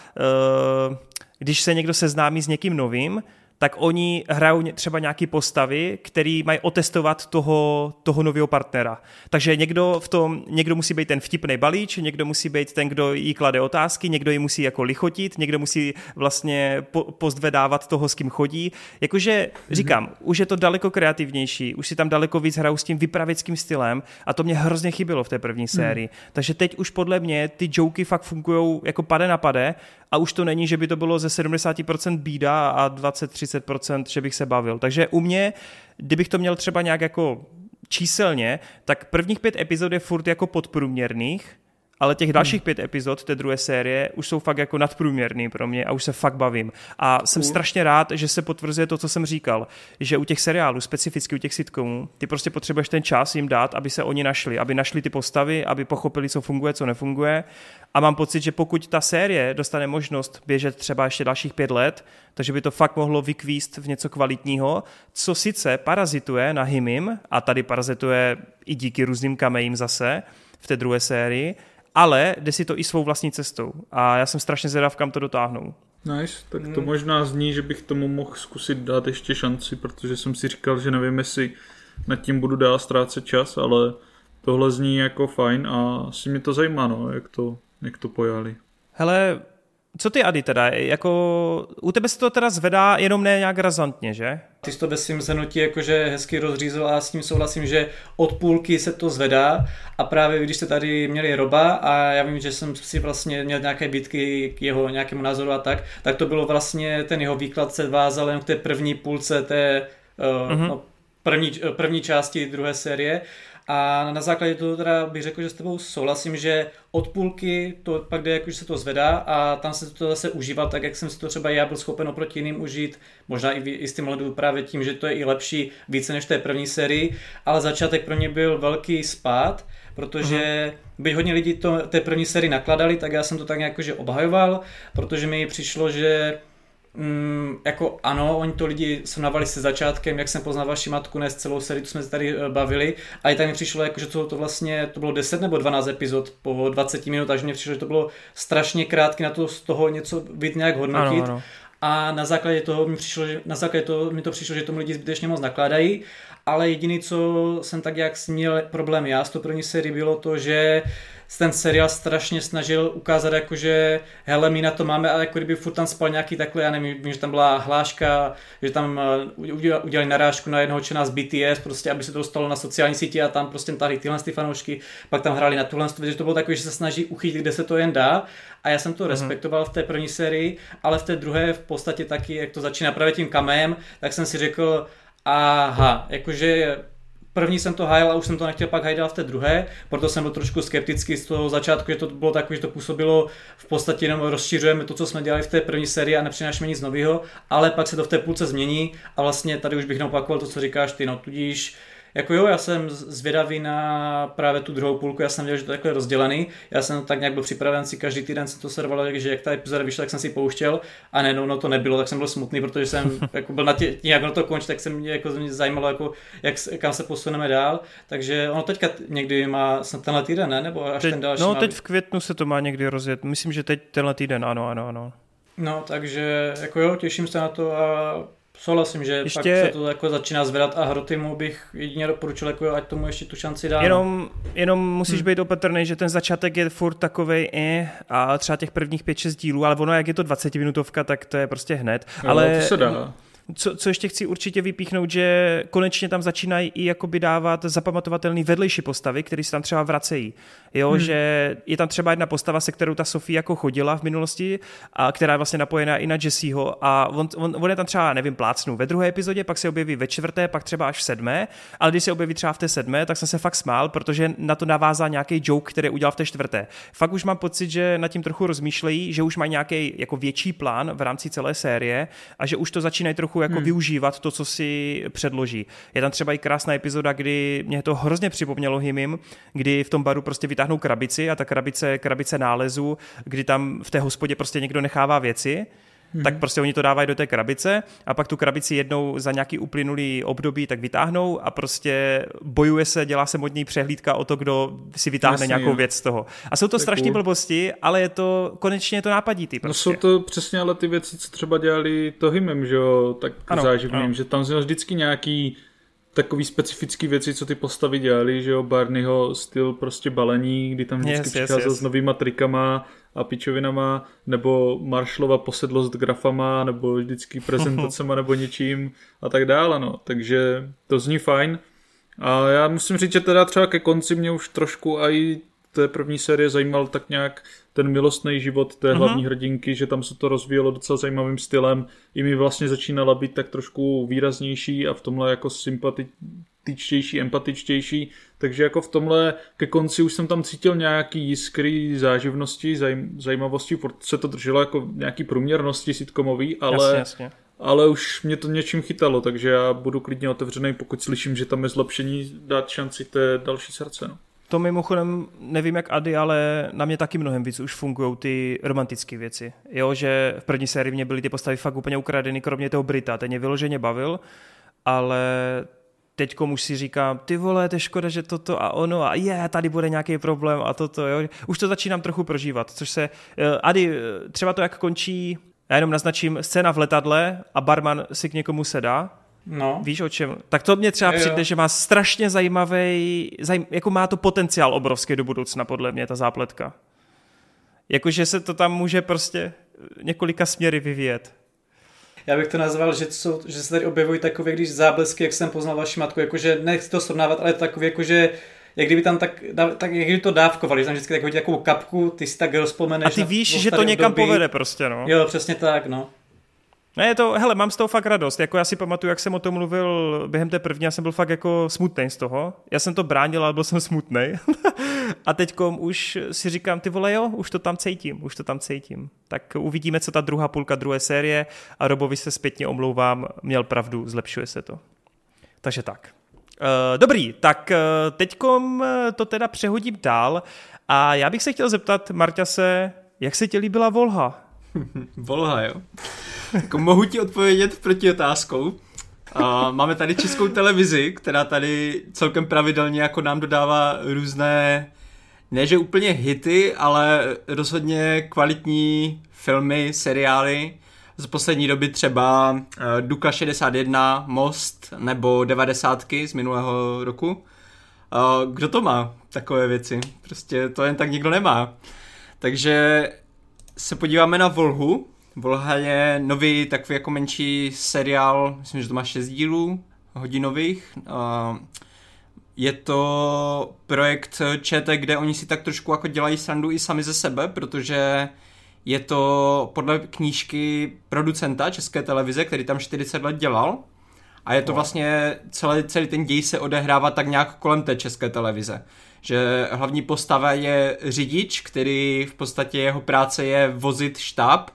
uh, když se někdo seznámí s někým novým, tak oni hrajou třeba nějaké postavy, který mají otestovat toho, toho nového partnera. Takže někdo v tom, někdo musí být ten vtipný balíč, někdo musí být ten, kdo jí klade otázky, někdo ji musí jako lichotit, někdo musí vlastně po, pozdvedávat toho, s kým chodí. Jakože říkám, mm-hmm. už je to daleko kreativnější, už si tam daleko víc hrajou s tím vypravěckým stylem a to mě hrozně chybilo v té první sérii. Mm. Takže teď už podle mě ty joky fakt fungují jako pade na pade a už to není, že by to bylo ze 70% bída a 20-30%, že bych se bavil. Takže u mě, kdybych to měl třeba nějak jako číselně, tak prvních pět epizod je furt jako podprůměrných, ale těch dalších pět epizod té druhé série už jsou fakt jako nadprůměrný pro mě a už se fakt bavím. A jsem strašně rád, že se potvrzuje to, co jsem říkal, že u těch seriálů, specificky u těch sitcomů, ty prostě potřebuješ ten čas jim dát, aby se oni našli, aby našli ty postavy, aby pochopili, co funguje, co nefunguje. A mám pocit, že pokud ta série dostane možnost běžet třeba ještě dalších pět let, takže by to fakt mohlo vykvíst v něco kvalitního, co sice parazituje na Himim, a tady parazituje i díky různým kamejím zase v té druhé sérii, ale jde si to i svou vlastní cestou. A já jsem strašně zvědav, kam to dotáhnou. Nice, tak to hmm. možná zní, že bych tomu mohl zkusit dát ještě šanci, protože jsem si říkal, že nevím, jestli nad tím budu dál ztrácet čas, ale tohle zní jako fajn a asi mě to zajímá, no, jak to, jak to pojali. Hele, co ty, Ady, teda? Jako, u tebe se to teda zvedá jenom ne nějak razantně, že? Ty jsi to bez svým zhrnutí jakože hezky rozřízl a s tím souhlasím, že od půlky se to zvedá a právě když jste tady měli Roba a já vím, že jsem si vlastně měl nějaké bitky k jeho nějakému názoru a tak, tak to bylo vlastně, ten jeho výklad se vázal jen k té první půlce té uh, uh-huh. no, první, první části druhé série a na základě toho teda bych řekl, že s tebou souhlasím, že od půlky to pak jde, jako, že se to zvedá a tam se to zase užívá tak, jak jsem si to třeba já byl schopen oproti jiným užít, možná i, i s tím ledu právě tím, že to je i lepší více než té první sérii, ale začátek pro mě byl velký spát, protože uh-huh. byť hodně lidí to té první sérii nakladali, tak já jsem to tak nějak obhajoval, protože mi přišlo, že Mm, jako ano, oni to lidi srovnávali se začátkem, jak jsem poznal vaši matku, ne s celou sérii, tu jsme se tady eh, bavili. A i tak mi přišlo, jako, že to, to vlastně to bylo 10 nebo 12 epizod po 20 minut, takže mi přišlo, že to bylo strašně krátké na to z toho něco být nějak hodnotit. Ano, ano. A na základě toho mi přišlo, že, na základě toho mi to přišlo, že tomu lidi zbytečně moc nakládají, ale jediný, co jsem tak jak měl problém já s tou první sérii, bylo to, že uh, ten seriál strašně snažil ukázat, jako že hele, my na to máme, ale jako kdyby furt tam spal nějaký takhle, já nevím, vím, že tam byla hláška, že tam uh, udělali narážku na jednoho člena z BTS, prostě, aby se to dostalo na sociální síti a tam prostě tady tyhle ty fanoušky, pak tam hráli na tuhle, že to bylo takové, že se snaží uchytit, kde se to jen dá a já jsem to mm-hmm. respektoval v té první sérii, ale v té druhé v podstatě taky, jak to začíná právě tím kamem, tak jsem si řekl, aha, jakože první jsem to hajil a už jsem to nechtěl pak hajdat v té druhé, proto jsem byl trošku skeptický z toho začátku, že to bylo takové, že to působilo v podstatě jenom rozšiřujeme to, co jsme dělali v té první sérii a nepřinášíme nic nového, ale pak se to v té půlce změní a vlastně tady už bych neopakoval to, co říkáš ty, no tudíž jako jo, já jsem zvědavý na právě tu druhou půlku, já jsem věděl, že to je takhle rozdělený, já jsem tak nějak byl připraven si každý týden se to servalo, takže jak ta epizoda vyšla, tak jsem si pouštěl. A ne, no, no to nebylo, tak jsem byl smutný, protože jsem jako byl na tě, jak ono to končí, tak se mě, jako, mě zajímalo, jako, jak, kam se posuneme dál, takže ono teďka někdy má tenhle týden, ne? Nebo až teď, ten další No má... teď v květnu se to má někdy rozjet, myslím, že teď tenhle týden, ano, ano, ano. No, takže jako jo, těším se na to a Souhlasím, že ještě... pak se to jako začíná zvedat a Hrotimu bych jedině doporučil, jako ať tomu ještě tu šanci dá. Jenom, jenom musíš hmm. být opatrný, že ten začátek je furt takovej i a třeba těch prvních 5-6 dílů, ale ono jak je to 20 minutovka, tak to je prostě hned. Jo, ale to se dá co, co ještě chci určitě vypíchnout, že konečně tam začínají i jakoby dávat zapamatovatelný vedlejší postavy, které se tam třeba vracejí. Jo, hmm. že je tam třeba jedna postava, se kterou ta Sofie jako chodila v minulosti a která je vlastně napojená i na Jesseho a on, on, on je tam třeba, nevím, plácnu ve druhé epizodě, pak se objeví ve čtvrté, pak třeba až v sedmé, ale když se objeví třeba v té sedmé, tak jsem se fakt smál, protože na to navázá nějaký joke, který udělal v té čtvrté. Fakt už mám pocit, že nad tím trochu rozmýšlejí, že už mají nějaký jako větší plán v rámci celé série a že už to začínají trochu trochu jako hmm. využívat to, co si předloží. Je tam třeba i krásná epizoda, kdy mě to hrozně připomnělo Himim, kdy v tom baru prostě vytáhnou krabici a ta krabice, krabice nálezu, kdy tam v té hospodě prostě někdo nechává věci mm-hmm. tak prostě oni to dávají do té krabice a pak tu krabici jednou za nějaký uplynulý období tak vytáhnou a prostě bojuje se, dělá se modní přehlídka o to, kdo si vytáhne Jasně, nějakou jo. věc z toho. A jsou to strašné blbosti, ale je to konečně je to nápaditý. Prostě. No jsou to přesně ale ty věci, co třeba dělali to hymem, že jo, tak ano, záživným, ano. že tam jsou vždycky nějaký takový specifický věci, co ty postavy dělali, že jo, Barneyho styl prostě balení, kdy tam vždycky yes, přicházel yes, yes. s novýma trikama a pičovinama, nebo Marshallova posedlost grafama, nebo vždycky prezentacema nebo něčím a tak dále, no. Takže to zní fajn. A já musím říct, že teda třeba ke konci mě už trošku i té první série zajímal tak nějak ten milostný život té uh-huh. hlavní hrdinky, že tam se to rozvíjelo docela zajímavým stylem. I mi vlastně začínala být tak trošku výraznější a v tomhle jako sympatičtější, empatičtější, takže jako v tomhle ke konci už jsem tam cítil nějaký jiskry záživnosti, zajím, zajímavosti, protože se to drželo jako nějaký průměrnosti sitcomový, ale, jasně, jasně. ale už mě to něčím chytalo, takže já budu klidně otevřený, pokud slyším, že tam je zlepšení, dát šanci té další srdce. No. To mimochodem, nevím jak Ady, ale na mě taky mnohem víc už fungují ty romantické věci. Jo, že v první sérii mě byly ty postavy fakt úplně ukradeny, kromě toho Brita, ten mě vyloženě bavil, ale teď už si říkám, ty vole, to je škoda, že toto a ono a je, tady bude nějaký problém a toto, jo. Už to začínám trochu prožívat, což se, uh, Ady, eh, třeba to, jak končí, já jenom naznačím, scéna v letadle a barman si k někomu sedá, No. Víš o čem? Tak to mě třeba Jo, jo. přijde, že má strašně zajímavý, zajím, jako má to potenciál obrovský do budoucna, podle mě, ta zápletka. Jakože se to tam může prostě několika směry vyvíjet. Já bych to nazval, že, jsou, že se tady objevují takové, když záblesky, jak jsem poznal vaši matku, jakože nechci to srovnávat, ale takové, jakože jak kdyby tam tak, tak jak kdyby to dávkovali, že tam vždycky tak hodí takovou kapku, ty si tak rozpomeneš. A ty víš, že to někam období. povede prostě, no. Jo, přesně tak, no. Ne, je to, hele, mám z toho fakt radost. Jako já si pamatuju, jak jsem o tom mluvil během té první, já jsem byl fakt jako smutný z toho. Já jsem to bránil, ale byl jsem smutný. a teďkom už si říkám, ty vole, jo, už to tam cítím, už to tam cítím. Tak uvidíme, co ta druhá půlka druhé série a Robovi se zpětně omlouvám, měl pravdu, zlepšuje se to. Takže tak. Uh, dobrý, tak uh, teďkom eh, to teda přehodím dál a já bych se chtěl zeptat, Marťase, jak se ti líbila Volha? Volha, jo. Jako mohu ti odpovědět proti otázkou. A máme tady českou televizi, která tady celkem pravidelně jako nám dodává různé, ne že úplně hity, ale rozhodně kvalitní filmy, seriály. Z poslední doby třeba eh, Duka 61, Most nebo 90 z minulého roku. Eh, Kdo to má takové věci? Prostě to jen tak nikdo nemá. Takže se podíváme na Volhu. Volha je nový takový jako menší seriál, myslím, že to má 6 dílů hodinových. Je to projekt ČT, kde oni si tak trošku jako dělají srandu i sami ze sebe, protože je to podle knížky producenta České televize, který tam 40 let dělal. A je to vlastně, celý, celý ten děj se odehrává tak nějak kolem té české televize. Že hlavní postava je řidič, který v podstatě jeho práce je vozit štáb,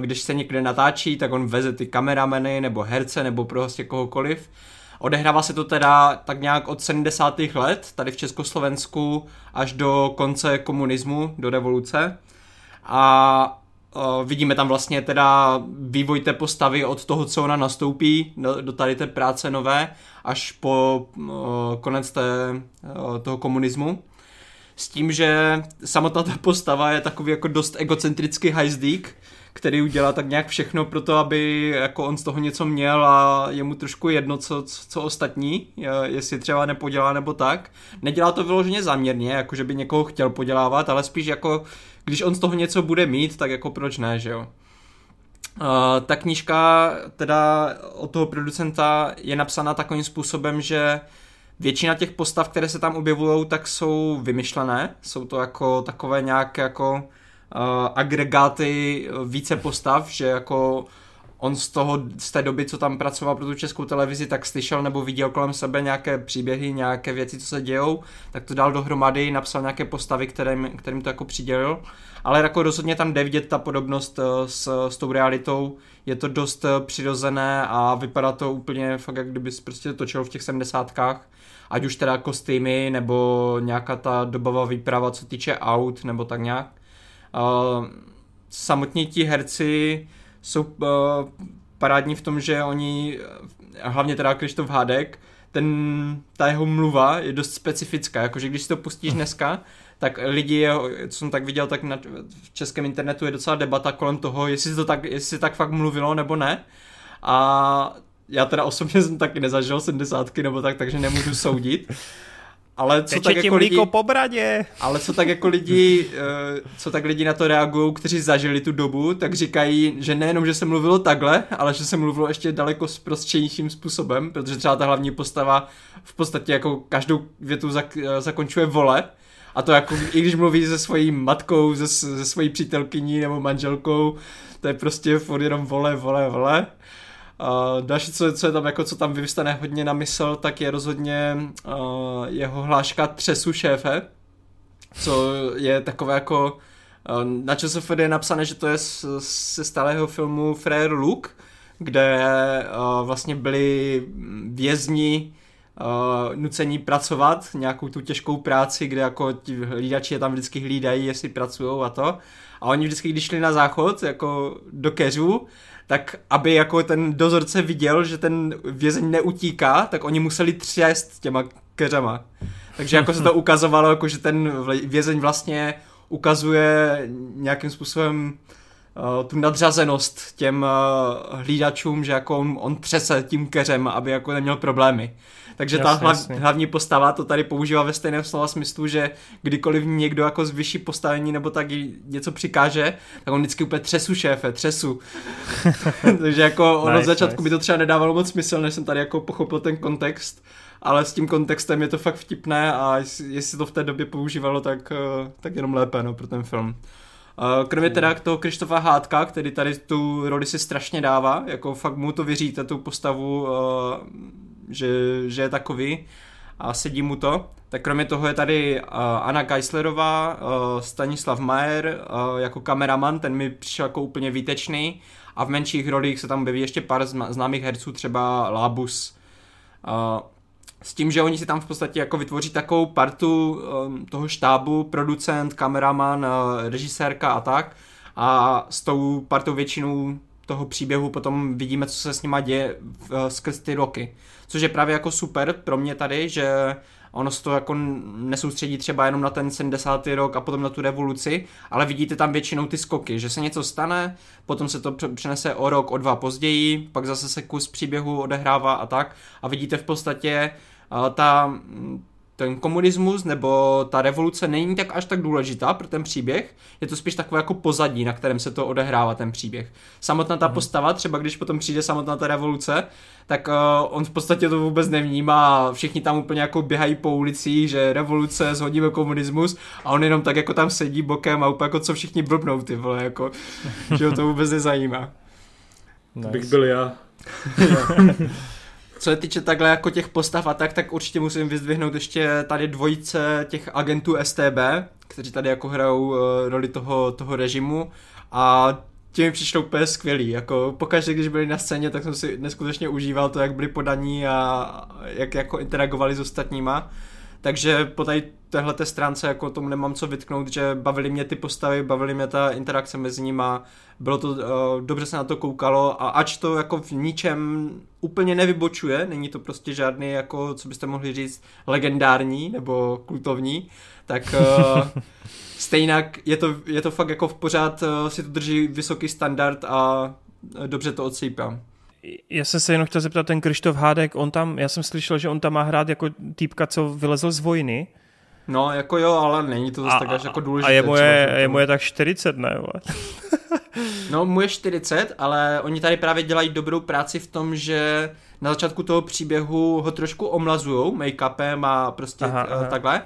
když se někde natáčí, tak on veze ty kamerameny, nebo herce, nebo prostě kohokoliv. Odehrává se to teda tak nějak od 70. let, tady v Československu, až do konce komunismu, do revoluce. A uh, vidíme tam vlastně teda vývoj té postavy od toho, co ona nastoupí do, tady té práce nové, až po uh, konec té, uh, toho komunismu. S tím, že samotná ta postava je takový jako dost egocentrický hajzdík, který udělá tak nějak všechno pro to, aby jako on z toho něco měl a je mu trošku jedno, co, co ostatní, jestli třeba nepodělá nebo tak. Nedělá to vyloženě záměrně, jako že by někoho chtěl podělávat, ale spíš jako, když on z toho něco bude mít, tak jako proč ne, že jo. Uh, ta knížka teda od toho producenta je napsána takovým způsobem, že většina těch postav, které se tam objevují, tak jsou vymyšlené. Jsou to jako takové nějaké jako uh, agregáty více postav, že jako on z toho, z té doby, co tam pracoval pro tu českou televizi, tak slyšel nebo viděl kolem sebe nějaké příběhy, nějaké věci, co se dějou, tak to dal dohromady, napsal nějaké postavy, kterým, kterým to jako přidělil. Ale jako rozhodně tam jde vidět ta podobnost s, s tou realitou, je to dost přirozené a vypadá to úplně fakt, jak kdyby prostě točil v těch sedmdesátkách ať už teda kostýmy, nebo nějaká ta dobová výprava, co týče aut, nebo tak nějak. Uh, samotní ti herci jsou uh, parádní v tom, že oni, hlavně teda Krištof Hádek, ten, ta jeho mluva je dost specifická, jakože když si to pustíš dneska, tak lidi, co jsem tak viděl, tak na, v českém internetu je docela debata kolem toho, jestli to tak, jestli tak fakt mluvilo nebo ne. A já teda osobně jsem taky nezažil sedmdesátky nebo tak, takže nemůžu soudit. Ale co Teče tak jako lidi, po bradě. ale co tak jako lidi, eh, co tak lidi na to reagují, kteří zažili tu dobu, tak říkají, že nejenom, že se mluvilo takhle, ale že se mluvilo ještě daleko prostřejším způsobem, protože třeba ta hlavní postava v podstatě jako každou větu zak, eh, zakončuje vole, a to jako, i když mluví se svojí matkou, se, se svojí přítelkyní nebo manželkou, to je prostě furt jenom vole, vole, vole. Uh, další, co, co je tam, jako co tam vyvstane hodně na mysl, tak je rozhodně uh, jeho hláška třesu šéfe, co je takové jako uh, na ČSFD je napsané, že to je ze stálého filmu Frère Luke, kde uh, vlastně byli vězni uh, nucení pracovat, nějakou tu těžkou práci, kde jako ti hlídači je tam vždycky hlídají, jestli pracují a to. A oni vždycky, když šli na záchod, jako do keřů, tak aby jako ten dozorce viděl, že ten vězeň neutíká, tak oni museli třést těma keřema. Takže jako se to ukazovalo, jako že ten vězeň vlastně ukazuje nějakým způsobem tu nadřazenost těm uh, hlídačům, že jako on, on třese tím keřem, aby jako neměl problémy. Takže jasně, ta hlav, jasně. hlavní postava to tady používá ve stejném slova smyslu, že kdykoliv někdo jako z vyšší postavení nebo tak něco přikáže, tak on vždycky úplně třesu šéfe, třesu. Takže jako ono nice, od začátku nice. mi to třeba nedávalo moc smysl, než jsem tady jako pochopil ten kontext, ale s tím kontextem je to fakt vtipné a jestli to v té době používalo, tak, eh, tak jenom lépe no, pro ten film. Eh, kromě teda toho Krištofa Hádka, který tady tu roli si strašně dává, jako fakt mu to věříte, tu postavu eh, že, že je takový a sedí mu to. Tak kromě toho je tady uh, Anna Geislerová, Stanislav Mayer uh, jako kameraman, ten mi přišel jako úplně výtečný a v menších rolích se tam objeví ještě pár známých herců, třeba Labus. S tím, že oni si tam v podstatě jako vytvoří takovou partu um, toho štábu, producent, kameraman, uh, režisérka a tak. A s tou partou většinou toho příběhu potom vidíme, co se s nima děje v, skrz ty roky. Což je právě jako super pro mě tady, že ono se to jako nesoustředí třeba jenom na ten 70. rok a potom na tu revoluci, ale vidíte tam většinou ty skoky, že se něco stane, potom se to přenese o rok, o dva později, pak zase se kus příběhu odehrává a tak a vidíte v podstatě uh, ta ten komunismus nebo ta revoluce není tak až tak důležitá pro ten příběh, je to spíš takové jako pozadí, na kterém se to odehrává ten příběh. Samotná ta hmm. postava, třeba když potom přijde samotná ta revoluce, tak uh, on v podstatě to vůbec nevnímá, všichni tam úplně jako běhají po ulici, že revoluce, zhodíme komunismus a on jenom tak jako tam sedí bokem a úplně jako co všichni blbnou ty vole, jako, že ho to vůbec nezajímá. Nice. Bych byl já. Co se týče takhle jako těch postav a tak, tak určitě musím vyzdvihnout ještě tady dvojice těch agentů STB, kteří tady jako hrajou uh, roli toho, toho režimu a ti mi přišlo úplně skvělý, jako pokaždé, když byli na scéně, tak jsem si neskutečně užíval to, jak byli podaní a jak jako interagovali s ostatníma. Takže po tady téhle stránce jako tomu nemám co vytknout, že bavili mě ty postavy, bavili mě ta interakce mezi nimi, bylo to, uh, dobře se na to koukalo a ač to jako v ničem úplně nevybočuje, není to prostě žádný jako, co byste mohli říct, legendární nebo kultovní, tak uh, stejnak je to, je to fakt jako v pořád uh, si to drží vysoký standard a dobře to odsýpám já jsem se jenom chtěl zeptat, ten Krištof Hádek, on tam, já jsem slyšel, že on tam má hrát jako týpka, co vylezl z vojny. No, jako jo, ale není to zase tak až jako důležité. A je moje, je moje tak 40, ne? no, mu je 40, ale oni tady právě dělají dobrou práci v tom, že na začátku toho příběhu ho trošku omlazujou make-upem a prostě aha, aha. takhle.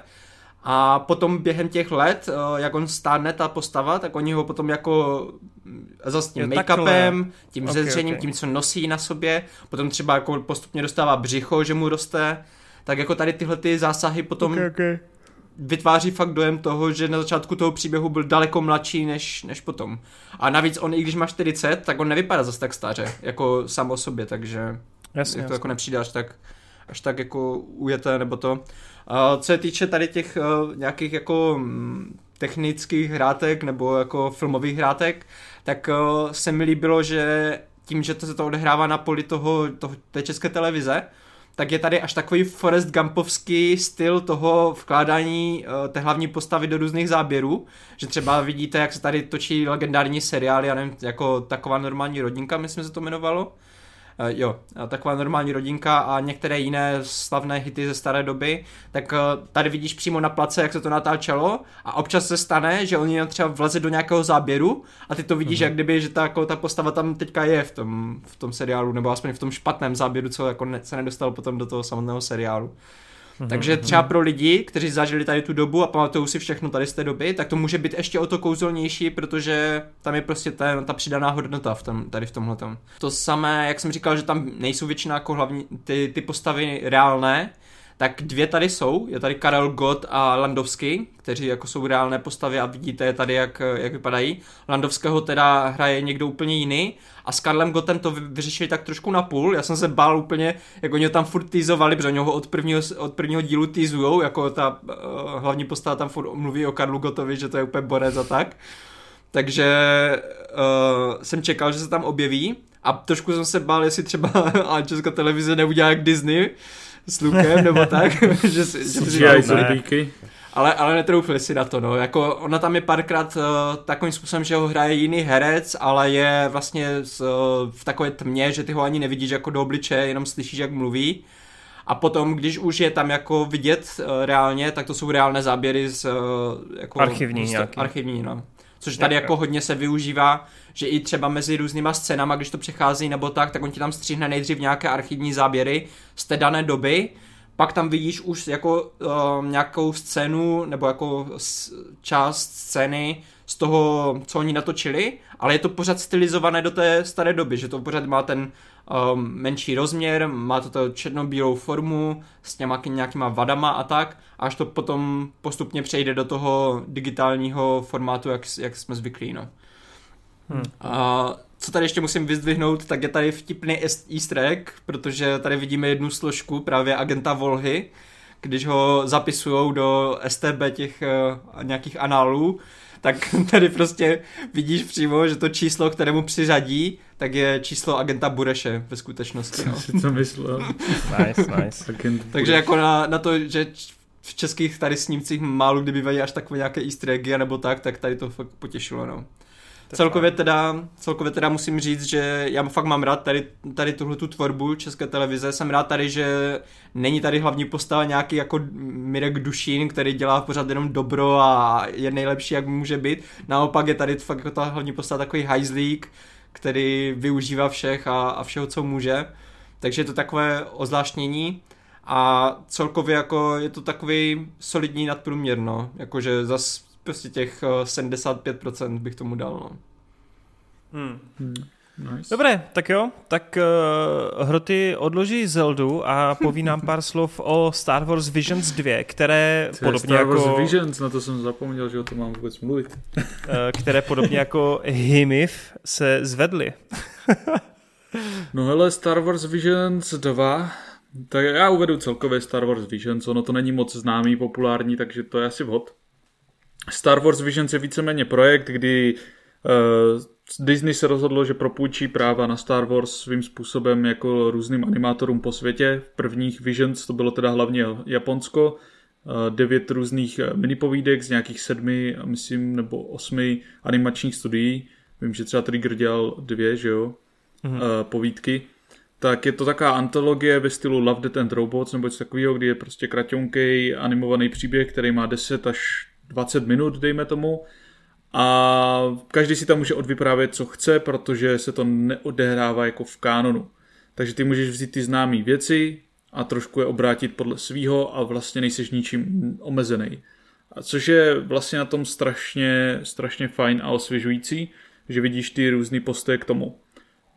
A potom během těch let, eh, jak on stárne ta postava, tak oni ho potom jako mm, zase tím make-upem, tím okay, řeřením, okay. tím, co nosí na sobě, potom třeba jako postupně dostává břicho, že mu roste, tak jako tady tyhle ty zásahy potom okay, okay. Vytváří fakt dojem toho, že na začátku toho příběhu byl daleko mladší než, než potom. A navíc on, i když má 40, tak on nevypadá zase tak staře, jako sám o sobě, takže jasně, to jasně. jako nepřijde až tak, až tak jako ujete nebo to. Co se týče tady těch uh, nějakých jako um, technických hrátek nebo jako filmových hrátek, tak uh, se mi líbilo, že tím, že to se to odehrává na poli toho, toho té české televize, tak je tady až takový Forrest Gumpovský styl toho vkládání uh, té hlavní postavy do různých záběrů, že třeba vidíte, jak se tady točí legendární seriály, já nevím, jako taková normální rodinka, myslím, se to jmenovalo, jo, taková normální rodinka a některé jiné slavné hity ze staré doby, tak uh, tady vidíš přímo na place, jak se to natáčelo a občas se stane, že oni třeba vleze do nějakého záběru a ty to vidíš, mm-hmm. jak kdyby, že ta, jako, ta postava tam teďka je v tom, v tom seriálu, nebo aspoň v tom špatném záběru, co jako ne, se nedostal potom do toho samotného seriálu. Takže třeba pro lidi, kteří zažili tady tu dobu a pamatují si všechno tady z té doby, tak to může být ještě o to kouzelnější, protože tam je prostě ta, ta přidaná hodnota v tom, tady v tomhle. To samé, jak jsem říkal, že tam nejsou většina jako hlavní ty, ty postavy reálné, tak dvě tady jsou, je tady Karel Gott a Landovský, kteří jako jsou reálné postavy a vidíte je tady, jak, jak vypadají. Landovského teda hraje někdo úplně jiný a s Karlem Gottem to vyřešili tak trošku na půl, já jsem se bál úplně, jak oni ho tam furt týzovali, protože oni ho od prvního, od prvního dílu týzujou, jako ta uh, hlavní postava tam furt mluví o Karlu Gottovi, že to je úplně borec a tak. Takže uh, jsem čekal, že se tam objeví a trošku jsem se bál, jestli třeba Česká televize neudělá jak Disney, s Lukem nebo tak. že, si, že si ale, ale netroufli si na to, no. Jako ona tam je párkrát uh, takovým způsobem, že ho hraje jiný herec, ale je vlastně z, uh, v takové tmě, že ty ho ani nevidíš jako do obličeje, jenom slyšíš, jak mluví. A potom, když už je tam jako vidět uh, reálně, tak to jsou reálné záběry z uh, jako, archivní, z, nějaký. archivní, no. Což tady jako hodně se využívá, že i třeba mezi různýma scénama, když to přechází nebo tak, tak on ti tam stříhne nejdřív nějaké archivní záběry z té dané doby, pak tam vidíš už jako uh, nějakou scénu nebo jako část scény z toho, co oni natočili, ale je to pořád stylizované do té staré doby, že to pořád má ten um, menší rozměr, má to to černobílou formu s těma nějakýma vadama a tak, až to potom postupně přejde do toho digitálního formátu, jak, jak jsme zvyklí, no. Hmm. A co tady ještě musím vyzdvihnout, tak je tady vtipný easter egg, protože tady vidíme jednu složku právě agenta Volhy, když ho zapisují do STB těch uh, nějakých análů, tak tady prostě vidíš přímo, že to číslo, kterému přiřadí, tak je číslo agenta Bureše ve skutečnosti. No. si to myslel. nice, nice. Takže jako na, na to, že v českých tady snímcích málo kdy bývají až takové nějaké easter eggy nebo tak, tak tady to fakt potěšilo, no. Celkově teda, celkově teda musím říct, že já fakt mám rád tady, tady tuhle tu tvorbu České televize. Jsem rád tady, že není tady hlavní postava nějaký jako Mirek Dušín, který dělá pořád jenom dobro a je nejlepší, jak může být. Naopak je tady fakt jako ta hlavní postava takový hajzlík, který využívá všech a, a všeho, co může. Takže je to takové ozvláštnění a celkově jako je to takový solidní nadprůměr, no. Jakože zas prostě těch 75% eh, bych tomu dal, no. Hmm. Hmm. Nice. Dobré, tak jo, tak uh, Hroty odloží Zeldu a poví nám pár slov o Star Wars Visions 2, které to podobně Star Wars jako... Visions, na to jsem zapomněl, že o tom mám vůbec mluvit. uh, které podobně jako Himif se zvedly. no hele, Star Wars Visions 2, tak já uvedu celkově Star Wars Visions, ono to není moc známý, populární, takže to je asi vhod. Star Wars Visions je víceméně projekt, kdy uh, Disney se rozhodlo, že propůjčí práva na Star Wars svým způsobem jako různým animátorům po světě. V prvních Visions to bylo teda hlavně Japonsko, uh, devět různých eh, minipovídek z nějakých sedmi, myslím, nebo osmi animačních studií. Vím, že třeba Trigger dělal dvě, že jo, mm-hmm. uh, povídky tak je to taková antologie ve stylu Love, Death and Robots nebo něco takového, kdy je prostě kratonký animovaný příběh, který má 10 až 20 minut, dejme tomu. A každý si tam může odvyprávět, co chce, protože se to neodehrává jako v kánonu. Takže ty můžeš vzít ty známé věci a trošku je obrátit podle svýho a vlastně nejseš ničím omezený. A což je vlastně na tom strašně, strašně fajn a osvěžující, že vidíš ty různé postoje k tomu.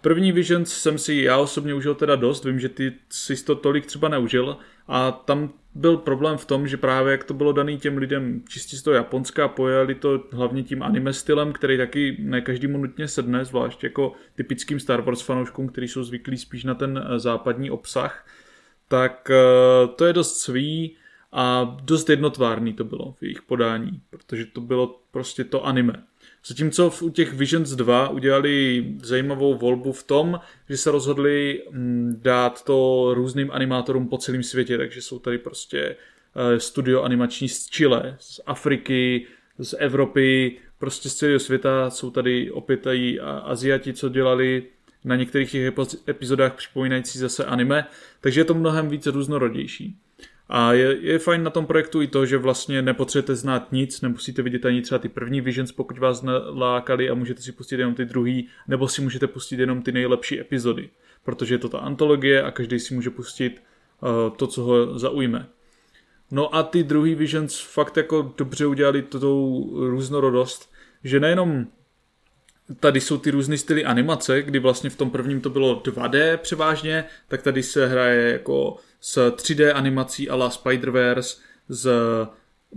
První Visions jsem si já osobně užil teda dost, vím, že ty jsi to tolik třeba neužil a tam byl problém v tom, že právě jak to bylo daný těm lidem čistě z toho Japonska, pojeli to hlavně tím anime stylem, který taky ne každému nutně sedne, zvlášť jako typickým Star Wars fanouškům, kteří jsou zvyklí spíš na ten eh, západní obsah, tak eh, to je dost svý a dost jednotvárný to bylo v jejich podání, protože to bylo prostě to anime. Zatímco v, u těch Visions 2 udělali zajímavou volbu v tom, že se rozhodli mm, dát to různým animátorům po celém světě, takže jsou tady prostě eh, studio animační z Chile, z Afriky, z Evropy, prostě z celého světa. Jsou tady opět i Aziati, co dělali na některých těch epizodách připomínající zase anime, takže je to mnohem víc různorodější. A je, je fajn na tom projektu i to, že vlastně nepotřebujete znát nic, nemusíte vidět ani třeba ty první Visions, pokud vás nalákali a můžete si pustit jenom ty druhý, nebo si můžete pustit jenom ty nejlepší epizody, protože je to ta antologie a každý si může pustit uh, to, co ho zaujme. No a ty druhý Visions fakt jako dobře udělali tou různorodost, že nejenom tady jsou ty různé styly animace, kdy vlastně v tom prvním to bylo 2D převážně, tak tady se hraje jako s 3D animací a la Spider-Verse, z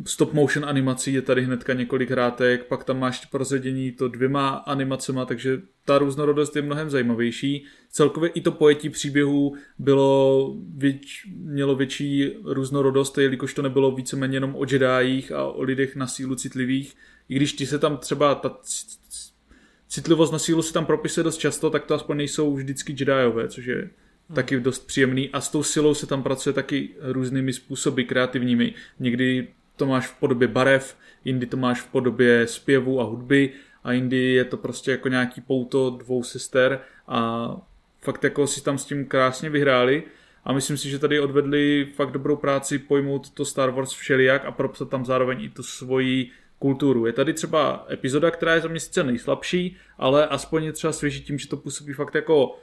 stop motion animací je tady hnedka několik hrátek, pak tam máš proředění to dvěma animacema, takže ta různorodost je mnohem zajímavější. Celkově i to pojetí příběhů bylo věč, mělo větší různorodost, jelikož to nebylo víceméně jenom o Jediích a o lidech na sílu citlivých. I když ti se tam třeba ta citlivost na sílu se tam propisuje dost často, tak to aspoň nejsou vždycky Jediové, což je hmm. taky dost příjemný. A s tou silou se tam pracuje taky různými způsoby kreativními. Někdy to máš v podobě barev, jindy to máš v podobě zpěvu a hudby a jindy je to prostě jako nějaký pouto dvou sester a fakt jako si tam s tím krásně vyhráli a myslím si, že tady odvedli fakt dobrou práci pojmout to Star Wars všelijak a propsat tam zároveň i tu svoji kulturu. Je tady třeba epizoda, která je za mě sice nejslabší, ale aspoň je třeba svěží tím, že to působí fakt jako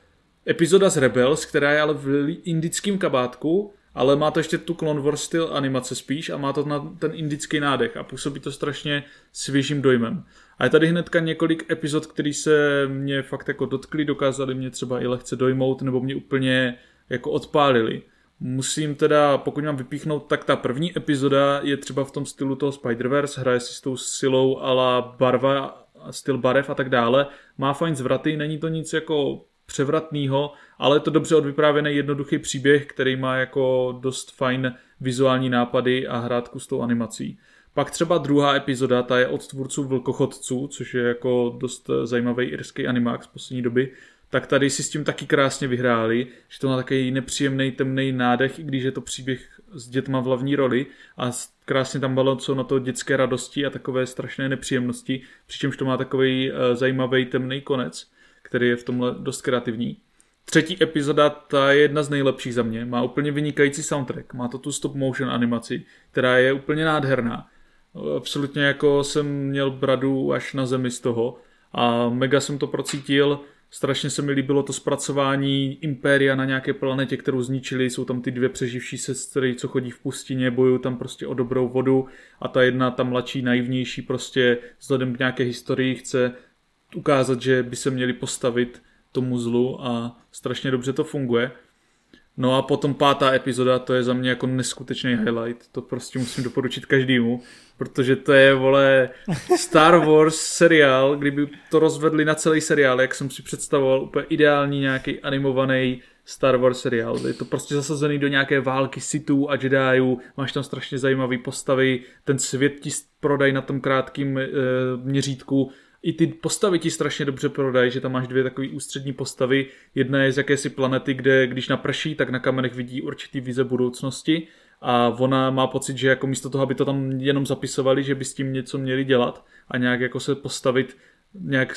epizoda z Rebels, která je ale v indickém kabátku, ale má to ještě tu Clone Wars styl animace spíš a má to na ten indický nádech a působí to strašně svěžím dojmem. A je tady hnedka několik epizod, které se mě fakt jako dotkly, dokázali mě třeba i lehce dojmout nebo mě úplně jako odpálili. Musím teda, pokud mám vypíchnout, tak ta první epizoda je třeba v tom stylu toho Spider-Verse, hraje si s tou silou ala barva, styl barev a tak dále. Má fajn zvraty, není to nic jako převratného, ale je to dobře odvyprávěný jednoduchý příběh, který má jako dost fajn vizuální nápady a hrátku s tou animací. Pak třeba druhá epizoda, ta je od tvůrců Vlkochodců, což je jako dost zajímavý irský animák z poslední doby, tak tady si s tím taky krásně vyhráli, že to má takový nepříjemný temný nádech, i když je to příběh s dětma v hlavní roli a krásně tam balancují na to dětské radosti a takové strašné nepříjemnosti, přičemž to má takový uh, zajímavý temný konec, který je v tomhle dost kreativní. Třetí epizoda, ta je jedna z nejlepších za mě, má úplně vynikající soundtrack, má to tu stop motion animaci, která je úplně nádherná. Absolutně jako jsem měl bradu až na zemi z toho a mega jsem to procítil, Strašně se mi líbilo to zpracování Impéria na nějaké planetě, kterou zničili. Jsou tam ty dvě přeživší sestry, co chodí v pustině, bojují tam prostě o dobrou vodu a ta jedna, ta mladší, naivnější, prostě vzhledem k nějaké historii chce ukázat, že by se měli postavit tomu zlu a strašně dobře to funguje. No a potom pátá epizoda, to je za mě jako neskutečný highlight. To prostě musím doporučit každému, protože to je, vole, Star Wars seriál, kdyby to rozvedli na celý seriál, jak jsem si představoval, úplně ideální nějaký animovaný Star Wars seriál. Je to prostě zasazený do nějaké války Sithů a Jediů, máš tam strašně zajímavé postavy, ten svět ti prodají na tom krátkém e, měřítku, i ty postavy ti strašně dobře prodají, že tam máš dvě takové ústřední postavy. Jedna je z jakési planety, kde když naprší, tak na kamenech vidí určitý vize budoucnosti a ona má pocit, že jako místo toho, aby to tam jenom zapisovali, že by s tím něco měli dělat a nějak jako se postavit, nějak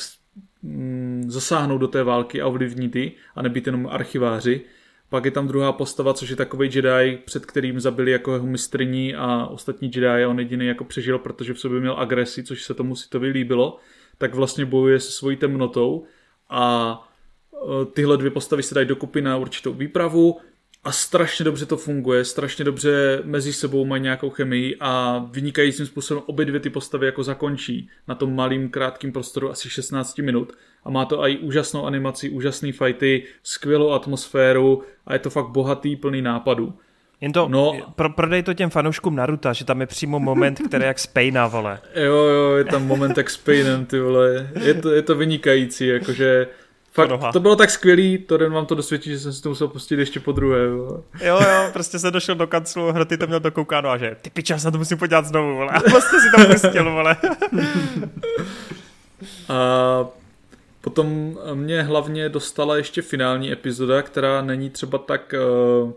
mm, zasáhnout do té války a ovlivnit ty a nebýt jenom archiváři. Pak je tam druhá postava, což je takový Jedi, před kterým zabili jako jeho mistrní a ostatní Jedi a on jediný jako přežil, protože v sobě měl agresi, což se tomu si to vylíbilo tak vlastně bojuje se svojí temnotou a e, tyhle dvě postavy se dají dokupy na určitou výpravu a strašně dobře to funguje, strašně dobře mezi sebou mají nějakou chemii a vynikajícím způsobem obě dvě ty postavy jako zakončí na tom malým krátkým prostoru asi 16 minut a má to i úžasnou animaci, úžasné fighty, skvělou atmosféru a je to fakt bohatý, plný nápadů. Jen to, no, pro, prodej to těm fanouškům Naruta, že tam je přímo moment, který jak Spejna, vole. Jo, jo, je tam moment jak Spejnem, ty vole. Je to, je to vynikající, jakože Fakt, to bylo tak skvělý, to den vám to dosvědčí, že jsem si to musel pustit ještě po druhé. Jo, jo, jo prostě se došel do kanclu, hroty to měl dokoukáno a že ty piča, se to musím podívat znovu, vole. A prostě si to pustil, vole. a potom mě hlavně dostala ještě finální epizoda, která není třeba tak... Uh,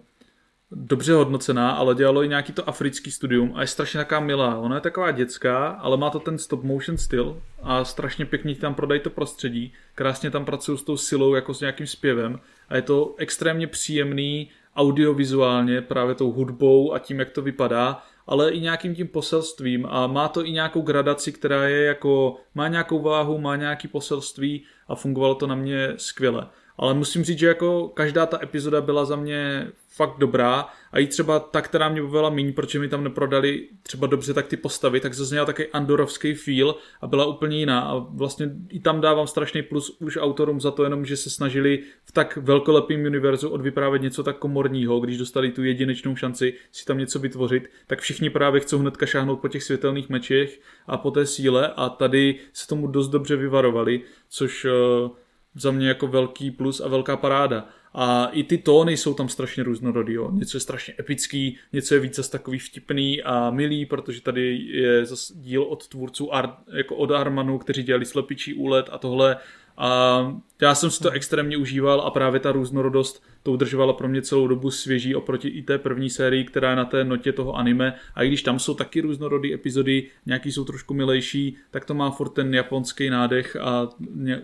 dobře hodnocená, ale dělalo i nějaký to africký studium a je strašně taká milá. Ona je taková dětská, ale má to ten stop motion styl a strašně pěkně tam prodají to prostředí. Krásně tam pracují s tou silou, jako s nějakým zpěvem a je to extrémně příjemný audiovizuálně, právě tou hudbou a tím, jak to vypadá, ale i nějakým tím poselstvím a má to i nějakou gradaci, která je jako, má nějakou váhu, má nějaký poselství a fungovalo to na mě skvěle ale musím říct, že jako každá ta epizoda byla za mě fakt dobrá. A i třeba ta, která mě bavila méně, protože mi tam neprodali třeba dobře tak ty postavy, tak zazněla takový andorovský feel a byla úplně jiná. A vlastně i tam dávám strašný plus už autorům za to jenom, že se snažili v tak velkolepém univerzu odvyprávět něco tak komorního, když dostali tu jedinečnou šanci si tam něco vytvořit, tak všichni právě chcou hnedka šáhnout po těch světelných mečech a po té síle a tady se tomu dost dobře vyvarovali, což uh, za mě jako velký plus a velká paráda. A i ty tóny jsou tam strašně různorodý. Jo. Něco je strašně epický, něco je více takový vtipný a milý, protože tady je zase díl od tvůrců Ar, jako od Armanu, kteří dělali slepičí úlet a tohle a já jsem si to extrémně užíval a právě ta různorodost to udržovala pro mě celou dobu svěží oproti i té první sérii, která je na té notě toho anime. A i když tam jsou taky různorodé epizody, nějaký jsou trošku milejší, tak to má furt ten japonský nádech a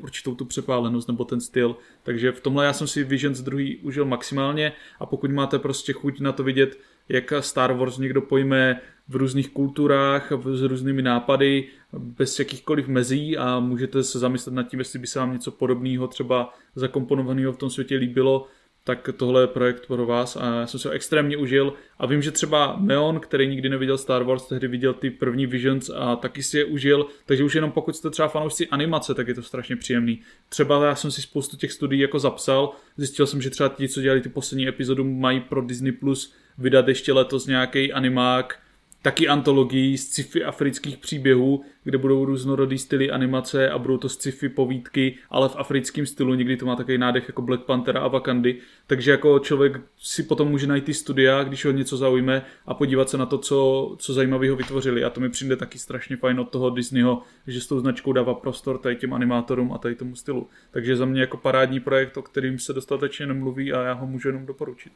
určitou tu přepálenost nebo ten styl. Takže v tomhle já jsem si Visions druhý užil maximálně a pokud máte prostě chuť na to vidět, jak Star Wars někdo pojme v různých kulturách, s různými nápady, bez jakýchkoliv mezí a můžete se zamyslet nad tím, jestli by se vám něco podobného třeba zakomponovaného v tom světě líbilo, tak tohle je projekt pro vás a já jsem se extrémně užil. A vím, že třeba Neon, který nikdy neviděl Star Wars, tehdy viděl ty první Visions a taky si je užil, takže už jenom pokud jste třeba fanoušci animace, tak je to strašně příjemný. Třeba já jsem si spoustu těch studií jako zapsal, zjistil jsem, že třeba ti, co dělali ty poslední epizodu, mají pro Disney Plus vydat ještě letos nějaký animák, taky antologii z sci-fi afrických příběhů, kde budou různorodý styly animace a budou to sci-fi povídky, ale v africkém stylu, někdy to má takový nádech jako Black Panther a Wakandy, takže jako člověk si potom může najít ty studia, když ho něco zaujme a podívat se na to, co, co zajímavého vytvořili a to mi přijde taky strašně fajn od toho Disneyho, že s tou značkou dává prostor tady těm animátorům a tady tomu stylu. Takže za mě jako parádní projekt, o kterým se dostatečně nemluví a já ho můžu jenom doporučit.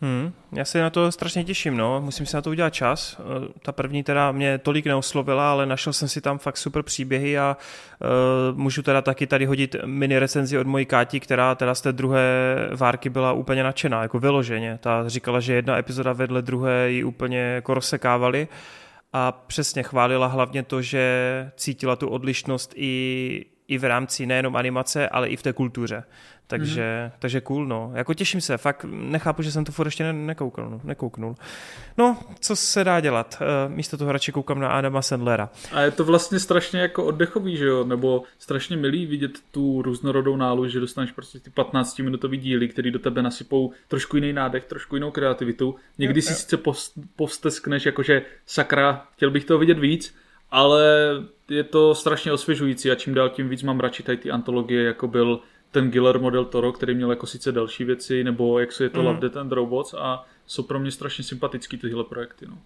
Hmm, já se na to strašně těším, no. Musím si na to udělat čas. Eh, ta první teda mě tolik neoslovila, ale našel jsem si tam fakt super příběhy a uh, můžu teda taky tady hodit mini recenzi od mojí Káti, která teda z té druhé várky byla úplně nadšená, jako vyloženě. Ta říkala, že jedna epizoda vedle druhé ji úplně jako rozsekávali a přesně chválila hlavně to, že cítila tu odlišnost i, i v rámci nejenom animace, ale i v té kultuře. Takže, mm-hmm. takže cool, no. Jako těším se, fakt nechápu, že jsem to furt ještě ne, nekouknul, no, nekouknul. No, co se dá dělat? Uh, místo toho radši koukám na Adama Sandlera. A je to vlastně strašně jako oddechový, že jo? Nebo strašně milý vidět tu různorodou nálu, že dostaneš prostě ty 15 minutový díly, který do tebe nasypou trošku jiný nádech, trošku jinou kreativitu. Někdy jo, si jo. sice povsteskneš, jakože sakra, chtěl bych toho vidět víc, ale je to strašně osvěžující a čím dál tím víc mám radši tady ty antologie, jako byl ten Guillermo del Toro, který měl jako sice další věci, nebo jak se je to mm. Love, Death and Robots a jsou pro mě strašně sympatický tyhle projekty. No.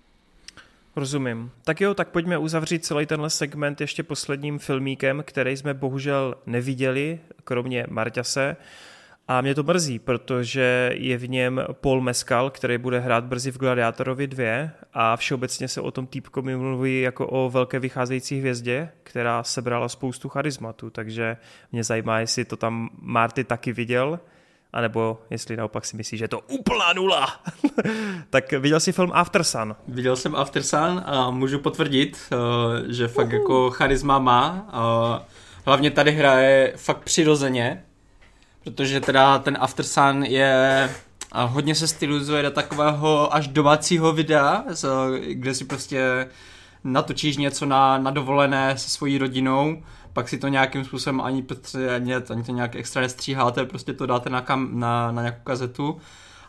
Rozumím. Tak jo, tak pojďme uzavřít celý tenhle segment ještě posledním filmíkem, který jsme bohužel neviděli, kromě Marťase. A mě to mrzí, protože je v něm Paul Mescal, který bude hrát brzy v Gladiátorovi 2 a všeobecně se o tom týpkovi mluví jako o velké vycházející hvězdě, která sebrala spoustu charizmatu, takže mě zajímá, jestli to tam Marty taky viděl, anebo jestli naopak si myslí, že je to úplná nula. tak viděl jsi film After Sun? Viděl jsem After Sun a můžu potvrdit, eh, že fakt jako charisma má. Hlavně tady hraje fakt přirozeně, protože teda ten After Sun je a hodně se stylizuje do takového až domácího videa, kde si prostě natočíš něco na, na dovolené se svojí rodinou, pak si to nějakým způsobem ani, ani, ani to nějak extra nestříháte, prostě to dáte na, kam, na, na nějakou kazetu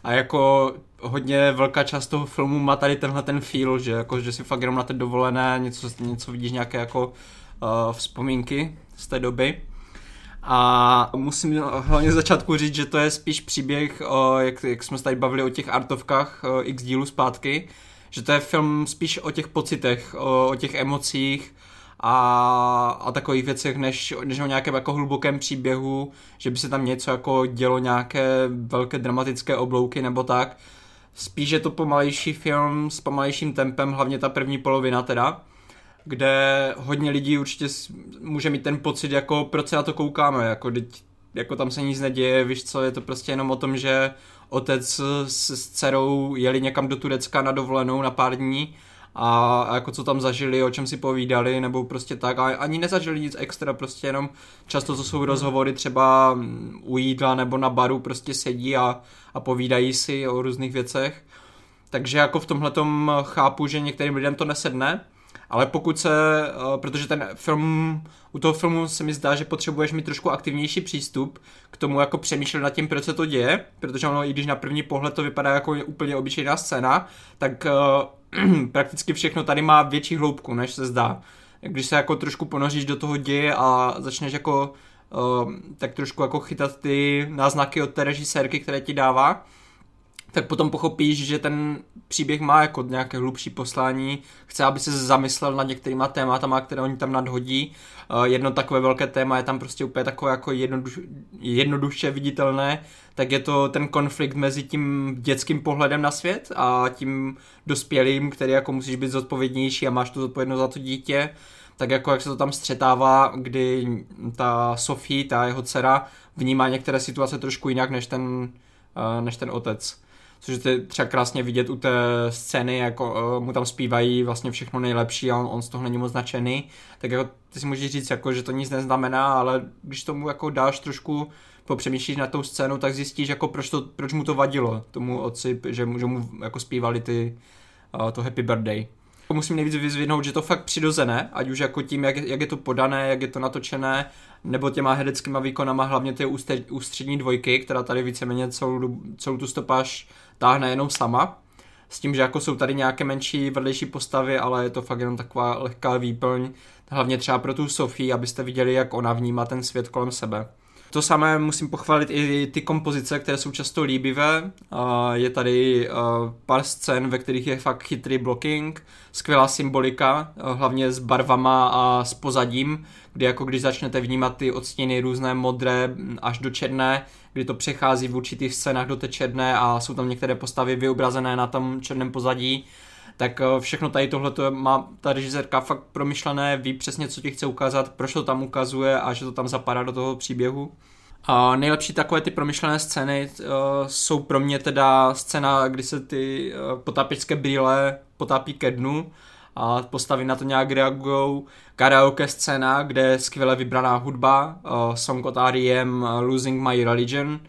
a jako hodně velká část toho filmu má tady tenhle ten feel, že, jako, že si fakt jenom na té dovolené něco, něco vidíš nějaké jako uh, vzpomínky z té doby. A musím hlavně z začátku říct, že to je spíš příběh, o, jak, jak jsme se tady bavili o těch artovkách o, x dílů zpátky, že to je film spíš o těch pocitech, o, o těch emocích a, a takových věcech, než, než o nějakém jako hlubokém příběhu, že by se tam něco jako dělo nějaké velké dramatické oblouky nebo tak. Spíš je to pomalejší film s pomalejším tempem, hlavně ta první polovina teda kde hodně lidí určitě může mít ten pocit, jako proč se na to koukáme, jako, teď, jako tam se nic neděje, víš co, je to prostě jenom o tom, že otec s, s dcerou jeli někam do Turecka na dovolenou na pár dní a, a jako co tam zažili, o čem si povídali, nebo prostě tak, a ani nezažili nic extra, prostě jenom často to jsou rozhovory třeba u jídla nebo na baru, prostě sedí a, a povídají si o různých věcech. Takže jako v tomhle chápu, že některým lidem to nesedne, ale pokud se, eh, protože ten film, u toho filmu se mi zdá, že potřebuješ mít trošku aktivnější přístup k tomu jako přemýšlet nad tím, proč se to děje, protože ono, i když na první pohled to vypadá jako úplně obyčejná scéna, tak uh, prakticky všechno tady má větší hloubku, než se zdá. Když se jako trošku ponoříš do toho děje a začneš jako uh, tak trošku jako chytat ty náznaky od té režisérky, které ti dává, tak potom pochopíš, že ten příběh má jako nějaké hlubší poslání, chce, aby se zamyslel nad některýma tématama, které oni tam nadhodí. Eh, jedno takové velké téma je tam prostě úplně takové jako jednoduš, jednoduše viditelné, tak je to ten konflikt mezi tím dětským pohledem na svět a tím dospělým, který jako musíš být zodpovědnější a máš tu zodpovědnost za to dítě. Tak jako jak se to tam střetává, kdy ta Sofie, ta jeho dcera, vnímá některé situace trošku jinak než ten, eh, než ten otec což je třeba krásně vidět u té scény, jako uh, mu tam zpívají vlastně všechno nejlepší a on, on z toho není moc nadšený, tak jako ty si můžeš říct, jako, že to nic neznamená, ale když tomu jako dáš trošku popřemýšlíš na tou scénu, tak zjistíš, jako proč, to, proč mu to vadilo, tomu otci, že, že mu jako zpívali ty, uh, to Happy Birthday. Musím nejvíc vyzvihnout, že to fakt přirozené, ať už jako tím, jak, jak je to podané, jak je to natočené, nebo těma hereckýma výkonama, hlavně ty ústřední dvojky, která tady víceméně celou, celou tu stopáž táhne jenom sama. S tím, že jako jsou tady nějaké menší vedlejší postavy, ale je to fakt jenom taková lehká výplň, hlavně třeba pro tu Sofii, abyste viděli, jak ona vnímá ten svět kolem sebe. To samé musím pochválit i ty kompozice, které jsou často líbivé. Je tady pár scén, ve kterých je fakt chytrý blocking, skvělá symbolika, hlavně s barvama a s pozadím, kdy jako když začnete vnímat ty odstíny různé modré až do černé, kdy to přechází v určitých scénách do té černé a jsou tam některé postavy vyobrazené na tom černém pozadí, tak eh, všechno tady tohle má ta režisérka fakt promyšlené, ví přesně, co ti chce ukázat, proč to tam ukazuje a že to tam zapadá do toho příběhu. A nejlepší takové ty promyšlené scény uh, jsou pro mě teda scéna, kdy se ty uh, potápěčské brýle potápí ke dnu a postavy na to nějak reagují. Karaoke scéna, kde je skvěle vybraná hudba, uh, song od R.E.M. Uh, Losing My Religion,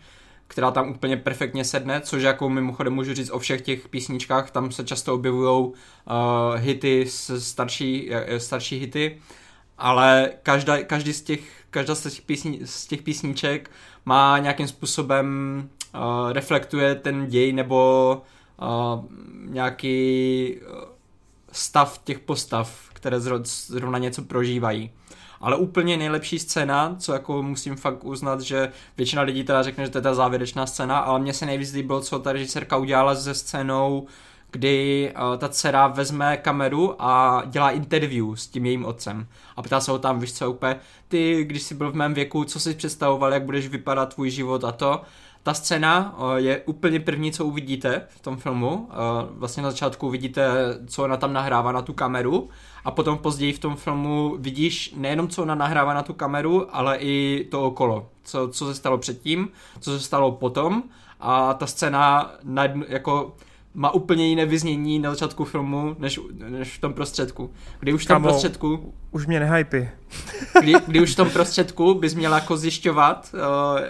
která tam úplně perfektně sedne, což jako mimochodem můžu říct o všech těch písničkách, tam se často objevují uh, hity, starší, starší hity, ale každá, každý z těch, každá z těch, písní, z těch písniček má nějakým způsobem uh, reflektuje ten děj nebo uh, nějaký uh, stav těch postav, které zrovna něco prožívají. Ale úplně nejlepší scéna, co jako musím fakt uznat, že většina lidí teda řekne, že to je ta závěrečná scéna, ale mně se nejvíc líbilo, co ta režisérka udělala se scénou, kdy uh, ta dcera vezme kameru a dělá interview s tím jejím otcem. A ptá se ho tam, víš co, úplně, ty, když jsi byl v mém věku, co jsi představoval, jak budeš vypadat tvůj život a to. Ta scéna je úplně první, co uvidíte v tom filmu. Vlastně na začátku uvidíte, co ona tam nahrává na tu kameru a potom později v tom filmu vidíš nejenom, co ona nahrává na tu kameru, ale i to okolo. Co, co se stalo předtím, co se stalo potom a ta scéna jako má úplně jiné vyznění na začátku filmu, než, než v tom prostředku. Kdy už v tom prostředku... Už mě nehypy. kdy, kdy už v tom prostředku bys měl jako zjišťovat,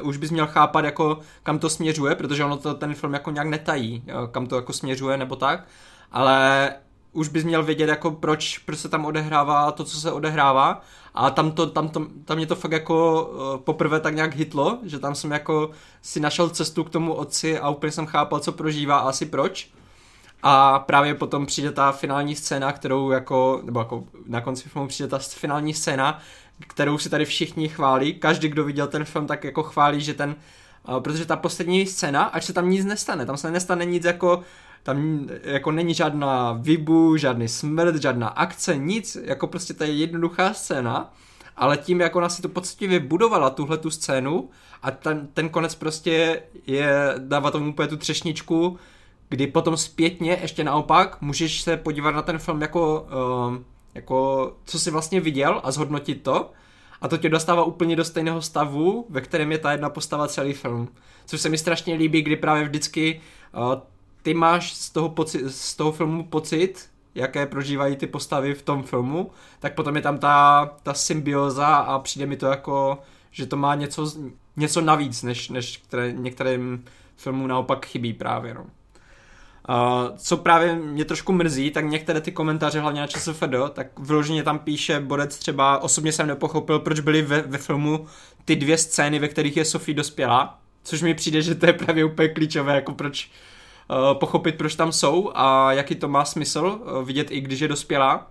uh, už bys měl chápat jako kam to směřuje, protože ono to ten film jako nějak netají, uh, kam to jako směřuje nebo tak, ale už bys měl vědět jako proč, proč se tam odehrává to, co se odehrává a tam, to, tam, to, tam mě to fakt jako uh, poprvé tak nějak hitlo, že tam jsem jako si našel cestu k tomu otci a úplně jsem chápal, co prožívá a asi proč. A právě potom přijde ta finální scéna, kterou jako, nebo jako na konci filmu přijde ta finální scéna, kterou si tady všichni chválí. Každý, kdo viděl ten film, tak jako chválí, že ten, uh, protože ta poslední scéna, ať se tam nic nestane, tam se nestane nic jako tam jako není žádná vybu, žádný smrt, žádná akce, nic, jako prostě to je jednoduchá scéna, ale tím, jak ona si to poctivě budovala, tuhle tu scénu a ten, ten konec prostě je, dává tomu úplně tu třešničku, kdy potom zpětně, ještě naopak, můžeš se podívat na ten film jako, uh, jako co jsi vlastně viděl a zhodnotit to a to tě dostává úplně do stejného stavu, ve kterém je ta jedna postava celý film. Což se mi strašně líbí, kdy právě vždycky uh, ty máš z toho, poci- z toho filmu pocit, jaké prožívají ty postavy v tom filmu, tak potom je tam ta, ta symbioza a přijde mi to jako, že to má něco, něco navíc, než, než které, některým filmům naopak chybí právě. No. Uh, co právě mě trošku mrzí, tak některé ty komentáře, hlavně na ČSFD, tak vyloženě tam píše Bodec třeba, osobně jsem nepochopil, proč byly ve, ve filmu ty dvě scény, ve kterých je Sofie dospělá, což mi přijde, že to je právě úplně klíčové, jako proč pochopit, proč tam jsou a jaký to má smysl uh, vidět i když je dospělá.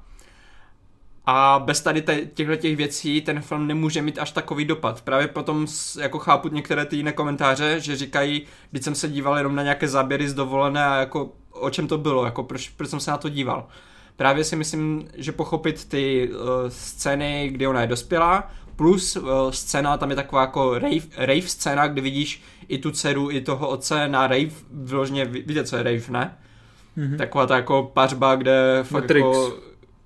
A bez tady těchto těch věcí ten film nemůže mít až takový dopad. Právě potom jako chápu některé ty jiné komentáře, že říkají, když jsem se díval jenom na nějaké záběry z dovolené a jako o čem to bylo, jako proč, proč jsem se na to díval. Právě si myslím, že pochopit ty uh, scény, kdy ona je dospělá, plus uh, scéna, tam je taková jako rave, rave scéna, kdy vidíš i tu dceru, i toho otce na rave, vyloženě, víte, co je rave, ne? Mm-hmm. Taková ta jako pařba, kde fakt Matrix. jako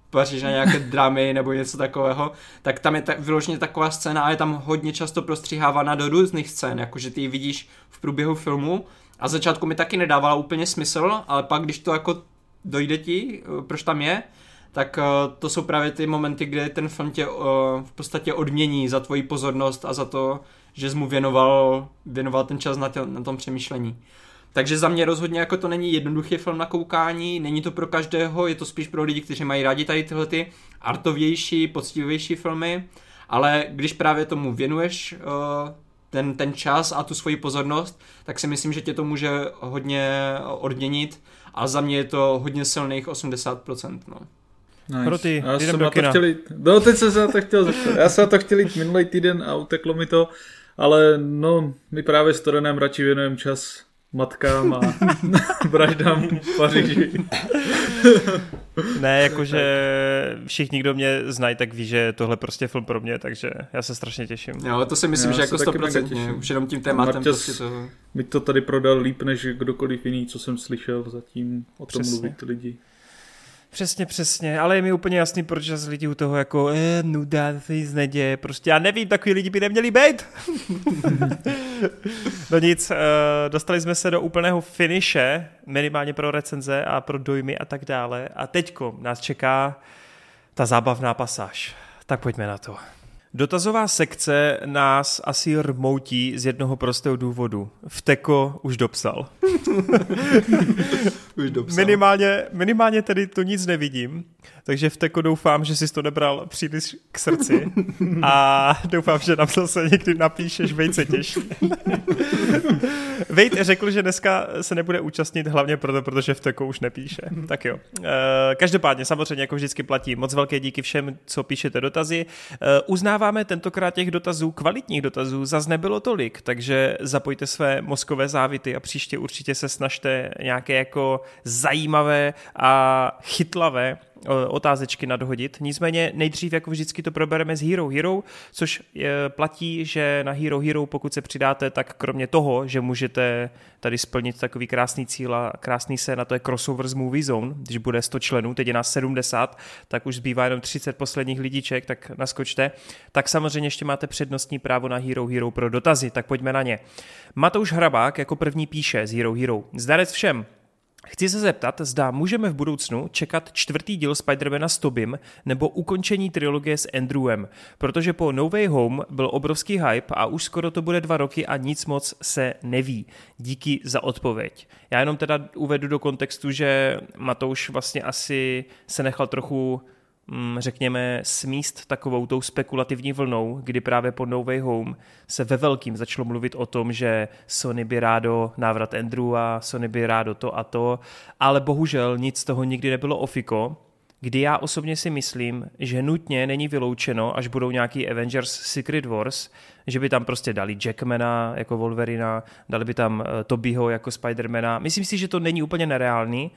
paříš na nějaké dramy nebo něco takového, tak tam je ta, vyloženě taková scéna a je tam hodně často prostříhávána do různých scén, jakože ty ji vidíš v průběhu filmu a začátku mi taky nedávala úplně smysl, ale pak když to jako dojde ti, eh, proč tam je, tak uh, to jsou právě ty momenty, kde ten film tě uh, v podstatě odmění za tvoji pozornost a za to, že jsi mu věnoval, věnoval ten čas na, tě, na tom přemýšlení. Takže za mě rozhodně jako to není jednoduchý film na koukání, není to pro každého, je to spíš pro lidi, kteří mají rádi tady tyhle ty artovější, poctivější filmy, ale když právě tomu věnuješ uh, ten, ten čas a tu svoji pozornost, tak si myslím, že tě to může hodně odměnit a za mě je to hodně silných 80%. No. Nice. Pro ty, já jsem na to chtěl jít, no teď jsem se na to chtěl zeptat. Já jsem na to chtěl jít minulý týden a uteklo mi to, ale no, my právě s Torenem radši věnujeme čas matkám a vraždám v Paříži. ne, jakože všichni, kdo mě znají, tak ví, že tohle prostě film pro mě, takže já se strašně těším. Jo, to si myslím, já že jako 100% už jenom tím tématem. Marťas prostě to... mi to tady prodal líp, než kdokoliv jiný, co jsem slyšel zatím o tom Přesně. mluvit lidi. Přesně, přesně, ale je mi úplně jasný, proč z lidi u toho jako eh, nuda, se nic neděje, prostě já nevím, takový lidi by neměli být. no nic, uh, dostali jsme se do úplného finiše, minimálně pro recenze a pro dojmy a tak dále a teďko nás čeká ta zábavná pasáž. Tak pojďme na to. Dotazová sekce nás asi rmoutí z jednoho prostého důvodu. Vteko už dopsal. už dopsal. Minimálně, minimálně tedy to nic nevidím, takže Vteko doufám, že jsi to nebral příliš k srdci a doufám, že nám zase někdy napíšeš, Vejt se Vejt řekl, že dneska se nebude účastnit hlavně proto, protože Vteko už nepíše. Tak jo. Eh, každopádně samozřejmě jako vždycky platí moc velké díky všem, co píšete dotazy. Eh, uznáváme tentokrát těch dotazů, kvalitních dotazů, zas nebylo tolik, takže zapojte své mozkové závity a příště určitě se snažte nějaké jako zajímavé a chytlavé otázečky nadhodit. Nicméně nejdřív jako vždycky to probereme z Hero Hero, což je, platí, že na Hero Hero pokud se přidáte, tak kromě toho, že můžete tady splnit takový krásný cíl a krásný sen, a to je crossover z Movie Zone, když bude 100 členů, teď je nás 70, tak už zbývá jenom 30 posledních lidiček, tak naskočte. Tak samozřejmě ještě máte přednostní právo na Hero Hero pro dotazy, tak pojďme na ně. Matouš Hrabák jako první píše z Hero Hero. Zdarec všem, Chci se zeptat, zda můžeme v budoucnu čekat čtvrtý díl Spidermana s Tobim nebo ukončení trilogie s Andrewem, protože po No Way Home byl obrovský hype a už skoro to bude dva roky a nic moc se neví. Díky za odpověď. Já jenom teda uvedu do kontextu, že Matouš vlastně asi se nechal trochu řekněme, smíst takovou tou spekulativní vlnou, kdy právě po No Way Home se ve velkým začalo mluvit o tom, že Sony by rádo návrat Andrew a Sony by rádo to a to, ale bohužel nic z toho nikdy nebylo ofiko, kdy já osobně si myslím, že nutně není vyloučeno, až budou nějaký Avengers Secret Wars, že by tam prostě dali Jackmana jako Wolverina, dali by tam eh, Tobyho jako Spidermana. Myslím si, že to není úplně nereálný,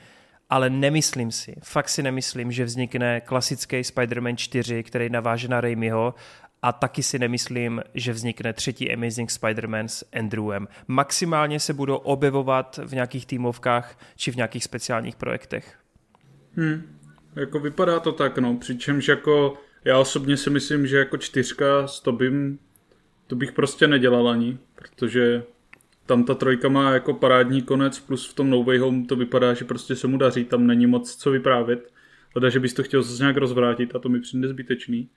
ale nemyslím si, fakt si nemyslím, že vznikne klasický Spider-Man 4, který naváže na Raimiho a taky si nemyslím, že vznikne třetí Amazing Spider-Man s Andrewem. Maximálně se budou objevovat v nějakých týmovkách či v nějakých speciálních projektech. Hmm, jako vypadá to tak, no, přičemž jako já osobně si myslím, že jako čtyřka s Tobím to bych prostě nedělal ani, protože tam ta trojka má jako parádní konec, plus v tom No Way Home to vypadá, že prostě se mu daří, tam není moc co vyprávět. Leda, že bys to chtěl zase nějak rozvrátit a to mi přijde zbytečný.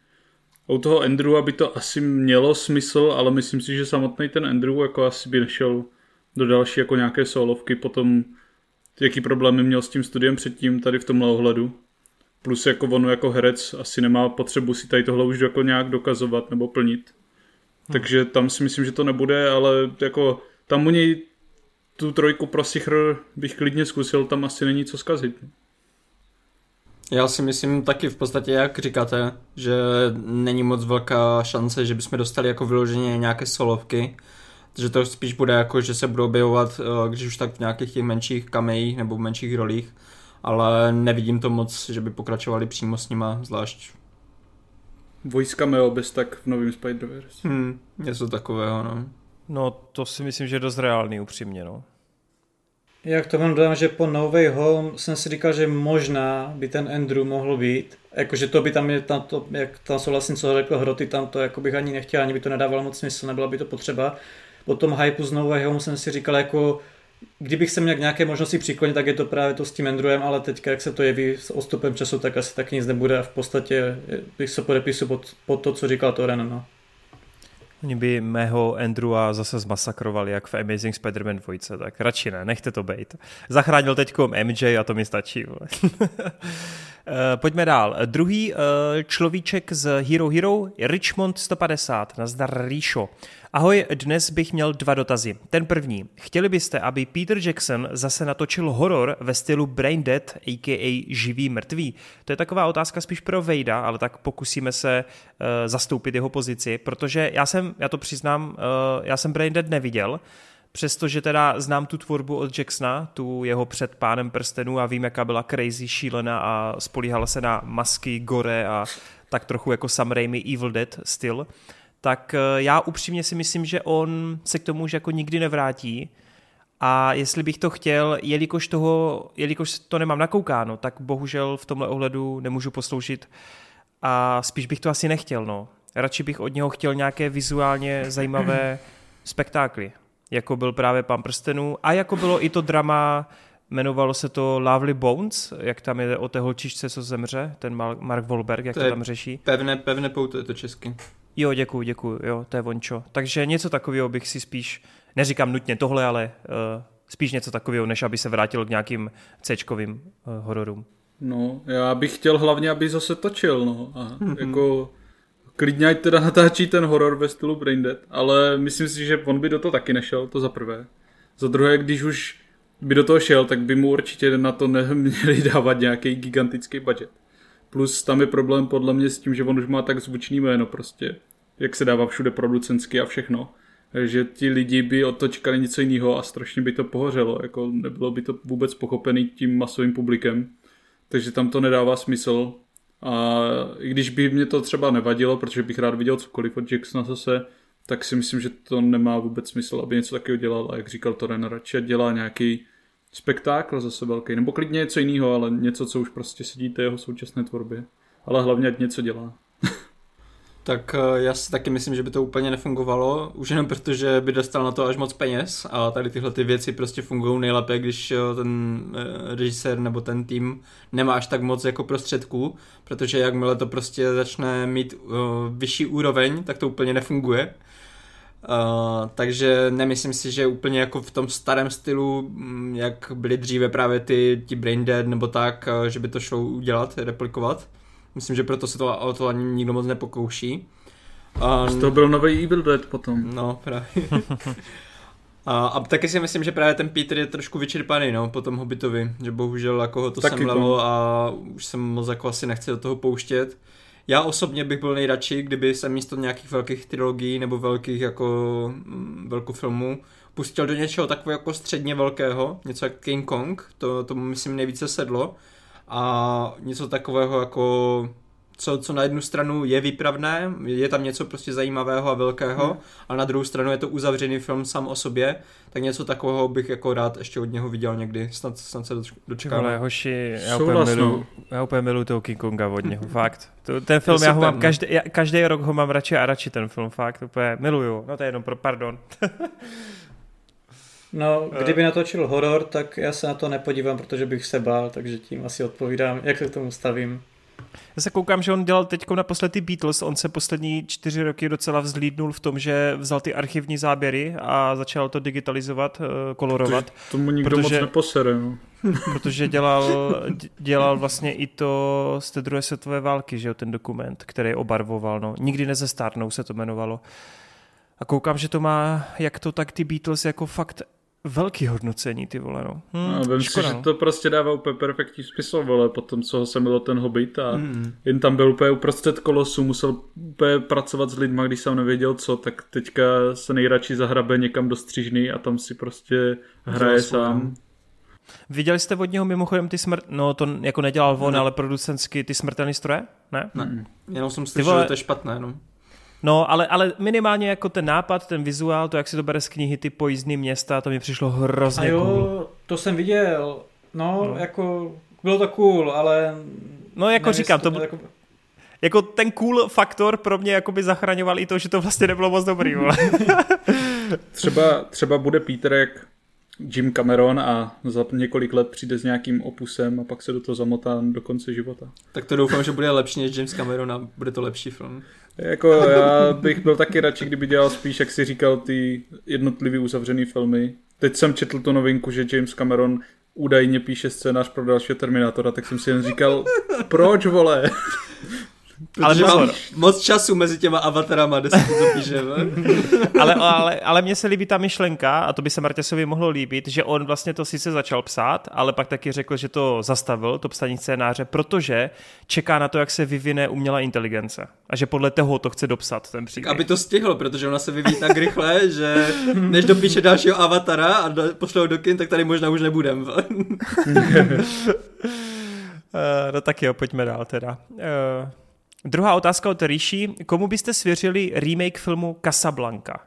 A u toho Andrew by to asi mělo smysl, ale myslím si, že samotný ten Andrew jako asi by nešel do další jako nějaké solovky, potom jaký problémy měl s tím studiem předtím tady v tomhle ohledu. Plus jako ono jako herec asi nemá potřebu si tady tohle už jako nějak dokazovat nebo plnit. Hmm. Takže tam si myslím, že to nebude, ale jako tam u něj tu trojku pro Sichr bych klidně zkusil, tam asi není co zkazit. Já si myslím taky v podstatě, jak říkáte, že není moc velká šance, že bychom dostali jako vyloženě nějaké solovky, že to spíš bude jako, že se budou objevovat, eh, když už tak v nějakých těch menších kamejích nebo v menších rolích, ale nevidím to moc, že by pokračovali přímo s nima, zvlášť Voice cameo bez tak v novém Spider-Verse. Hmm, něco takového, no. No, to si myslím, že je dost reálný, upřímně, no. Jak to mám dodám, že po No Way Home jsem si říkal, že možná by ten Andrew mohl být. Jakože to by tam je, tam to, jak tam souhlasím, co řekl Hroty, tam to jako bych ani nechtěl, ani by to nedávalo moc smysl, nebyla by to potřeba. Po tom hypeu z No Way Home jsem si říkal, jako kdybych se měl k nějaké možnosti přiklonit, tak je to právě to s tím Andrewem, ale teď, jak se to jeví s odstupem času, tak asi tak nic nebude a v podstatě bych se podepisu pod, pod to, co říkal Toren. No. Oni by mého Andrewa zase zmasakrovali, jak v Amazing Spider-Man 2, tak radši ne, nechte to být. Zachránil teďkom MJ a to mi stačí. Eh, pojďme dál. Druhý eh, človíček z Hero Hero Richmond 150. Nazdar Ríšo. Ahoj, dnes bych měl dva dotazy. Ten první. Chtěli byste, aby Peter Jackson zase natočil horor ve stylu Brain Dead, a.k.a. živý mrtvý? To je taková otázka spíš pro Vejda, ale tak pokusíme se uh, zastoupit jeho pozici, protože já jsem, já to přiznám, uh, já jsem Brain Dead neviděl, přestože teda znám tu tvorbu od Jacksona, tu jeho před pánem prstenů a vím, jaká byla crazy, šílená a spolíhala se na masky, gore a tak trochu jako Sam Raimi Evil Dead styl, tak eh, já upřímně si myslím, že on se k tomu už jako nikdy nevrátí a jestli bych to chtěl, jelikož, toho, jelikož to nemám nakoukáno, tak bohužel v tomhle ohledu nemůžu posloužit a spíš bych to asi nechtěl, no. Radši bych od něho chtěl nějaké vizuálně zajímavé spektákly, jako byl právě Pán prstenů a jako bylo i to drama, jmenovalo se to Lovely Bones, jak tam je o té holčičce, co zemře, ten Mark Wahlberg, jak to, to tam řeší. Pevné, pevné pouto je to česky. Jo, děkuji, děkuji, jo, to je vončo. Takže něco takového bych si spíš, neříkám nutně tohle, ale uh, spíš něco takového, než aby se vrátil k nějakým c uh, hororům. No, já bych chtěl hlavně, aby zase točil, no. A mm-hmm. jako klidně ať teda natáčí ten horor ve stylu Braindead, ale myslím si, že on by do toho taky nešel, to za prvé. Za druhé, když už by do toho šel, tak by mu určitě na to neměli dávat nějaký gigantický budget. Plus tam je problém podle mě s tím, že on už má tak zvučný jméno prostě, jak se dává všude producentsky a všechno, že ti lidi by od to čekali něco jiného a strašně by to pohořelo, jako nebylo by to vůbec pochopený tím masovým publikem, takže tam to nedává smysl. A i když by mě to třeba nevadilo, protože bych rád viděl cokoliv od Jacksona zase, tak si myslím, že to nemá vůbec smysl, aby něco takového dělal. A jak říkal Toren, radši dělá nějaký spektákl zase velký, nebo klidně něco jiného, ale něco, co už prostě sedí té jeho současné tvorbě. Ale hlavně, ať něco dělá. tak eh, já si taky myslím, že by to úplně nefungovalo, už jenom protože by dostal na to až moc peněz a tady tyhle ty věci prostě fungují nejlépe, když eh, ten eh, režisér nebo ten tým nemá až tak moc jako prostředků, protože jakmile to prostě začne mít vyšší úroveň, tak to úplně nefunguje. Uh, takže nemyslím si, že úplně jako v tom starém stylu, mm, jak byly dříve právě ty, ti Brain Dead nebo tak, uh, že by to šlo udělat, replikovat. Myslím, že proto se to, o to ani nikdo moc nepokouší. Um, to byl nový Evil Dead potom. No, právě. a, a taky si myslím, že právě ten Peter je trošku vyčerpaný, no, po tom Hobbitovi, že bohužel jako ho to taky semlelo a už jsem moc jako asi nechci do toho pouštět. Já osobně bych byl nejradši, kdyby se místo nějakých velkých trilogií nebo velkých jako mm, velkofilmů pustil do něčeho takového jako středně velkého, něco jak King Kong, to, to myslím nejvíce sedlo, a něco takového jako co, co na jednu stranu je výpravné, je tam něco prostě zajímavého a velkého, hmm. a na druhou stranu je to uzavřený film sám o sobě, tak něco takového bych jako rád ještě od něho viděl někdy, snad, snad se dočkám. Ale hoši, já úplně, milu, já úplně miluji toho King Konga od něho, fakt. To, ten film, já ho mám, no. každý, já, každý rok ho mám radši a radši ten film, fakt, úplně miluju. No to je jenom pro, pardon. No, kdyby natočil horor, tak já se na to nepodívám, protože bych se bál, takže tím asi odpovídám, jak se k tomu stavím. Já se koukám, že on dělal teď naposled ty Beatles, on se poslední čtyři roky docela vzlídnul v tom, že vzal ty archivní záběry a začal to digitalizovat, eh, kolorovat. To, tomu nikdo protože, moc neposere. No. protože dělal, dělal vlastně i to z té druhé světové války, že jo, ten dokument, který obarvoval. No. Nikdy nezestárnou se to jmenovalo. A koukám, že to má, jak to tak ty Beatles jako fakt velký hodnocení, ty vole, no. Hmm, no vím škoda, si, no. že to prostě dává úplně perfektní smysl, vole, po tom, co se milo ten Hobbit a hmm. jen tam byl úplně uprostřed kolosu, musel úplně pracovat s lidma, když jsem nevěděl co, tak teďka se nejradši zahrabe někam do střížny a tam si prostě hraje Dělal sám. Viděli jste od něho mimochodem ty smrt... No to jako nedělal on, ne. ale producentsky ty smrtelné stroje? Ne? Ne. Jenom jsem slyšel, vole... že to je špatné, no. No, ale, ale minimálně jako ten nápad, ten vizuál, to, jak si to bere z knihy, ty pojízdný města, to mi přišlo hrozně A jo, cool. to jsem viděl. No, no, jako, bylo to cool, ale... No, jako nevím, říkám, to, to jako... jako ten cool faktor pro mě jako by zachraňoval i to, že to vlastně nebylo moc dobrý. třeba, třeba bude Peter jak Jim Cameron a za několik let přijde s nějakým opusem a pak se do toho zamotá do konce života. Tak to doufám, že bude lepší než James Cameron a bude to lepší film. Jako já bych byl taky radši, kdyby dělal spíš, jak si říkal, ty jednotlivý uzavřený filmy. Teď jsem četl tu novinku, že James Cameron údajně píše scénář pro dalšího Terminátora, tak jsem si jen říkal, proč vole? Ale mám moc času mezi těma avatarama, kde se to píše. ale, ale, ale mně se líbí ta myšlenka, a to by se Martěsovi mohlo líbit, že on vlastně to sice začal psát, ale pak taky řekl, že to zastavil, to psaní scénáře, protože čeká na to, jak se vyvine umělá inteligence. A že podle toho to chce dopsat, ten příběh. Tak aby to stihl, protože ona se vyvíjí tak rychle, že než dopíše dalšího avatara a pošlou do kin, tak tady možná už nebudem. Uh, no tak jo, pojďme dál teda. Uh, Druhá otázka od Ríši. Komu byste svěřili remake filmu Casablanca?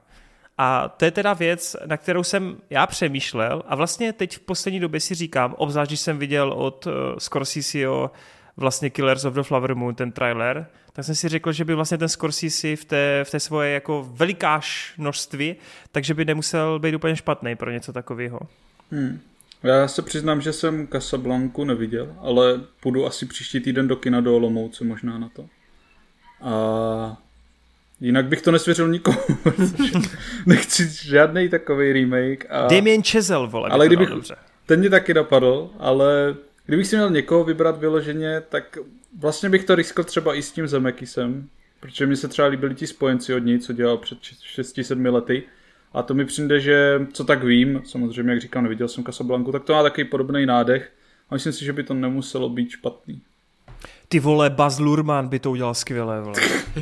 A to je teda věc, na kterou jsem já přemýšlel a vlastně teď v poslední době si říkám, obzvlášť když jsem viděl od uh, Scorseseho vlastně Killers of the Flower Moon, ten trailer, tak jsem si řekl, že by vlastně ten Scorsese v té, v té svoje jako velikáš množství, takže by nemusel být úplně špatný pro něco takového. Hmm. Já se přiznám, že jsem Casablanku neviděl, ale půjdu asi příští týden do kina do Olomouce možná na to. A jinak bych to nesvěřil nikomu, nechci žádný takový remake. A... Damien Chazelle, vole, ale kdybych, dobře. ten mě taky napadl, ale kdybych si měl někoho vybrat vyloženě, tak vlastně bych to riskl třeba i s tím Zemekisem, protože mi se třeba líbili ti spojenci od něj, co dělal před 6-7 lety. A to mi přijde, že co tak vím, samozřejmě jak říkám, neviděl jsem Casablanku, tak to má takový podobný nádech a myslím si, že by to nemuselo být špatný. Ty vole, Baz Luhrmann by to udělal skvěle, vole.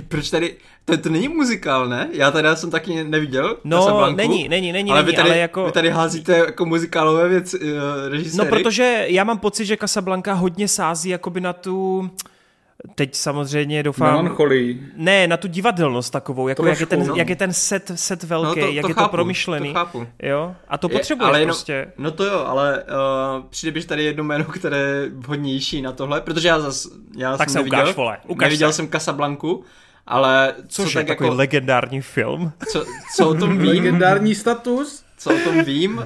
Proč tady, to, to není muzikál, ne? Já tady jsem taky neviděl. No, není, není, není, ale není, vy tady, ale jako... Vy tady házíte jako muzikálové věc, uh, režiséry. No, protože já mám pocit, že Casablanca hodně sází jakoby na tu teď samozřejmě doufám... Melancholii. Ne, na tu divadelnost takovou, jako jak je, ten, no. jak je ten set, set velký, no to, to jak chápu, je to promyšlený. To chápu. Jo? A to potřebuješ ale jenom, prostě. No to jo, ale uh, přijde běž tady jedno jméno, které je vhodnější na tohle, protože já zas, já tak jsem se neviděl, ukáž, vole. Ukáž neviděl se. jsem Casablanku, ale Což co je tak takový jako, legendární film. Co, co o tom vím, legendární status, co o tom vím, uh,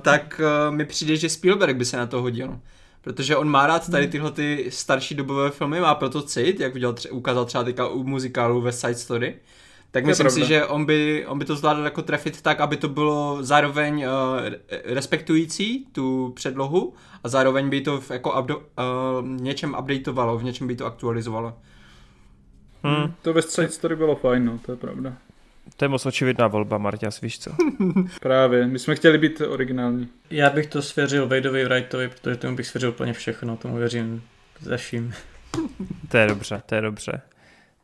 tak uh, mi přijde, že Spielberg by se na to hodil protože on má rád tady tyhle ty starší dobové filmy, má proto cit, jak viděl, tře- ukázal třeba teďka u muzikálu West Side Story. Tak myslím si, že on by, on by to zvládl jako trefit tak, aby to bylo zároveň uh, respektující tu předlohu a zároveň by to v jako updo, uh, něčem updateovalo, v něčem by to aktualizovalo. Hmm. To West Side Story bylo fajn, no, to je pravda. To je moc očividná volba, Marťas, víš co? Právě, my jsme chtěli být originální. Já bych to svěřil Wadeovi Wrightovi, protože tomu bych svěřil úplně všechno, tomu věřím ze vším. to je dobře, to je dobře.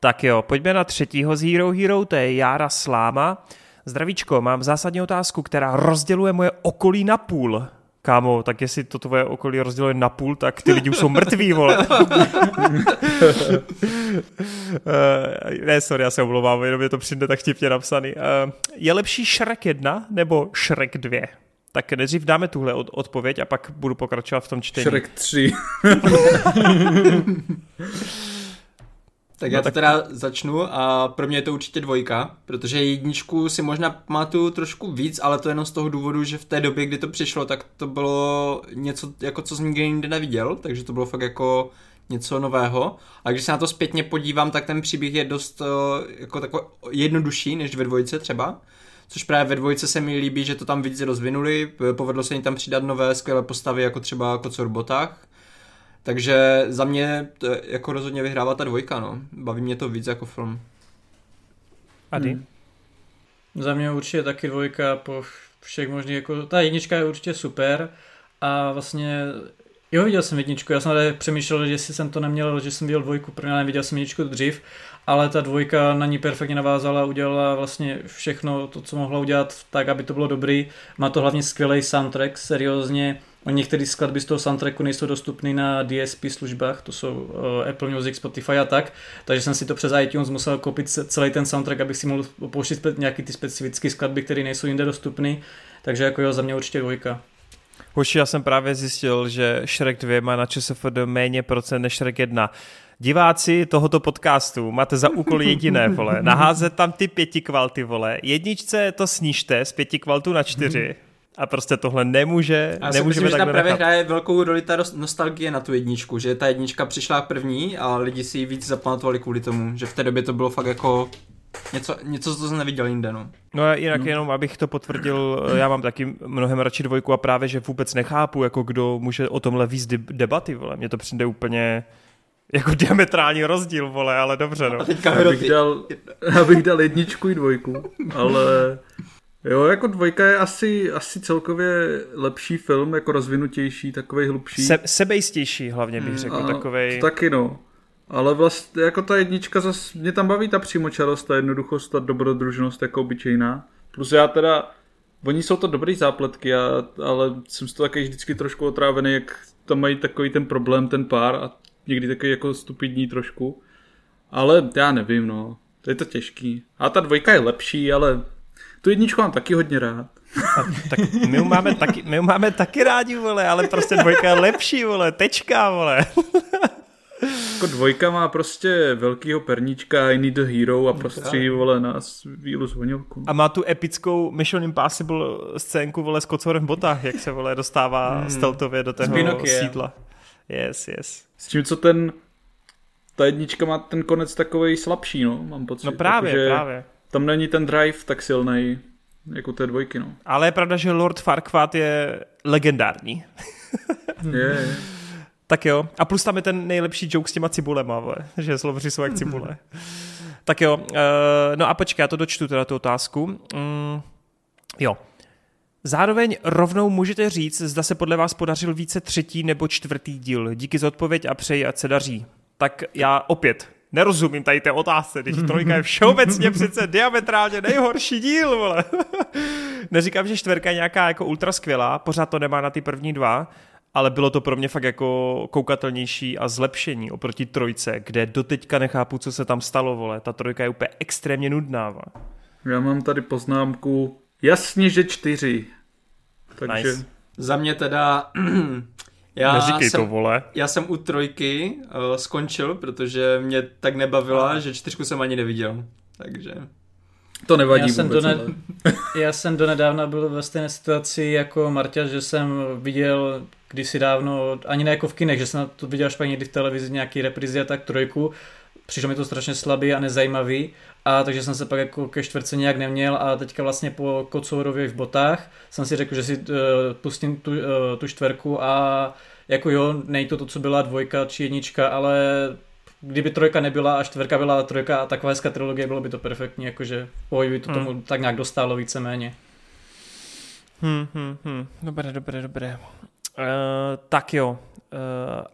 Tak jo, pojďme na třetího z Hero Hero, to je Jára Sláma. Zdravíčko, mám zásadní otázku, která rozděluje moje okolí na půl. Kámo, tak jestli to tvoje okolí rozděluje na půl, tak ty lidi už jsou mrtví, vole. uh, ne, sorry, já se omlouvám, jenom je to přijde tak vtipně napsaný. Uh, je lepší Shrek 1 nebo Shrek 2? Tak nejdřív dáme tuhle od- odpověď a pak budu pokračovat v tom čtení. Shrek 3. Tak No já to tak- teda začnu a pro mě je to určitě dvojka, protože jedničku si možná pamatuju trošku víc, ale to jenom z toho důvodu, že v té době, kdy to přišlo, tak to bylo něco, jako co jsem nikdy jinde neviděl, takže to bylo fakt jako něco nového. A když se na to zpětně podívám, tak ten příběh je dost eh, jako takový jednodušší než ve dvojce třeba. Což právě ve dvojce se mi líbí, že to tam víc rozvinuli, povedlo se jim tam přidat nové skvělé postavy, jako třeba Kocor Botách. Takže za mě to je- jako rozhodně vyhrává ta dvojka, no. Baví mě to víc jako film. Ady? Hmm. Za mě určitě taky dvojka po všech možných, jako ta jednička je určitě super a vlastně Jo, viděl jsem jedničku, já jsem tady přemýšlel, že jestli jsem to neměl, že jsem viděl dvojku, protože neviděl jsem jedničku dřív, ale ta dvojka na ní perfektně navázala, udělala vlastně všechno to, co mohla udělat tak, aby to bylo dobrý. Má to hlavně skvělý soundtrack, seriózně. O některé skladby z toho soundtracku nejsou dostupné na DSP službách, to jsou uh, Apple Music, Spotify a tak, takže jsem si to přes iTunes musel koupit ce- celý ten soundtrack, abych si mohl pouštět nějaký ty specifické skladby, které nejsou jinde dostupné. Takže jako jo, za mě určitě dvojka. Hoši, já jsem právě zjistil, že Shrek 2 má na ČSFD méně procent než Shrek 1. Diváci tohoto podcastu máte za úkol jediné, vole. Naházet tam ty pěti kvalty, vole. Jedničce to snížte z pěti kvaltů na čtyři. A prostě tohle nemůže, Já si nemůžeme myslím, že tam právě hraje velkou roli ta nostalgie na tu jedničku, že ta jednička přišla první a lidi si ji víc zapamatovali kvůli tomu, že v té době to bylo fakt jako něco, něco co jsem neviděl jinde, no. No a jinak jenom, abych to potvrdil, já mám taky mnohem radši dvojku a právě, že vůbec nechápu, jako kdo může o tomhle víc de- debaty, vole. Mně to přijde úplně jako diametrální rozdíl, vole, ale dobře, no. A teďka Já bych, dal, já bych dal jedničku i dvojku, ale jo, jako dvojka je asi, asi celkově lepší film, jako rozvinutější, takovej hlubší. Se, sebejistější hlavně bych řekl, A takovej... To taky no. Ale vlastně jako ta jednička zas, mě tam baví ta přímočarost, ta jednoduchost, ta dobrodružnost jako obyčejná. Plus já teda, oni jsou to dobrý zápletky, a, ale jsem z toho taky vždycky trošku otrávený, jak tam mají takový ten problém, ten pár a někdy takový jako stupidní trošku. Ale já nevím, no. To je to těžký. A ta dvojka je lepší, ale tu jedničku mám taky hodně rád. A, tak my ju máme taky, my máme taky rádi, vole, ale prostě dvojka je lepší, vole, tečka, vole. Jako dvojka má prostě velkýho perníčka, I need a hero a prostří, vole, nás vílu s honilku. A má tu epickou Mission Impossible scénku, vole, s kocorem v botách, jak se, vole, dostává hmm. stealthově do toho Pinokiem. sídla. Yes, yes. S tím, co ten ta jednička má ten konec takový slabší, no, mám pocit. No právě, Jakože právě. Tam není ten drive tak silný jako té dvojky, no. Ale je pravda, že Lord Farquaad je legendární. Je, je. Tak jo. A plus tam je ten nejlepší joke s těma cibulema, vole. že slovři jsou jak cibule. tak jo. Uh, no a počkej, já to dočtu teda tu otázku. Mm, jo. Zároveň rovnou můžete říct, zda se podle vás podařil více třetí nebo čtvrtý díl. Díky za odpověď a přeji, ať se daří. Tak já opět nerozumím tady té otázce, když trojka je všeobecně přece diametrálně nejhorší díl, vole. Neříkám, že čtverka je nějaká jako ultra skvělá, pořád to nemá na ty první dva, ale bylo to pro mě fakt jako koukatelnější a zlepšení oproti trojce, kde doteďka nechápu, co se tam stalo, vole. Ta trojka je úplně extrémně nudná, vole. Já mám tady poznámku, jasně, že čtyři. Takže Nice. za mě teda... já Neříkej jsem, to, vole. Já jsem u trojky uh, skončil, protože mě tak nebavila, že čtyřku jsem ani neviděl. Takže... to nevadí Já jsem, vůbec. done, já jsem donedávna byl ve stejné situaci jako Marta, že jsem viděl kdysi dávno, ani ne jako v kinech, že jsem to viděl až pak někdy v televizi nějaký reprízy a tak trojku. Přišlo mi to strašně slabý a nezajímavý, a takže jsem se pak jako ke čtvrtce nějak neměl a teďka vlastně po Kocourově v botách jsem si řekl, že si uh, pustím tu, uh, tu čtverku a jako jo, nej to to, co byla dvojka či jednička, ale kdyby trojka nebyla a čtverka byla trojka a taková hezká trilogie, bylo by to perfektní, jakože pohoj by to tomu tak nějak dostalo víceméně. Hmm, hmm, hmm. Dobré, dobré, dobré. Uh, tak jo. Uh,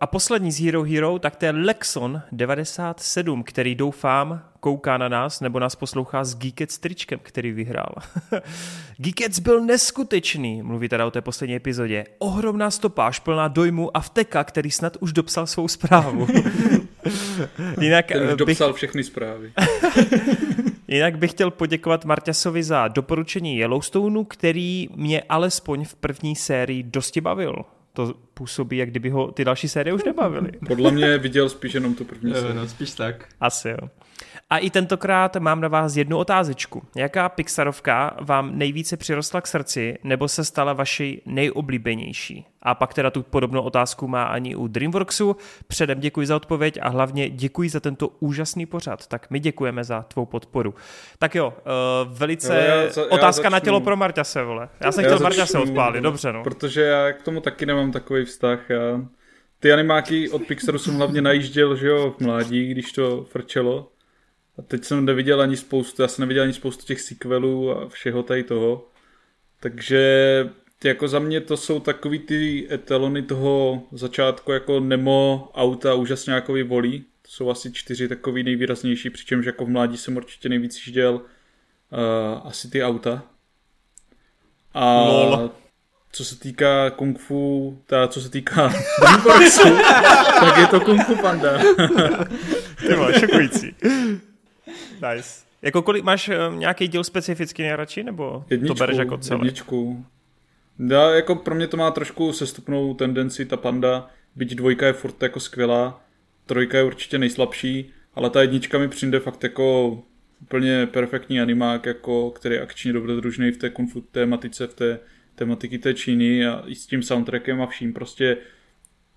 a poslední z Hero Hero, tak to je Lexon 97, který doufám kouká na nás, nebo nás poslouchá s Geekets tričkem, který vyhrál. Geekets byl neskutečný, mluví teda o té poslední epizodě. Ohromná stopáž plná dojmu a vteka, který snad už dopsal svou zprávu. Jinak Ten už eh, bych, dopsal všechny zprávy. Jinak bych chtěl poděkovat Marťasovi za doporučení Yellowstoneu, který mě alespoň v první sérii dosti bavil. To působí, jak kdyby ho ty další série už nebavily. Podle mě viděl spíš jenom tu první Jo, sérii. no, spíš tak. Asi jo. A i tentokrát mám na vás jednu otázečku. Jaká Pixarovka vám nejvíce přirostla k srdci nebo se stala vaší nejoblíbenější? A pak teda tu podobnou otázku má ani u Dreamworksu. Předem děkuji za odpověď a hlavně děkuji za tento úžasný pořad. Tak my děkujeme za tvou podporu. Tak jo, uh, velice Jo, já za- já otázka na začnu. tělo pro Marťase, vole. Já jsem Já chtěl Marťase odpálit, dobře no. Protože já k tomu taky nemám takový vztah. Já... Ty animáky od Pixaru jsem hlavně najížděl, že jo, v mládí, když to frčelo. A teď jsem neviděl ani spoustu, já jsem neviděl ani spoustu těch sequelů a všeho tady toho. Takže jako za mě to jsou takový ty etalony toho začátku jako Nemo, auta, úžasňákový volí. To jsou asi čtyři takový nejvýraznější, přičemž jako v mládí jsem určitě nejvíc jížděl uh, asi ty auta. A Lol. co se týká kung fu, ta, co se týká Dreamworksu, tak je to kung fu panda. Ty vole, šokující. Nice. Jako kolik máš eh, nějaký díl specificky nejradši, nebo Jedničku, to bereš jako celé? jedničku. Já, jako pro mě to má trošku sestupnou tendenci, ta panda, byť dvojka je furt jako skvělá, trojka je určitě nejslabší, ale ta jednička mi přijde fakt jako úplně perfektní animák, jako, který je akčně dobrodružný v té kung fu tématice, v té tematiky té Číny a i s tím soundtrackem a vším. Prostě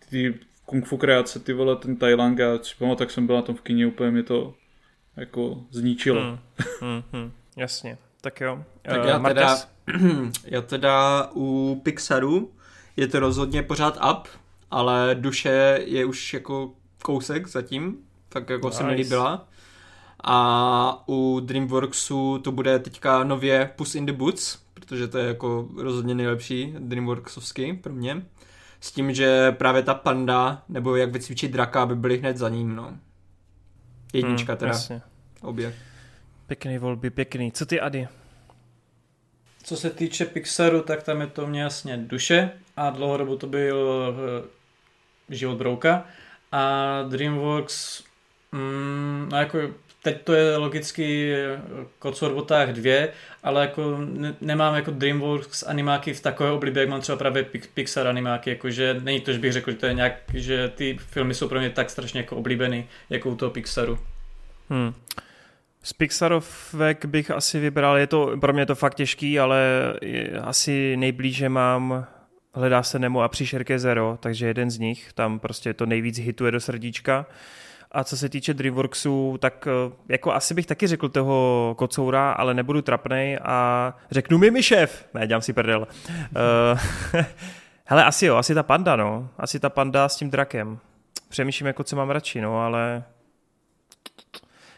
ty kung fu kreace, ty vole, ten Thailand, já si pamatuju, tak jsem byl na tom v kině, úplně mě to jako zničilo. Hmm, hmm, hmm, jasně, tak jo. Tak Eh, já teda, já teda u Pixaru je to rozhodně pořád up, ale duše je už jako kousek zatím, tak jako nice. se mi líbila. A u Dreamworksu to bude teďka nově Puss in the Boots, protože to je jako rozhodně nejlepší Dreamworksovský pro mě. S tím, že právě ta panda, nebo jak vycvičit draka, by byly hned za ním, no. Jednička Hmm, teda, Jasně. Obě. Pěkný volby, pěkný. Co ty, Ady? Co se týče Pixaru, tak tam je to mě jasně duše a dlouhodobu to byl eh, život Brouka a DreamWorks, mm, no jako teď to je logicky eh, Kocour v botách 2, ale jako ne, nemám jako DreamWorks animáky v takové oblibě, jak mám třeba právě Pix- Pixar animáky, jakože není to, že bych řekl, že to je nějak, že ty filmy jsou pro mě tak strašně jako oblíbený, jako u toho Pixaru. Hmm. Z Pixarovek bych asi vybral, je to, pro mě je to fakt těžký, ale je, asi nejblíže mám Hledá se Nemo a Příšerky Zero, takže jeden z nich, tam prostě to nejvíc hituje do srdíčka. A co se týče Dreamworksu, tak eh, jako asi bych taky řekl toho kocoura, ale nebudu trapnej a řeknu mi mi šéf. Ne, dělám si prdel. Uh, hele, asi jo, asi ta panda, no. Asi ta panda s tím drakem. Přemýšlím, jako co mám radši, no, ale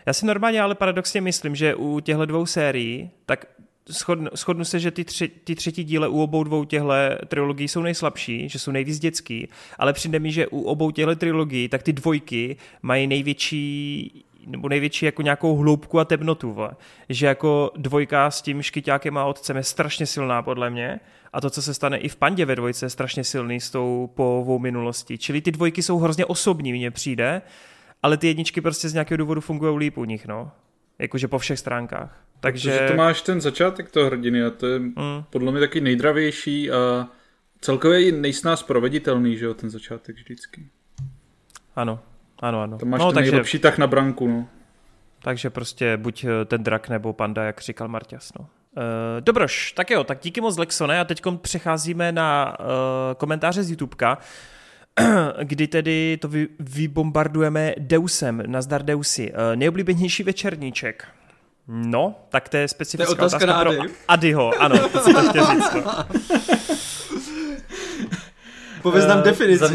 já si normálně ale paradoxně myslím, že u těchto dvou sérií, tak shodnu, shodnu se, že ty, tři, ty třetí díle u obou dvou těchto trilogií jsou nejslabší, že jsou nejvíc dětský, ale přijde mi, že u obou těchto trilogií, tak ty dvojky mají největší nebo největší jako nějakou hloubku a temnotu, vole. že jako dvojka s tím škyťákem a otcem je strašně silná podle mě a to, co se stane i v Pandě ve dvojce, je strašně silný s tou povou minulostí. Čili ty dvojky jsou hrozně osobní, mně přijde, ale ty jedničky prostě z nějakého důvodu fungují líp u nich, no. Jakože po všech stránkách. Takže... Protože to máš ten začátek toho hrdiny a to je Mm. podle mě taky nejdravější a celkově i nejsnáz proveditelný, že jo, ten začátek vždycky. Ano, ano, ano. Tam máš no, ten takže, nejlepší tah na branku, no. takže prostě buď eh, ten drak nebo panda, jak říkal Marťas, no. Uh, dobroš, tak jo, tak díky moc Lexone a teď přecházíme na uh, komentáře z YouTubeka, kdy tedy to vy, vybombardujeme Deusem, nazdar Deusi. Uh, nejoblíbenější večerníček. No, tak to je specifická To je otázka na pro Ady. Adyho, ano, to to chtěl říct. No. Pověz nám Eh, definici. za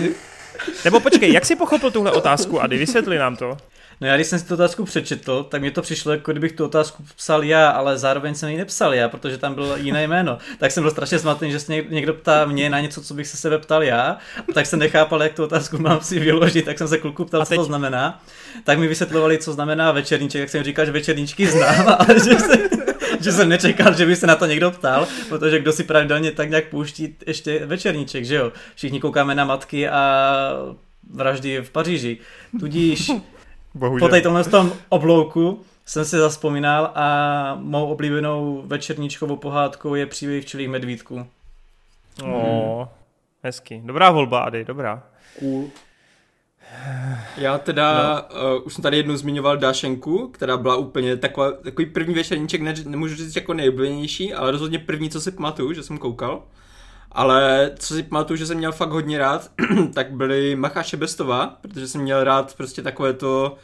Nebo počkej, jak jsi pochopil tuhle otázku, Ady, vysvětli nám to. No já když jsem si tu otázku přečetl, tak mi to přišlo, jako kdybych tu otázku psal já, ale zároveň jsem ji nepsal já, protože tam bylo jiné jméno. Tak jsem byl strašně zmatený, že se něk- někdo ptá mě na něco, co bych se sebe ptal já, a tak jsem nechápal, jak tu otázku mám si vyložit, tak jsem se kluku ptal, A co teď- to znamená. Tak mi vysvětlovali, co znamená večerníček, jak jsem říkal, že večerníčky znám, ale že jsem, že jsem nečekal, že by se na to někdo ptal, protože kdo si pravidelně tak nějak pouští ještě večerníček, že jo? Všichni koukáme na matky a vraždy v Paříži. Tudíž Bohužel. po tady tomhle tom oblouku jsem si zaspomínal a mou oblíbenou večerníčkovou pohádkou je příběh včelých medvídků. Oh, Hezky. Dobrá volba, Ady, dobrá. Cool. Já teda, no. uh, už jsem tady jednou zmiňoval Dášenku, která byla úplně taková, takový první večerníček, ne, nemůžu říct jako nejoblíbenější, ale rozhodně první, co si pamatuju, že jsem koukal. Ale co si pamatuju, že jsem měl fakt hodně rád, tak byly Macháše Bestová, protože jsem měl rád prostě takové to,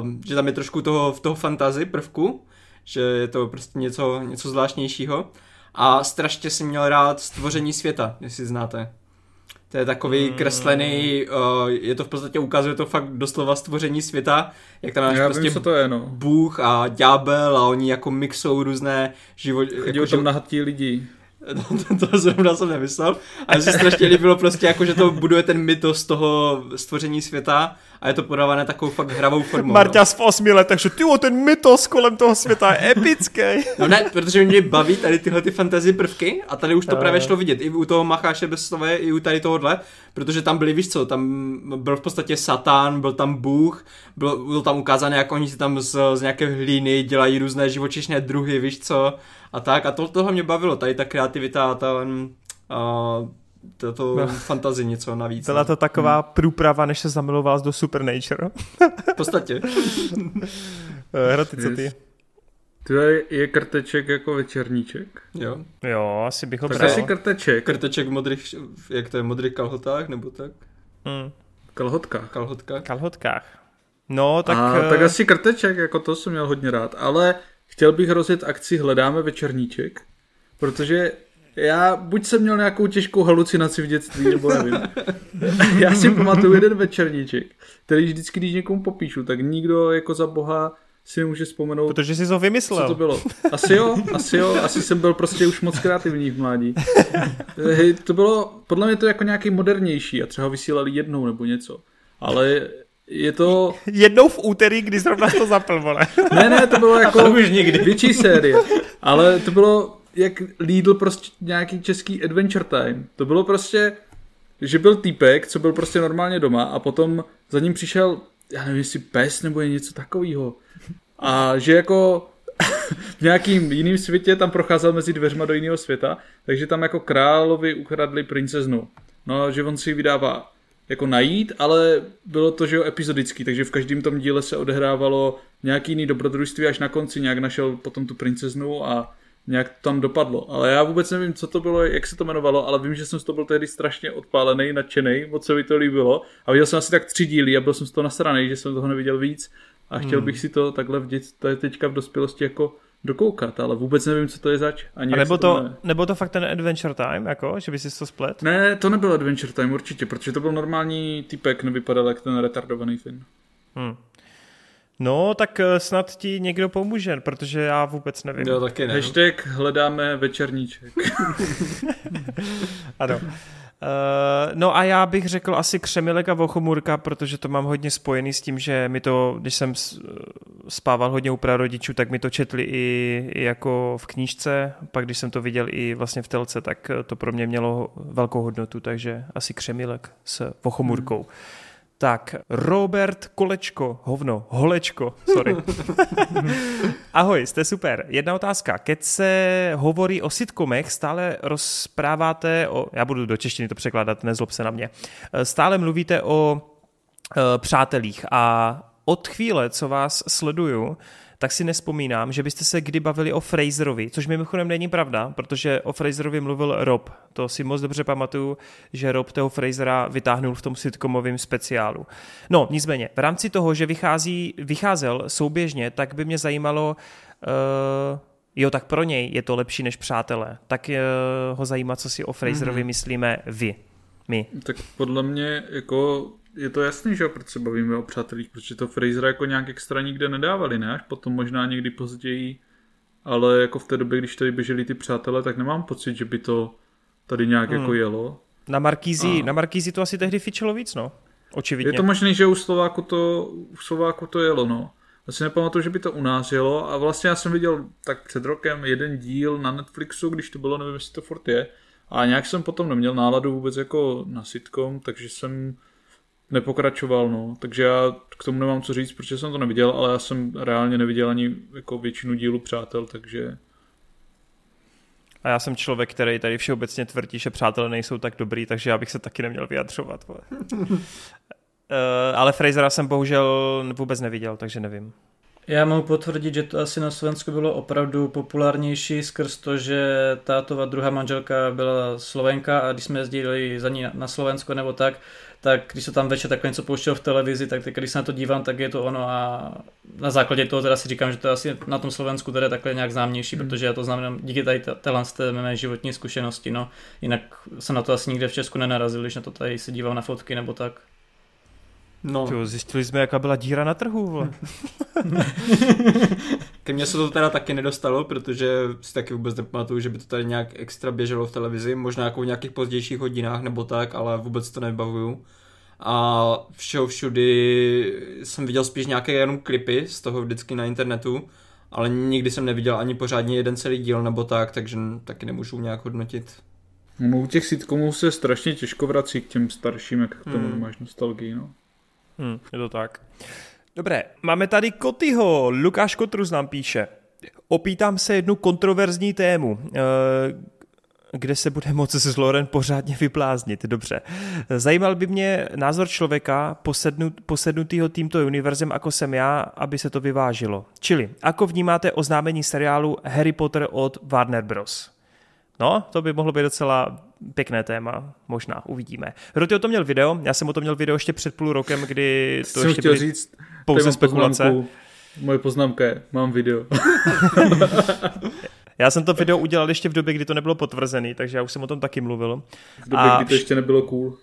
uh, že tam je trošku toho, v toho fantazy prvku, že je to prostě něco, něco zvláštnějšího. A strašně jsem měl rád stvoření světa, jestli znáte. To je takový mm. kreslený, uh, je to v podstatě ukazuje to fakt doslova stvoření světa, jak tam máš Já prostě vím, to je, no. Bůh a ďábel a oni jako mixou různé život... Chodí jako, tam nahatí lidi. to, to zrovna jsem nemyslel, ale se strašně líbilo prostě jako, že to buduje ten mytos toho stvoření světa a je to podávané takovou fakt hravou formou. Marťas v osmi letech, že ty ten mytos kolem toho světa je epický. No ne, protože mě baví tady tyhle ty fantasy prvky a tady už to právě šlo vidět. I u toho Macháše Bestové, i u tady tohohle, protože tam byli, víš co, tam byl v podstatě Satan, byl tam Bůh, byl, byl tam ukázané, jak oni si tam z, z nějaké hlíny dělají různé živočišné druhy, víš co, a tak. A to, tohle mě bavilo, tady ta kreativita a ta, uh, to, to no. fantazi něco navíc. Byla no. to taková hmm. průprava, než se zamiloval do Supernature. v podstatě. Hraty, co ty? To je, je krteček jako večerníček? Jo. Jo, asi bych ho Tak bral. asi krteček. Krteček v modrých, jak to je, modrých kalhotách, nebo tak? Hmm. Kalhotka. Kalhotka. Kalhotkách. No, tak... A, eh, tak asi krteček, jako to jsem měl hodně rád. Ale chtěl bych rozjet akci Hledáme večerníček, protože já buď jsem měl nějakou těžkou halucinaci v dětství, nebo nevím. já si pamatuju jeden večerníček, který vždycky, když někomu popíšu, tak nikdo jako za boha si nemůže vzpomenout, Protože jsi to vymyslel. co to bylo. Asi jo, asi jo, asi jsem byl prostě už moc kreativní v mládí. Hej, to bylo, podle mě to jako nějaký modernější a třeba vysílali jednou nebo něco. Ale je to... Jednou v úterý, kdy zrovna to zapl, vole. Ne, ne, to bylo jako to už někdy. větší série. Ale to bylo jak Lidl prostě nějaký český Adventure Time. To bylo prostě, že byl týpek, co byl prostě normálně doma a potom za ním přišel, já nevím, jestli pes nebo je něco takového. A že jako v nějakým jiným světě tam procházel mezi dveřma do jiného světa, takže tam jako královi ukradli princeznu. No, že on si vydává jako najít, ale bylo to, že jo, epizodický, takže v každém tom díle se odehrávalo nějaký jiný dobrodružství, až na konci nějak našel potom tu princeznu a nějak to tam dopadlo. Ale já vůbec nevím, co to bylo, jak se to jmenovalo, ale vím, že jsem z toho byl tehdy strašně odpálený, nadšený, moc se mi to líbilo. A viděl jsem asi tak tři díly a byl jsem z toho nasraný, že jsem toho neviděl víc. A chtěl Hmm. bych si to takhle v dět, to je teďka v dospělosti jako dokoukat, ale vůbec nevím, co to je zač. Ani A nebo to, jmenuje. nebo to fakt ten Adventure Time, jako, že by si to splet? Ne, to nebyl Adventure Time určitě, protože to byl normální typek, nevypadal jak ten retardovaný Finn. Hmm. No, tak eh, snad ti někdo pomůže, protože já vůbec nevím. Jo, taky ne. Hashtag hledáme večerníček. Ano. Uh, no a já bych řekl asi Křemilek a Vochomurka, protože to mám hodně spojený s tím, že mi to, když jsem spával hodně u prarodičů, tak mi to četli i, i jako v knížce, pak když jsem to viděl i vlastně v telce, tak to pro mě mělo velkou hodnotu, takže asi Křemilek s Vochomurkou. Hmm. Tak, Robert Kolečko, hovno, Holečko, sorry. Ahoj, jste super. Jedna otázka. Keď se hovorí o sitcomech, stále rozpráváte o, já budu do češtiny to překládat, nezlob se na mě, stále mluvíte o e, přátelích a od chvíle, co vás sleduju, tak si nespomínám, že byste se kdy bavili o Fraserovi, což mimochodem není pravda, protože o Fraserovi mluvil Rob. To si moc dobře pamatuju, že Rob toho Frasera vytáhnul v tom sitcomovém speciálu. No, nicméně, v rámci toho, že vychází, vycházel souběžně, tak by mě zajímalo, uh, jo, tak pro něj je to lepší než přátelé. Tak uh, ho zajímá, co si o Fraserovi mm-hmm. myslíme vy. My. Tak podle mě jako je to jasný, že jo, proč se bavíme o přátelích, protože to Frasera jako nějak extra nikde nedávali, ne? Až potom možná někdy později, ale jako v té době, když tady běželi ty přátelé, tak nemám pocit, že by to tady nějak Hmm. jako jelo. Na Markízi, A- na Markízi to asi tehdy fičilo víc, no. Očividně. Je to možný, že u Slováku to, u Slováku to jelo, no. Já si nepamatuju, že by to u nás jelo a vlastně já jsem viděl tak před rokem jeden díl na Netflixu, když to bylo, nevím, jestli to furt je. A nějak jsem potom neměl náladu vůbec jako na sitcom, takže jsem nepokračoval, no. Takže já k tomu nemám co říct, protože jsem to neviděl, ale já jsem reálně neviděl ani jako většinu dílu Přátel, takže A já jsem člověk, který tady všeobecně tvrdí, že přátelé nejsou tak dobrý, takže já bych se taky neměl vyjadřovat. uh, ale Frasera jsem bohužel vůbec neviděl, takže nevím. Já mohu potvrdit, že to asi na Slovensku bylo opravdu populárnější skrz to, že tátova druhá manželka byla Slovenka a když jsme jezdili za ní na Slovensko nebo tak, tak když se tam večer takhle něco pouštělo v televizi, tak teď, když se na to dívám, tak je to ono a na základě toho teda si říkám, že to je asi na tom Slovensku teda takhle nějak známější, hmm. protože já to znám díky tady téhle té mé životní zkušenosti, no. Jinak se na to asi nikde v Česku nenarazil, když na to tady se dívám na fotky nebo tak. No. Čo, zjistili jsme, jaká byla díra na trhu. Vole. Ke mně se to teda taky nedostalo, protože si taky vůbec nepamatuju, že by to tady nějak extra běželo v televizi, možná jako v nějakých pozdějších hodinách nebo tak, ale vůbec to nebavuju. A všeho všudy jsem viděl spíš nějaké jenom klipy z toho vždycky na internetu, ale nikdy jsem neviděl ani pořádně jeden celý díl nebo tak, takže taky nemůžu nějak hodnotit. No, u těch sitcomů se strašně těžko vrací k těm starším, jak k tomu hmm. máš nostalgii, no. Hmm, je to tak. Dobré, máme tady Kotyho. Lukáš Kotrus nám píše. Opýtám se jednu kontroverzní tému, eh, kde se bude moci z Loren pořádně vypláznit. Dobře. Zajímal by mě názor člověka posednut, posednutýho tímto univerzem, jako jsem já, aby se to vyvážilo. Čili, ako vnímáte oznámení seriálu Harry Potter od Warner Bros.? No, to by mohlo být docela pěkné téma, možná, uvidíme. Roty o tom měl video, já jsem o tom měl video ještě před půl rokem, kdy to jsem ještě chtěl říct, pouze spekulace. Poznámku. Moje poznámka je, mám video. já jsem to video udělal ještě v době, kdy to nebylo potvrzený, takže já už jsem o tom taky mluvil. V době, A kdy to ještě nebylo cool.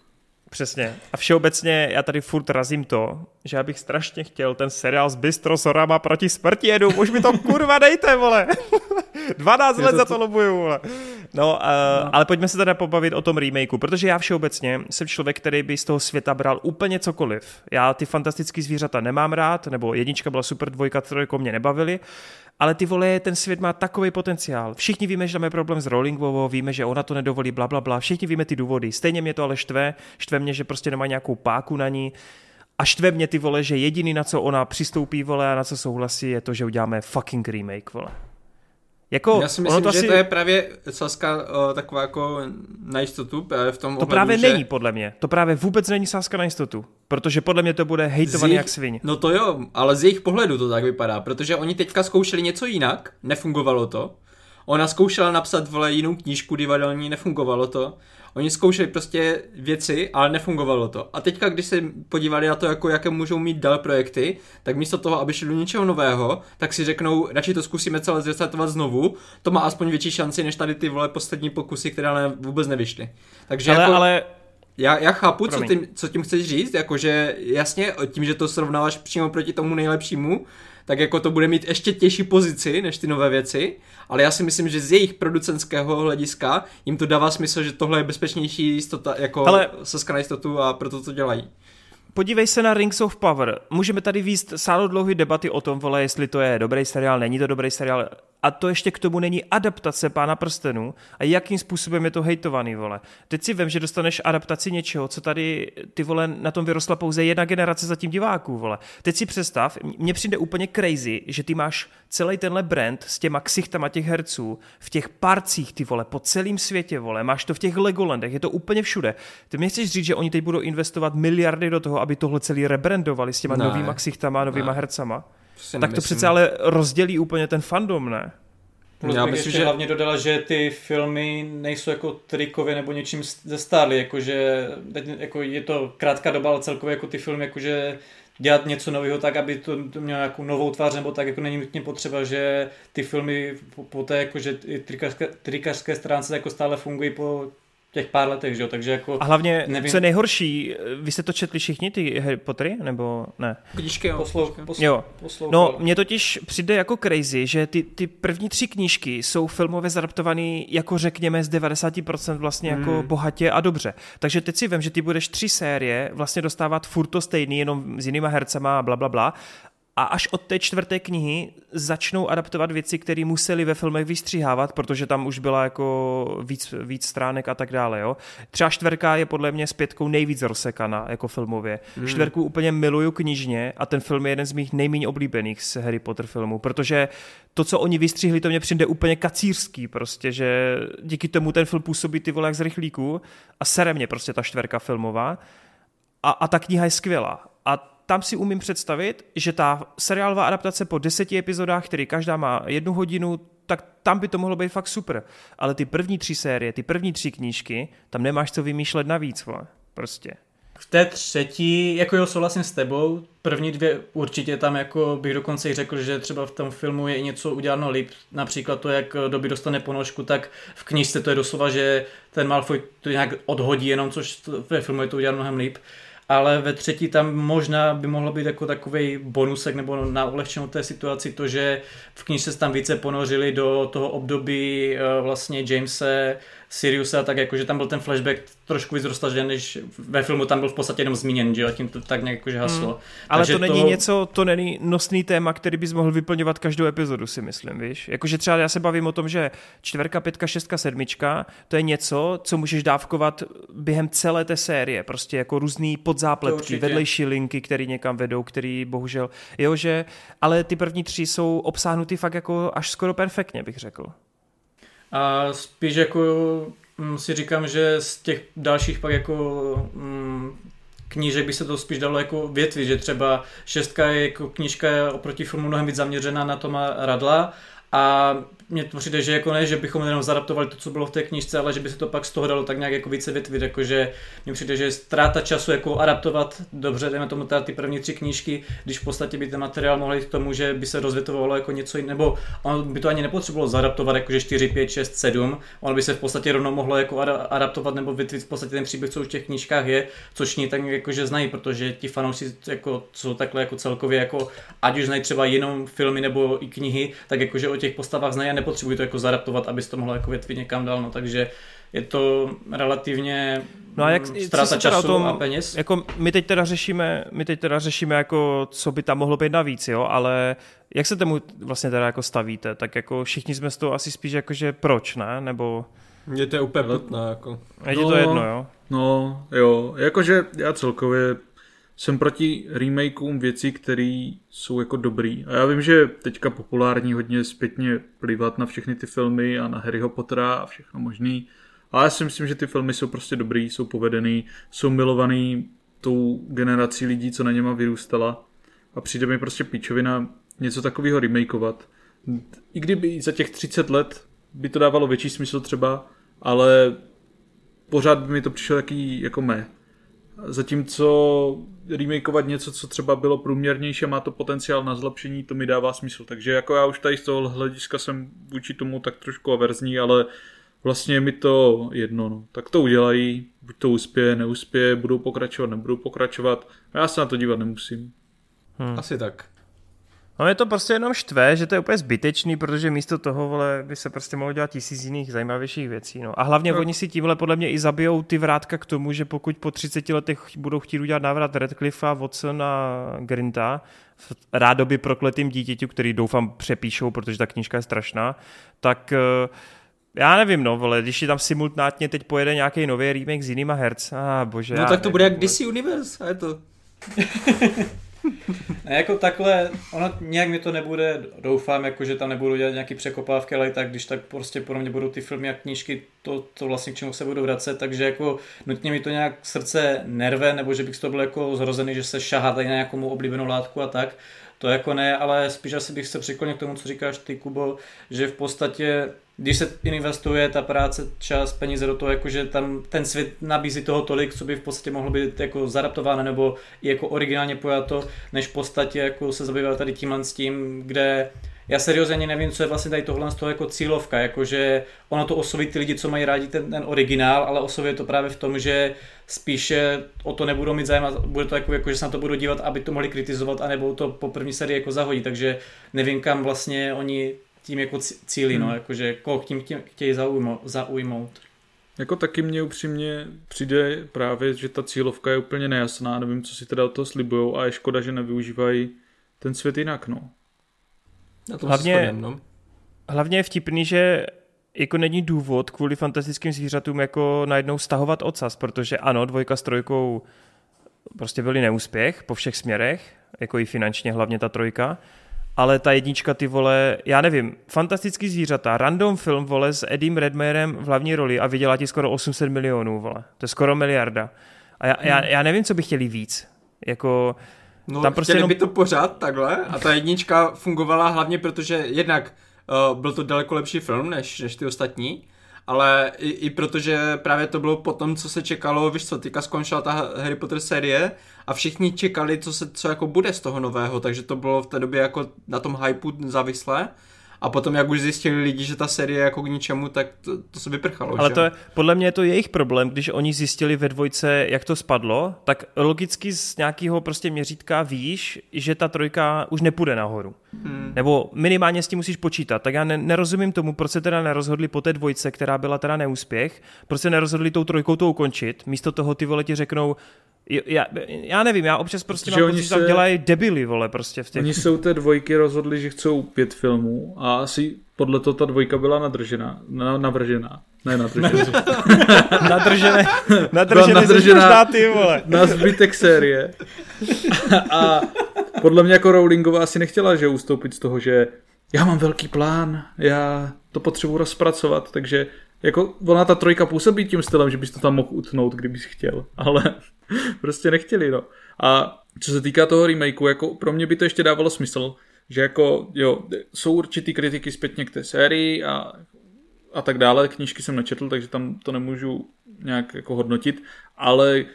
Přesně. A všeobecně já tady furt razím to, že já bych strašně chtěl ten seriál s Bistro Sorama proti smrti jedu. Už mi to kurva dejte, vole. 12 let to za to lobuju, vole. No, uh, no, ale pojďme se teda pobavit o tom remakeu, protože já všeobecně jsem člověk, který by z toho světa bral úplně cokoliv. Já ty fantastické zvířata nemám rád, nebo jednička byla super, dvojka, trojka mě nebavily, ale ty vole, ten svět má takový potenciál. Všichni víme, že tam je problém s Rowlingovou, víme, že ona to nedovolí, bla, bla, bla. Všichni víme ty důvody. Stejně mě to ale štve, štve mě, že prostě nemá nějakou páku na ní. A štve mě ty vole, že jediný, na co ona přistoupí, vole, a na co souhlasí, je to, že uděláme fucking remake, vole. Jako, Já si myslím, to že asi... to je právě sázka uh, taková jako na jistotu právě v tom To ohledu, právě že... není podle mě. To právě vůbec není sázka na jistotu. Protože podle mě to bude hejtovaný jejich... jak svin. No to jo, ale z jejich pohledu to tak vypadá, protože oni teďka zkoušeli něco jinak, nefungovalo to. Ona zkoušela napsat vole jinou knížku divadelní, nefungovalo to. Oni zkoušeli prostě věci, ale nefungovalo to. A teďka, když se podívali na to, jako jaké můžou mít dál projekty, tak místo toho, aby šli do něčeho nového, tak si řeknou, radši to zkusíme celé zrestartovat znovu, to má aspoň větší šanci, než tady ty vole poslední pokusy, které ne, vůbec nevyšly. Takže ale, jako... ale já, já chápu, co tím, co tím chceš říct, jakože jasně, tím, že to srovnáváš přímo proti tomu nejlepšímu, tak jako to bude mít ještě těžší pozici než ty nové věci, ale já si myslím, že z jejich producentského hlediska jim to dává smysl, že tohle je bezpečnější jistota, jako ale... seska na jistotu a proto to dělají podívej se na Rings of Power. Můžeme tady víst sálo dlouhé debaty o tom, vole, jestli to je dobrý seriál, není to dobrý seriál. A to ještě k tomu není adaptace Pána prstenů a jakým způsobem je to hejtovaný, vole. Teď si vím, že dostaneš adaptaci něčeho, co tady, ty vole, na tom vyrostla pouze jedna generace zatím diváků, vole. Teď si představ, mně přijde úplně crazy, že ty máš celý tenhle brand s těma ksichtama těch herců v těch parcích, ty vole, po celém světě, vole. Máš to v těch Legolandech, je to úplně všude. Ty mi chceš říct, že oni teď budou investovat miliardy do toho, aby tohle celý rebrandovali s těma ne. novýma ksichtama, novýma ne. hercama? Tak nemyslím. to přece ale rozdělí úplně ten fandom, ne? Plus Já bych myslím, ještě že... hlavně dodala, že ty filmy nejsou jako trikově nebo něčím ze Starly, jakože jako je to krátká doba, ale celkově jako ty filmy, jakože dělat něco nového tak, aby to, to mělo nějakou novou tvář, nebo tak, jako není nutně potřeba, že ty filmy po, po té, jakože trikařské, trikařské stránce jako stále fungují po těch pár letech, že jo, takže jako... A hlavně, nevím... co je nejhorší, vy jste to četli všichni, ty Harry Pottery, nebo ne? Knížky, jo. Poslou, poslou, jo. No, mně totiž přijde jako crazy, že ty, ty první tři knížky jsou filmově zadaptované jako řekněme z 90% vlastně jako hmm. jako bohatě a dobře. Takže teď si vím, že ty budeš tři série vlastně dostávat furt to stejný, jenom s jinýma hercema a bla, bla, bla a až od té čtvrté knihy začnou adaptovat věci, které museli ve filmech vystřihávat, protože tam už byla jako víc, víc stránek a tak dále. Jo? Třeba čtvrka je podle mě s pětkou nejvíc rozsekaná jako filmově. Hmm. Čtvrku úplně miluju knižně a ten film je jeden z mých nejméně oblíbených z Harry Potter filmů, protože to, co oni vystřihli, to mě přijde úplně kacířský prostě, že díky tomu ten film působí ty vole jak z rychlíku a sere mě prostě ta čtverka filmová a, a ta kniha je skvělá. A tam si umím představit, že ta seriálová adaptace po deseti epizodách, který každá má jednu hodinu, tak tam by to mohlo být fakt super. Ale ty první tři série, ty první tři knížky, tam nemáš co vymýšlet navíc, vole. Prostě. V té třetí, jako jo, souhlasím s tebou, první dvě určitě tam jako bych dokonce i řekl, že třeba v tom filmu je něco uděláno líp, například to, jak doby dostane ponožku, tak v knižce to je doslova, že ten Malfoy to nějak odhodí jenom, což ve filmu je to uděláno mnohem líp ale ve třetí tam možná by mohlo být jako takový bonusek nebo na ulehčenou té situaci to, že v knižce se tam více ponořili do toho období eh, vlastně Jamese Siriusa, tak jako, že tam byl ten flashback trošku víc roztažen, než ve filmu tam byl v podstatě jenom zmíněn, že jo, tím to tak nějak jakože haslo. Hmm. Ale Takže to není to... něco, to není nosný téma, který bys mohl vyplňovat každou epizodu, si myslím, víš. Jakože třeba já se bavím o tom, že čtverka, pětka, šestka, sedmička, to je něco, co můžeš dávkovat během celé té série, prostě jako různý podzápletky, vedlejší linky, které někam vedou, který bohužel, jo, že, ale ty první tři jsou obsáhnuty fakt jako až skoro perfektně, bych řekl. A spíš jako mm, si říkám, že z těch dalších pak jako mm, knížek by se to spíš dalo jako větvit, že třeba šestka je jako knížka oproti filmu mnohem víc zaměřená na Toma Radla a mně to přijde, že jako ne, že bychom jenom zadaptovali to, co bylo v té knižce, ale že by se to pak z toho dalo tak nějak jako více vytvit, jakože mně přijde, že ztráta času jako adaptovat dobře, dejme tomu teda ty první tři knížky, když v podstatě by ten materiál mohl jít k tomu, že by se rozvětovalo jako něco jiného, nebo on by to ani nepotřebovalo zadaptovat jakože 4, 5, 6, 7, on by se v podstatě rovnou mohlo jako adaptovat nebo vytvít v podstatě ten příběh, co už v těch knížkách je, což ní tak jakože znají, protože ti fanoušci jako, jsou takhle jako celkově jako, ať už znají třeba jenom filmy nebo i knihy, tak jakože o těch postavách znají a nepotřebují to jako zadaptovat, abys to mohlo jako větvit někam dál, no, takže je to relativně no a jak, ztráta času tom, a peněz. Jako my teď teda řešíme, my teď teda řešíme jako, co by tam mohlo být navíc, jo, ale jak se tomu vlastně teda jako stavíte, tak jako všichni jsme z toho asi spíš jako, že proč, ne, nebo... Mně to je úplně plotné, jako. Je no, to jedno, jo? No, jo, jakože já celkově jsem proti remakeům věcí, které jsou jako dobrý. A já vím, že teďka populární hodně zpětně plivat na všechny ty filmy a na Harryho Pottera a všechno možný. Ale já si myslím, že ty filmy jsou prostě dobrý, jsou povedený, jsou milovaný tou generací lidí, co na něma vyrůstala. A přijde mi prostě píčovina něco takového remakeovat. I kdyby za těch 30 let by to dávalo větší smysl třeba, ale pořád by mi to přišlo taky jako mé. Zatímco remakeovat něco, co třeba bylo průměrnější a má to potenciál na zlepšení, to mi dává smysl. Takže jako já už tady z toho hlediska jsem vůči tomu tak trošku averzní, ale vlastně je mi to jedno. No. Tak to udělají, buď to uspěje, neuspěje, budou pokračovat, nebudou pokračovat. A já se na to dívat nemusím. Hmm. Asi tak. No je to prostě jenom štve, že to je úplně zbytečný, protože místo toho vole, by se prostě mohlo dělat tisíc jiných zajímavějších věcí. No. A hlavně no. oni si tímhle podle mě i zabijou ty vrátka k tomu, že pokud po 30 letech budou chtít udělat návrat Redcliffe, Watson a Grinta v rádoby prokletým dítěti, který doufám přepíšou, protože ta knížka je strašná, tak eh, já nevím, no, vole, když je tam simultánně teď pojede nějaký nový remake s jinýma herc, a ah, bože. No tak to nevím, bude jak DC Universe, a je to. ne, jako takhle, ono nějak mi to nebude, doufám, jako, že tam nebudu dělat nějaký překopávky, ale tak když tak prostě pro mě budou ty filmy a knížky to, to vlastně k čemu se budu vracet, takže jako nutně mi to nějak srdce nerve, nebo že bych toho byl jako zrozený, že se šahá tady na nějakou oblíbenou látku a tak, to jako ne, ale spíš asi bych se přiklonil k tomu, co říkáš ty, Kubo, že v podstatě když se investuje ta práce, čas, peníze do toho, jakože tam ten svět nabízí toho tolik, co by v podstatě mohlo být jako zadaptováno nebo i jako originálně pojato, než v podstatě jako se zabývat tady tímhle s tím, kde já seriózně ani nevím, co je vlastně tady tohle z toho jako cílovka, jakože ono to osloví ty lidi, co mají rádi ten, ten originál, ale oslovuje to právě v tom, že spíše o to nebudou mít zájem a bude to jako, jako, že se na to budou dívat, aby to mohli kritizovat, anebo to po první sérii jako zahodí, takže nevím, kam vlastně oni tím jako cílí, no, hmm. no, jakože koho tím, tím chtějí zaujmout, zaujmout. Jako taky mě upřímně přijde právě, že ta cílovka je úplně nejasná, nevím, co si teda od toho slibujou a je škoda, že nevyužívají ten svět jinak, no. Na tom Hlavně- se shodnem, no. Hlavně je vtipný, že jako není důvod kvůli fantastickým zvířatům jako najednou stahovat ocas, protože ano, dvojka s trojkou prostě byly neúspěch po všech směrech, jako i finančně hlavně ta trojka, ale ta jednička, ty vole, já nevím, fantastický zvířata, random film, vole, s Eddiem Redmayerem v hlavní roli a vydělá ti skoro 800 milionů, vole, to je skoro miliarda. A já, já, já nevím, co by chtěli víc, jako... No, Tam prostě prostě chtěli jenom- by to pořád takhle a ta jednička fungovala hlavně protože jednak uh, byl to daleko lepší film než, než ty ostatní, ale i, i protože právě to bylo po tom, co se čekalo, víš co, teďka skončila ta Harry Potter série a všichni čekali, co, se, co jako bude z toho nového, takže to bylo v té době jako na tom hypeu závislé a potom jak už zjistili lidi, že ta série je jako k ničemu, tak to, to se vyprchalo, Ale že? to je, podle mě je to jejich problém, když oni zjistili ve dvojce, jak to spadlo, tak logicky z nějakého prostě měřítka víš, že ta trojka už nepůjde nahoru. Hmm. Nebo minimálně s tím musíš počítat. Tak já ne, nerozumím tomu, proč se teda nerozhodli po té dvojce, která byla teda neúspěch, proč se nerozhodli tou trojkou to ukončit. Místo toho ty vole ti řeknou, já, já nevím, já občas prostě Protože mám oni pocit, že tam se- dělají debily, vole, prostě v těch... Oni se u té dvojky rozhodli, že chcou pět filmů a asi podle toho ta dvojka byla nadržená, na, navržená. Ne nadržená. Nadržené, nadržené, nadržená. nadržená ty vole. na zbytek série. A podle mě jako Rowlingová asi nechtěla, že ustoupit z toho, že já mám velký plán, já to potřebuji rozpracovat, takže jako ona ta trojka působí tím stylem, že bys to tam mohl utnout, kdybys chtěl, ale prostě nechtěli, no. A co se týká toho remakeu, jako pro mě by to ještě dávalo smysl, že jako, jo, jsou určitý kritiky zpětně k té sérii a a tak dále. Knížky jsem nečetl, takže tam to nemůžu nějak jako hodnotit, ale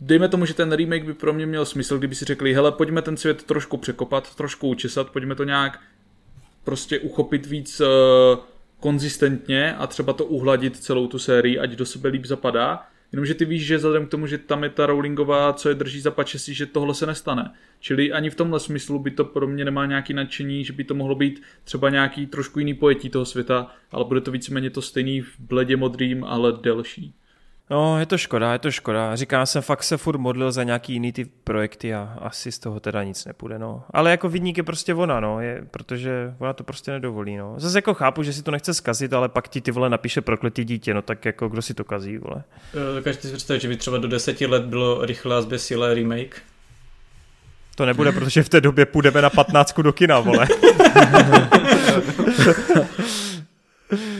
dejme tomu, že ten remake by pro mě měl smysl, kdyby si řekli, hele, pojďme ten svět trošku překopat, trošku učesat, pojďme to nějak prostě uchopit víc uh, konzistentně a třeba to uhladit celou tu sérii, ať do sebe líp zapadá. Jenomže ty víš, že vzhledem k tomu, že tam je ta Rowlingová, co je drží za pačesí, že tohle se nestane. Čili ani v tomhle smyslu by to pro mě nemá nějaký nadšení, že by to mohlo být třeba nějaký trošku jiný pojetí toho světa, ale bude to víceméně to stejný v bledě modrým, ale delší. No, je to škoda, je to škoda. Říkám, jsem fakt se furt modlil za nějaký jiný ty projekty a asi z toho teda nic nepůjde, no. Ale jako vidník je prostě ona, no, je, protože ona to prostě nedovolí, no. Zase jako chápu, že si to nechce zkazit, ale pak ti ty vole napíše prokletý dítě, no tak jako kdo si to kazí, vole. Dokážete si představit, že by třeba do deseti let bylo rychle a zběsilé remake? To nebude, protože v té době půjdeme na 15 do kina, vole.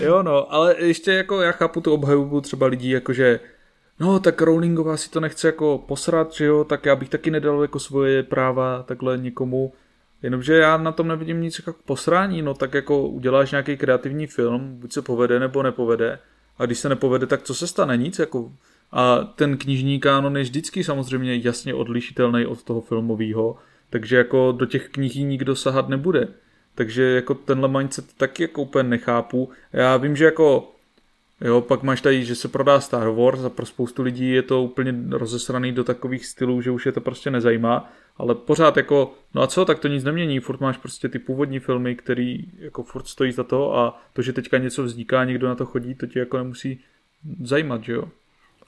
Jo, no, ale ještě jako já chápu tu obhajobu třeba lidí, jakože no tak Rowlingová si to nechce jako posrat, že jo, tak já bych taky nedal jako svoje práva takhle nikomu. Jenomže já na tom nevidím nic jako posrání, no tak jako uděláš nějaký kreativní film, buď se povede nebo nepovede. A když se nepovede, tak co se stane? Nic jako. A ten knižní kánon je vždycky samozřejmě jasně odlišitelný od toho filmového, takže jako do těch knihí nikdo sahat nebude. Takže jako tenhle mindset taky jako úplně nechápu. Já vím, že jako Jo, pak máš tady, že se prodá Star Wars a pro spoustu lidí je to úplně rozesraný do takových stylů, že už je to prostě nezajímá, ale pořád jako, no a co, tak to nic nemění, furt máš prostě ty původní filmy, který jako furt stojí za to a to, že teďka něco vzniká, někdo na to chodí, to ti jako nemusí zajímat, že jo.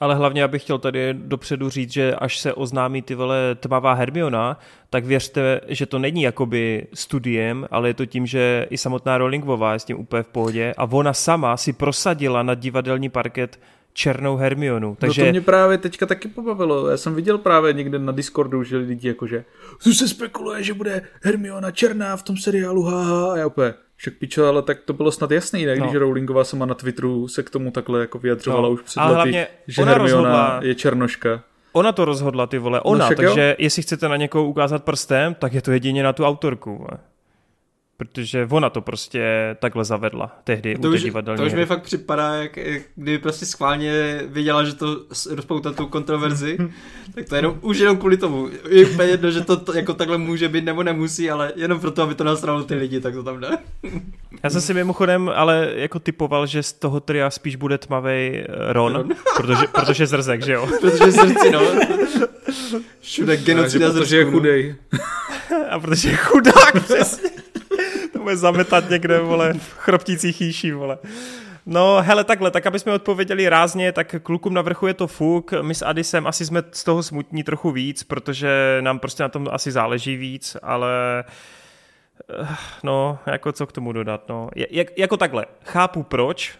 Ale hlavně, abych chtěl tady dopředu říct, že až se oznámí ty vole tmavá Hermiona, tak věřte, že to není jakoby studiem, ale je to tím, že i samotná Rowlingová je s tím úplně v pohodě a ona sama si prosadila na divadelní parket černou Hermionu. Takže... No to mě právě teďka taky pobavilo. Já jsem viděl právě někde na Discordu, že lidi jakože se spekuluje, že bude Hermiona černá v tom seriálu, haha, a já úplně, však pičo, ale tak to bylo snad jasný, ne? Když No. Rowlingová sama na Twitteru se k tomu takhle jako vyjadřovala No. už před Ale lety, hlavně že ona Hermiona rozhodla- je černoška. ona to rozhodla, ty vole, ona, jo. takže jestli chcete na někoho ukázat prstem, tak je to jedině na tu autorku. Protože ona to prostě takhle zavedla tehdy To u už, divadelní to už hry. mi fakt připadá, jak, jak kdyby prostě schválně věděla, že to rozpoutá tu kontroverzi, tak to je jenom, už jenom kvůli tomu. Je úplně jedno, že to, to jako takhle může být nebo nemusí, ale jenom proto, aby to nasralo ty lidi, tak to tam dá. Já jsem si mimochodem ale jako typoval, že z toho tria spíš bude tmavej eh, Ron, Ron. protože, protože zrzek, že jo? Protože srdci, no. Všude genocida protože je no. chudej. A protože je chudák, přesně. Bude zametat někde, vole, v chroptící chýší, vole. No, hele, takhle, tak aby jsme odpověděli rázně, tak klukům na vrchu je to fuk, my s Adisem asi jsme z toho smutní trochu víc, protože nám prostě na tom asi záleží víc, ale eh, no, jako co k tomu dodat, no. Jak, jako takhle, chápu proč,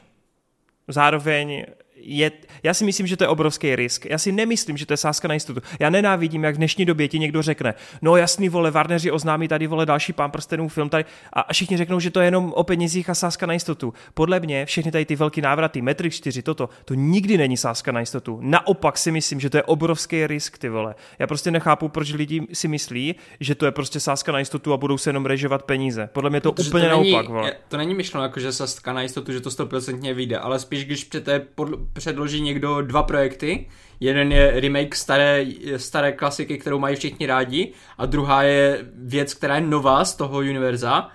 zároveň je, já si myslím, že to je obrovský risk. Já si nemyslím, že to je sázka na jistotu. Já nenávidím, jak v dnešní době ti někdo řekne, no jasný, vole, Warneri oznámí tady, vole, další pán prstenů film tady a všichni řeknou, že to je jenom o penězích a sázka na jistotu. Podle mě všechny tady ty velké návraty, Matrix 4, toto, to nikdy není sázka na jistotu. Naopak si myslím, že to je obrovský risk, ty vole. Já prostě nechápu, proč lidi si myslí, že to je prostě sázka na jistotu a budou se jenom režovat peníze. Podle mě to Protože úplně to není, naopak, vole. To není myšleno jako, že sázka na jistotu, že to 100% vyjde, ale spíš, když přete pod, předloží někdo dva projekty. Jeden je remake staré, staré klasiky, kterou mají všichni rádi, a druhá je věc, která je nová z toho univerza,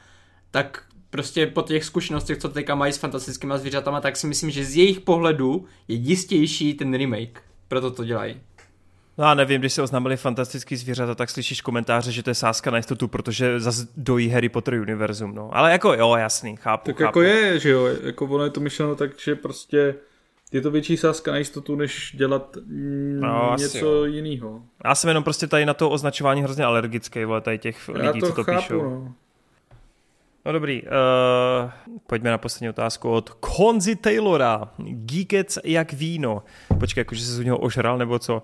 tak prostě po těch zkušenostech, co teďka mají s fantastickými zvířatama, tak si myslím, že z jejich pohledu je jistější ten remake. Proto to dělají. No a nevím, když se oznámili fantastický zvířata, tak slyšíš komentáře, že to je sázka na jistotu, protože zase dojí Harry Potter univerzum, no. Ale jako jo, jasný, chápu, Tak chápu. jako je, že jo, jako ono je to myšleno tak, že prostě je to větší sázka na jistotu, než dělat mm, no, něco jiného. Já jsem jenom prostě tady na to označování hrozně alergický, vole, tady těch Já lidí, to co to chápu, píšou. No. No dobrý, uh, pojďme na poslední otázku od Konzi Taylora. Geekec jak víno. Počkej, jakože se z něho ožral, nebo co?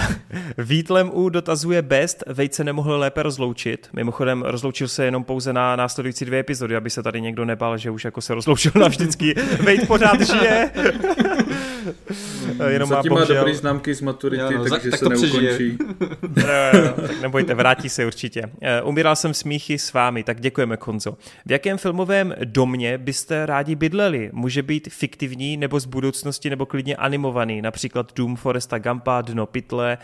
Vítlem U dotazuje Best, Vejce nemohl lépe rozloučit. Mimochodem rozloučil se jenom pouze na následující dvě epizody, aby se tady někdo nebal, že už jako se rozloučil navždycky. Vejt pořád žije. Jenom Zatím má, bohužel... má dobrý známky z maturity, jo, no, takže tak se neukončí. jo, jo, tak nebojte, vrátí se určitě. Eh, umíral jsem smíchy s vámi, tak děkujeme, Konzo. V jakém filmovém domě byste rádi bydleli? Může být fiktivní nebo z budoucnosti nebo klidně animovaný, například Doom Foresta Gampa, Dno pytle,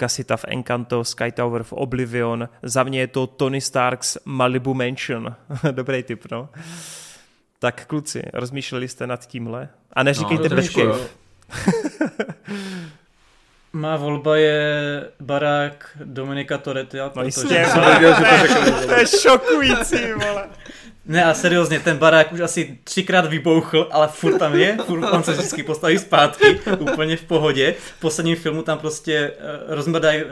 Casita v Encanto, Sky Tower v Oblivion. Za mě je to Tony Starks Malibu Mansion. Dobrý tip, no. Tak kluci, rozmýšleli jste nad tímhle? A neříkejte no, Batcave. Má volba je barák Dominika Toretia. No jistě, to je šokující, vole. Ne a seriózně, ten barák už asi třikrát vybouchl, ale furt tam je, furt tam se vždycky postaví zpátky, úplně v pohodě. V posledním filmu tam prostě uh, rozmrdají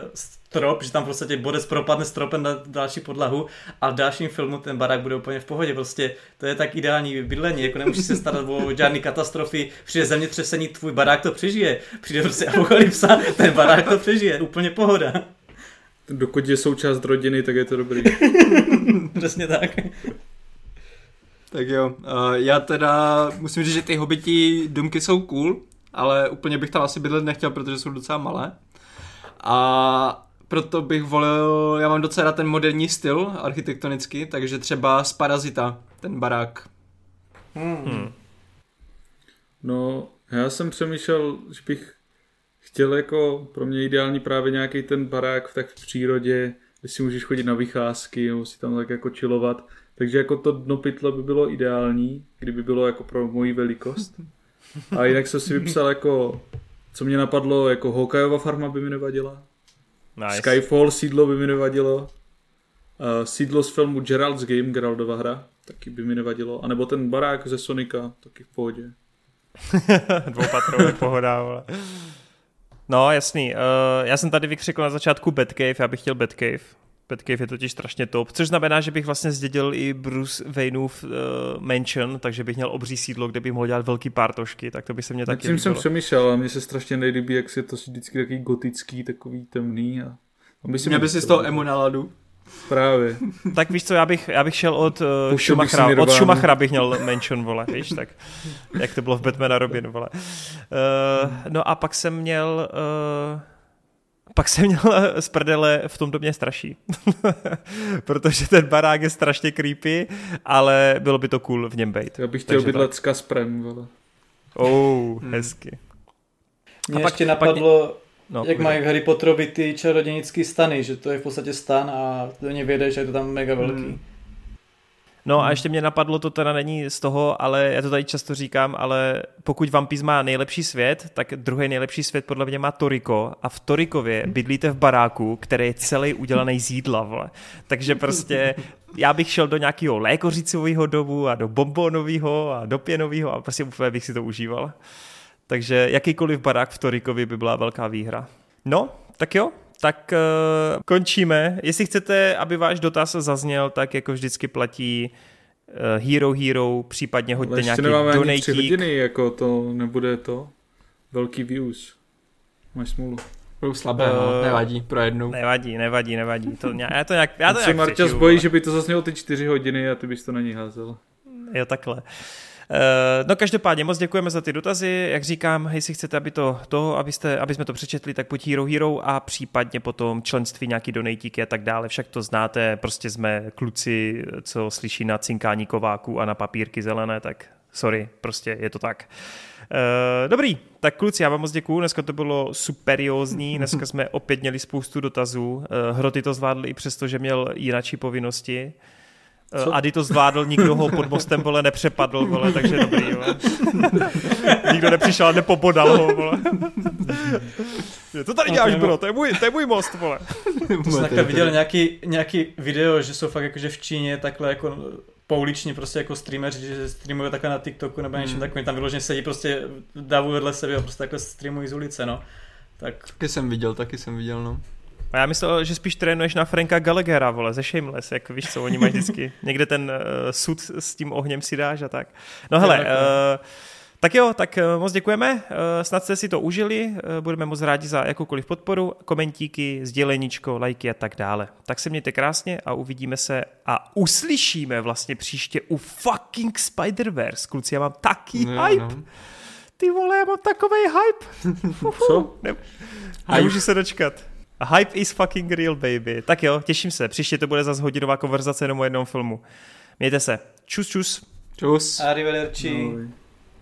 strop, že tam prostě bodec propadne stropem na další podlahu a v dalším filmu ten barák bude úplně v pohodě. Prostě to je tak ideální bydlení, jako nemusíš se starat o žádný katastrofy, přijde zemětřesení, tvůj barák to přežije. Přijde prostě apokalypsa, ten barák to přežije, úplně pohoda. Dokud je součást rodiny, tak je to dobrý. Přesně tak. Tak jo, uh, já teda musím říct, že ty hobití domky jsou cool, ale úplně bych tam asi bydlet nechtěl, protože jsou docela malé. A proto bych volil, já mám docela rád ten moderní styl architektonický, takže třeba z Parazita, ten barák. Hmm. Hmm. No, já jsem přemýšlel, že bych chtěl jako pro mě ideální právě nějaký ten barák tak v přírodě, kde si můžeš chodit na vycházky, nebo si tam tak jako chillovat. Takže jako to dno pytle by bylo ideální, kdyby bylo jako pro moji velikost. A jinak jsem si vypsal jako, co mě napadlo, jako Hokajova farma by mi nevadila. Nice. Skyfall sídlo by mi nevadilo. Uh, sídlo z filmu Gerald's Game, Geraldova hra, taky by mi nevadilo. A nebo ten barák ze Sonika, taky v pohodě. Dvoupatrový pohoda, vole. No, jasný. Uh, já jsem tady vykřikl na začátku Batcave, já bych chtěl Batcave. Batcave je totiž strašně top, což znamená, že bych vlastně zdědil i Bruce Wayneův uh, mansion, takže bych měl obří sídlo, kde bych mohl dělat velký pártošky, tak to by se mě taky tím jsem přemýšlel a mně se strašně nejlíbí, jak se to vždycky takový gotický, takový temný. A, a myslím, Měl by si z toho emo náladu. Právě. tak víš co, já bych, já bych šel od uh, Schumachera, od Schumachera bych měl Mansion, vole, víš, tak jak to bylo v Batman a Robin, vole. Uh, no a pak jsem měl uh, pak jsem měl z prdele v tom domě straší. Protože ten barák je strašně creepy, ale bylo by to cool v něm být. Já bych chtěl bydlet s Kasprem, vole. Oh, hmm. hezky. Mě a pak ještě napadlo, pak... No, jak mají v Harry Potterovi ty čarodějnický stany, že to je v podstatě stan a do něj vědeš, že je to tam mega velký. Hmm. No a ještě mě napadlo, to teda není z toho, ale já to tady často říkám, ale pokud Piece má nejlepší svět, tak druhý nejlepší svět podle mě má Toriko a v Torikově bydlíte v baráku, který je celý udělaný z jídla, vole. Takže prostě já bych šel do nějakého lékořicového domu a do bombonového a do pěnového a prostě úplně bych si to užíval. Takže jakýkoliv barák v Torikovi by byla velká výhra. No, tak jo, tak uh, končíme. Jestli chcete, aby váš dotaz zazněl, tak jako vždycky platí uh, Hero Hero, případně hoďte Ale ještě nějaký nemáme ani tři donatík. hodiny, jako to nebude to velký views. Máš smůlu. Budou slabé, no, Eh, nevadí, pro jednou. Nevadí, nevadí, nevadí. To, nějak- já to nějak, já to nějak přežiju, bojí, že by to zaznělo ty čtyři hodiny a ty bys to na ní házel. Jo, takhle. Eh, No každopádně moc děkujeme za ty dotazy. Jak říkám, jestli chcete, aby, to, to, abyste, aby jsme to přečetli, tak buď Hero Hero a případně potom členství, nějaký donatíky a tak dále. Však to znáte, prostě jsme kluci, co slyší na cinkání kováků a na papírky zelené, tak sorry, prostě je to tak. Eh, Dobrý, tak kluci, já vám moc děkuju, dneska to bylo superiózní, dneska jsme opět měli spoustu dotazů, Eh, Hroty to zvládl i přesto, že měl jináčí povinnosti. Co? Co? Ady to zvládl, nikdo ho pod mostem vole nepřepadl, vole, takže dobrý, vole. Nikdo nepřišel a nepobodal ho, vole. To tady No, děláš, to je bro, to je můj, to je můj most, vole. To jsem takhle viděl nějaký, nějaký video, že jsou fakt jakože v Číně takhle jako pouliční prostě jako streameři, že streamují takhle na TikToku nebo něčem Hmm. takovým, tam vyloženě sedí prostě davu vedle sebe a prostě takhle streamují z ulice, no. Tak Taky jsem viděl, taky jsem viděl, no. A já myslel, že spíš trénuješ na Franka Gallaghera, vole, ze Shameless, jak víš co, oni mají vždycky někde ten uh, sud s tím ohněm si dáš a tak. No hele, uh, tak jo, tak uh, moc děkujeme, uh, snad jste si to užili, uh, budeme moc rádi za jakoukoliv podporu, komentíky, sděleníčko, lajky a tak dále. Tak se mějte krásně a uvidíme se a uslyšíme vlastně příště u fucking Spider-Verse. Kluci, já mám taký No, hype, no. ty vole, já mám takovej hype. Co? Ne, nemůžu se dočkat. Hype is fucking real, baby. Tak jo, těším se. Příště to bude zase hodinová konverzace jenom o jednom filmu. Mějte se. Čus, čus. Čus. arrivederci. No,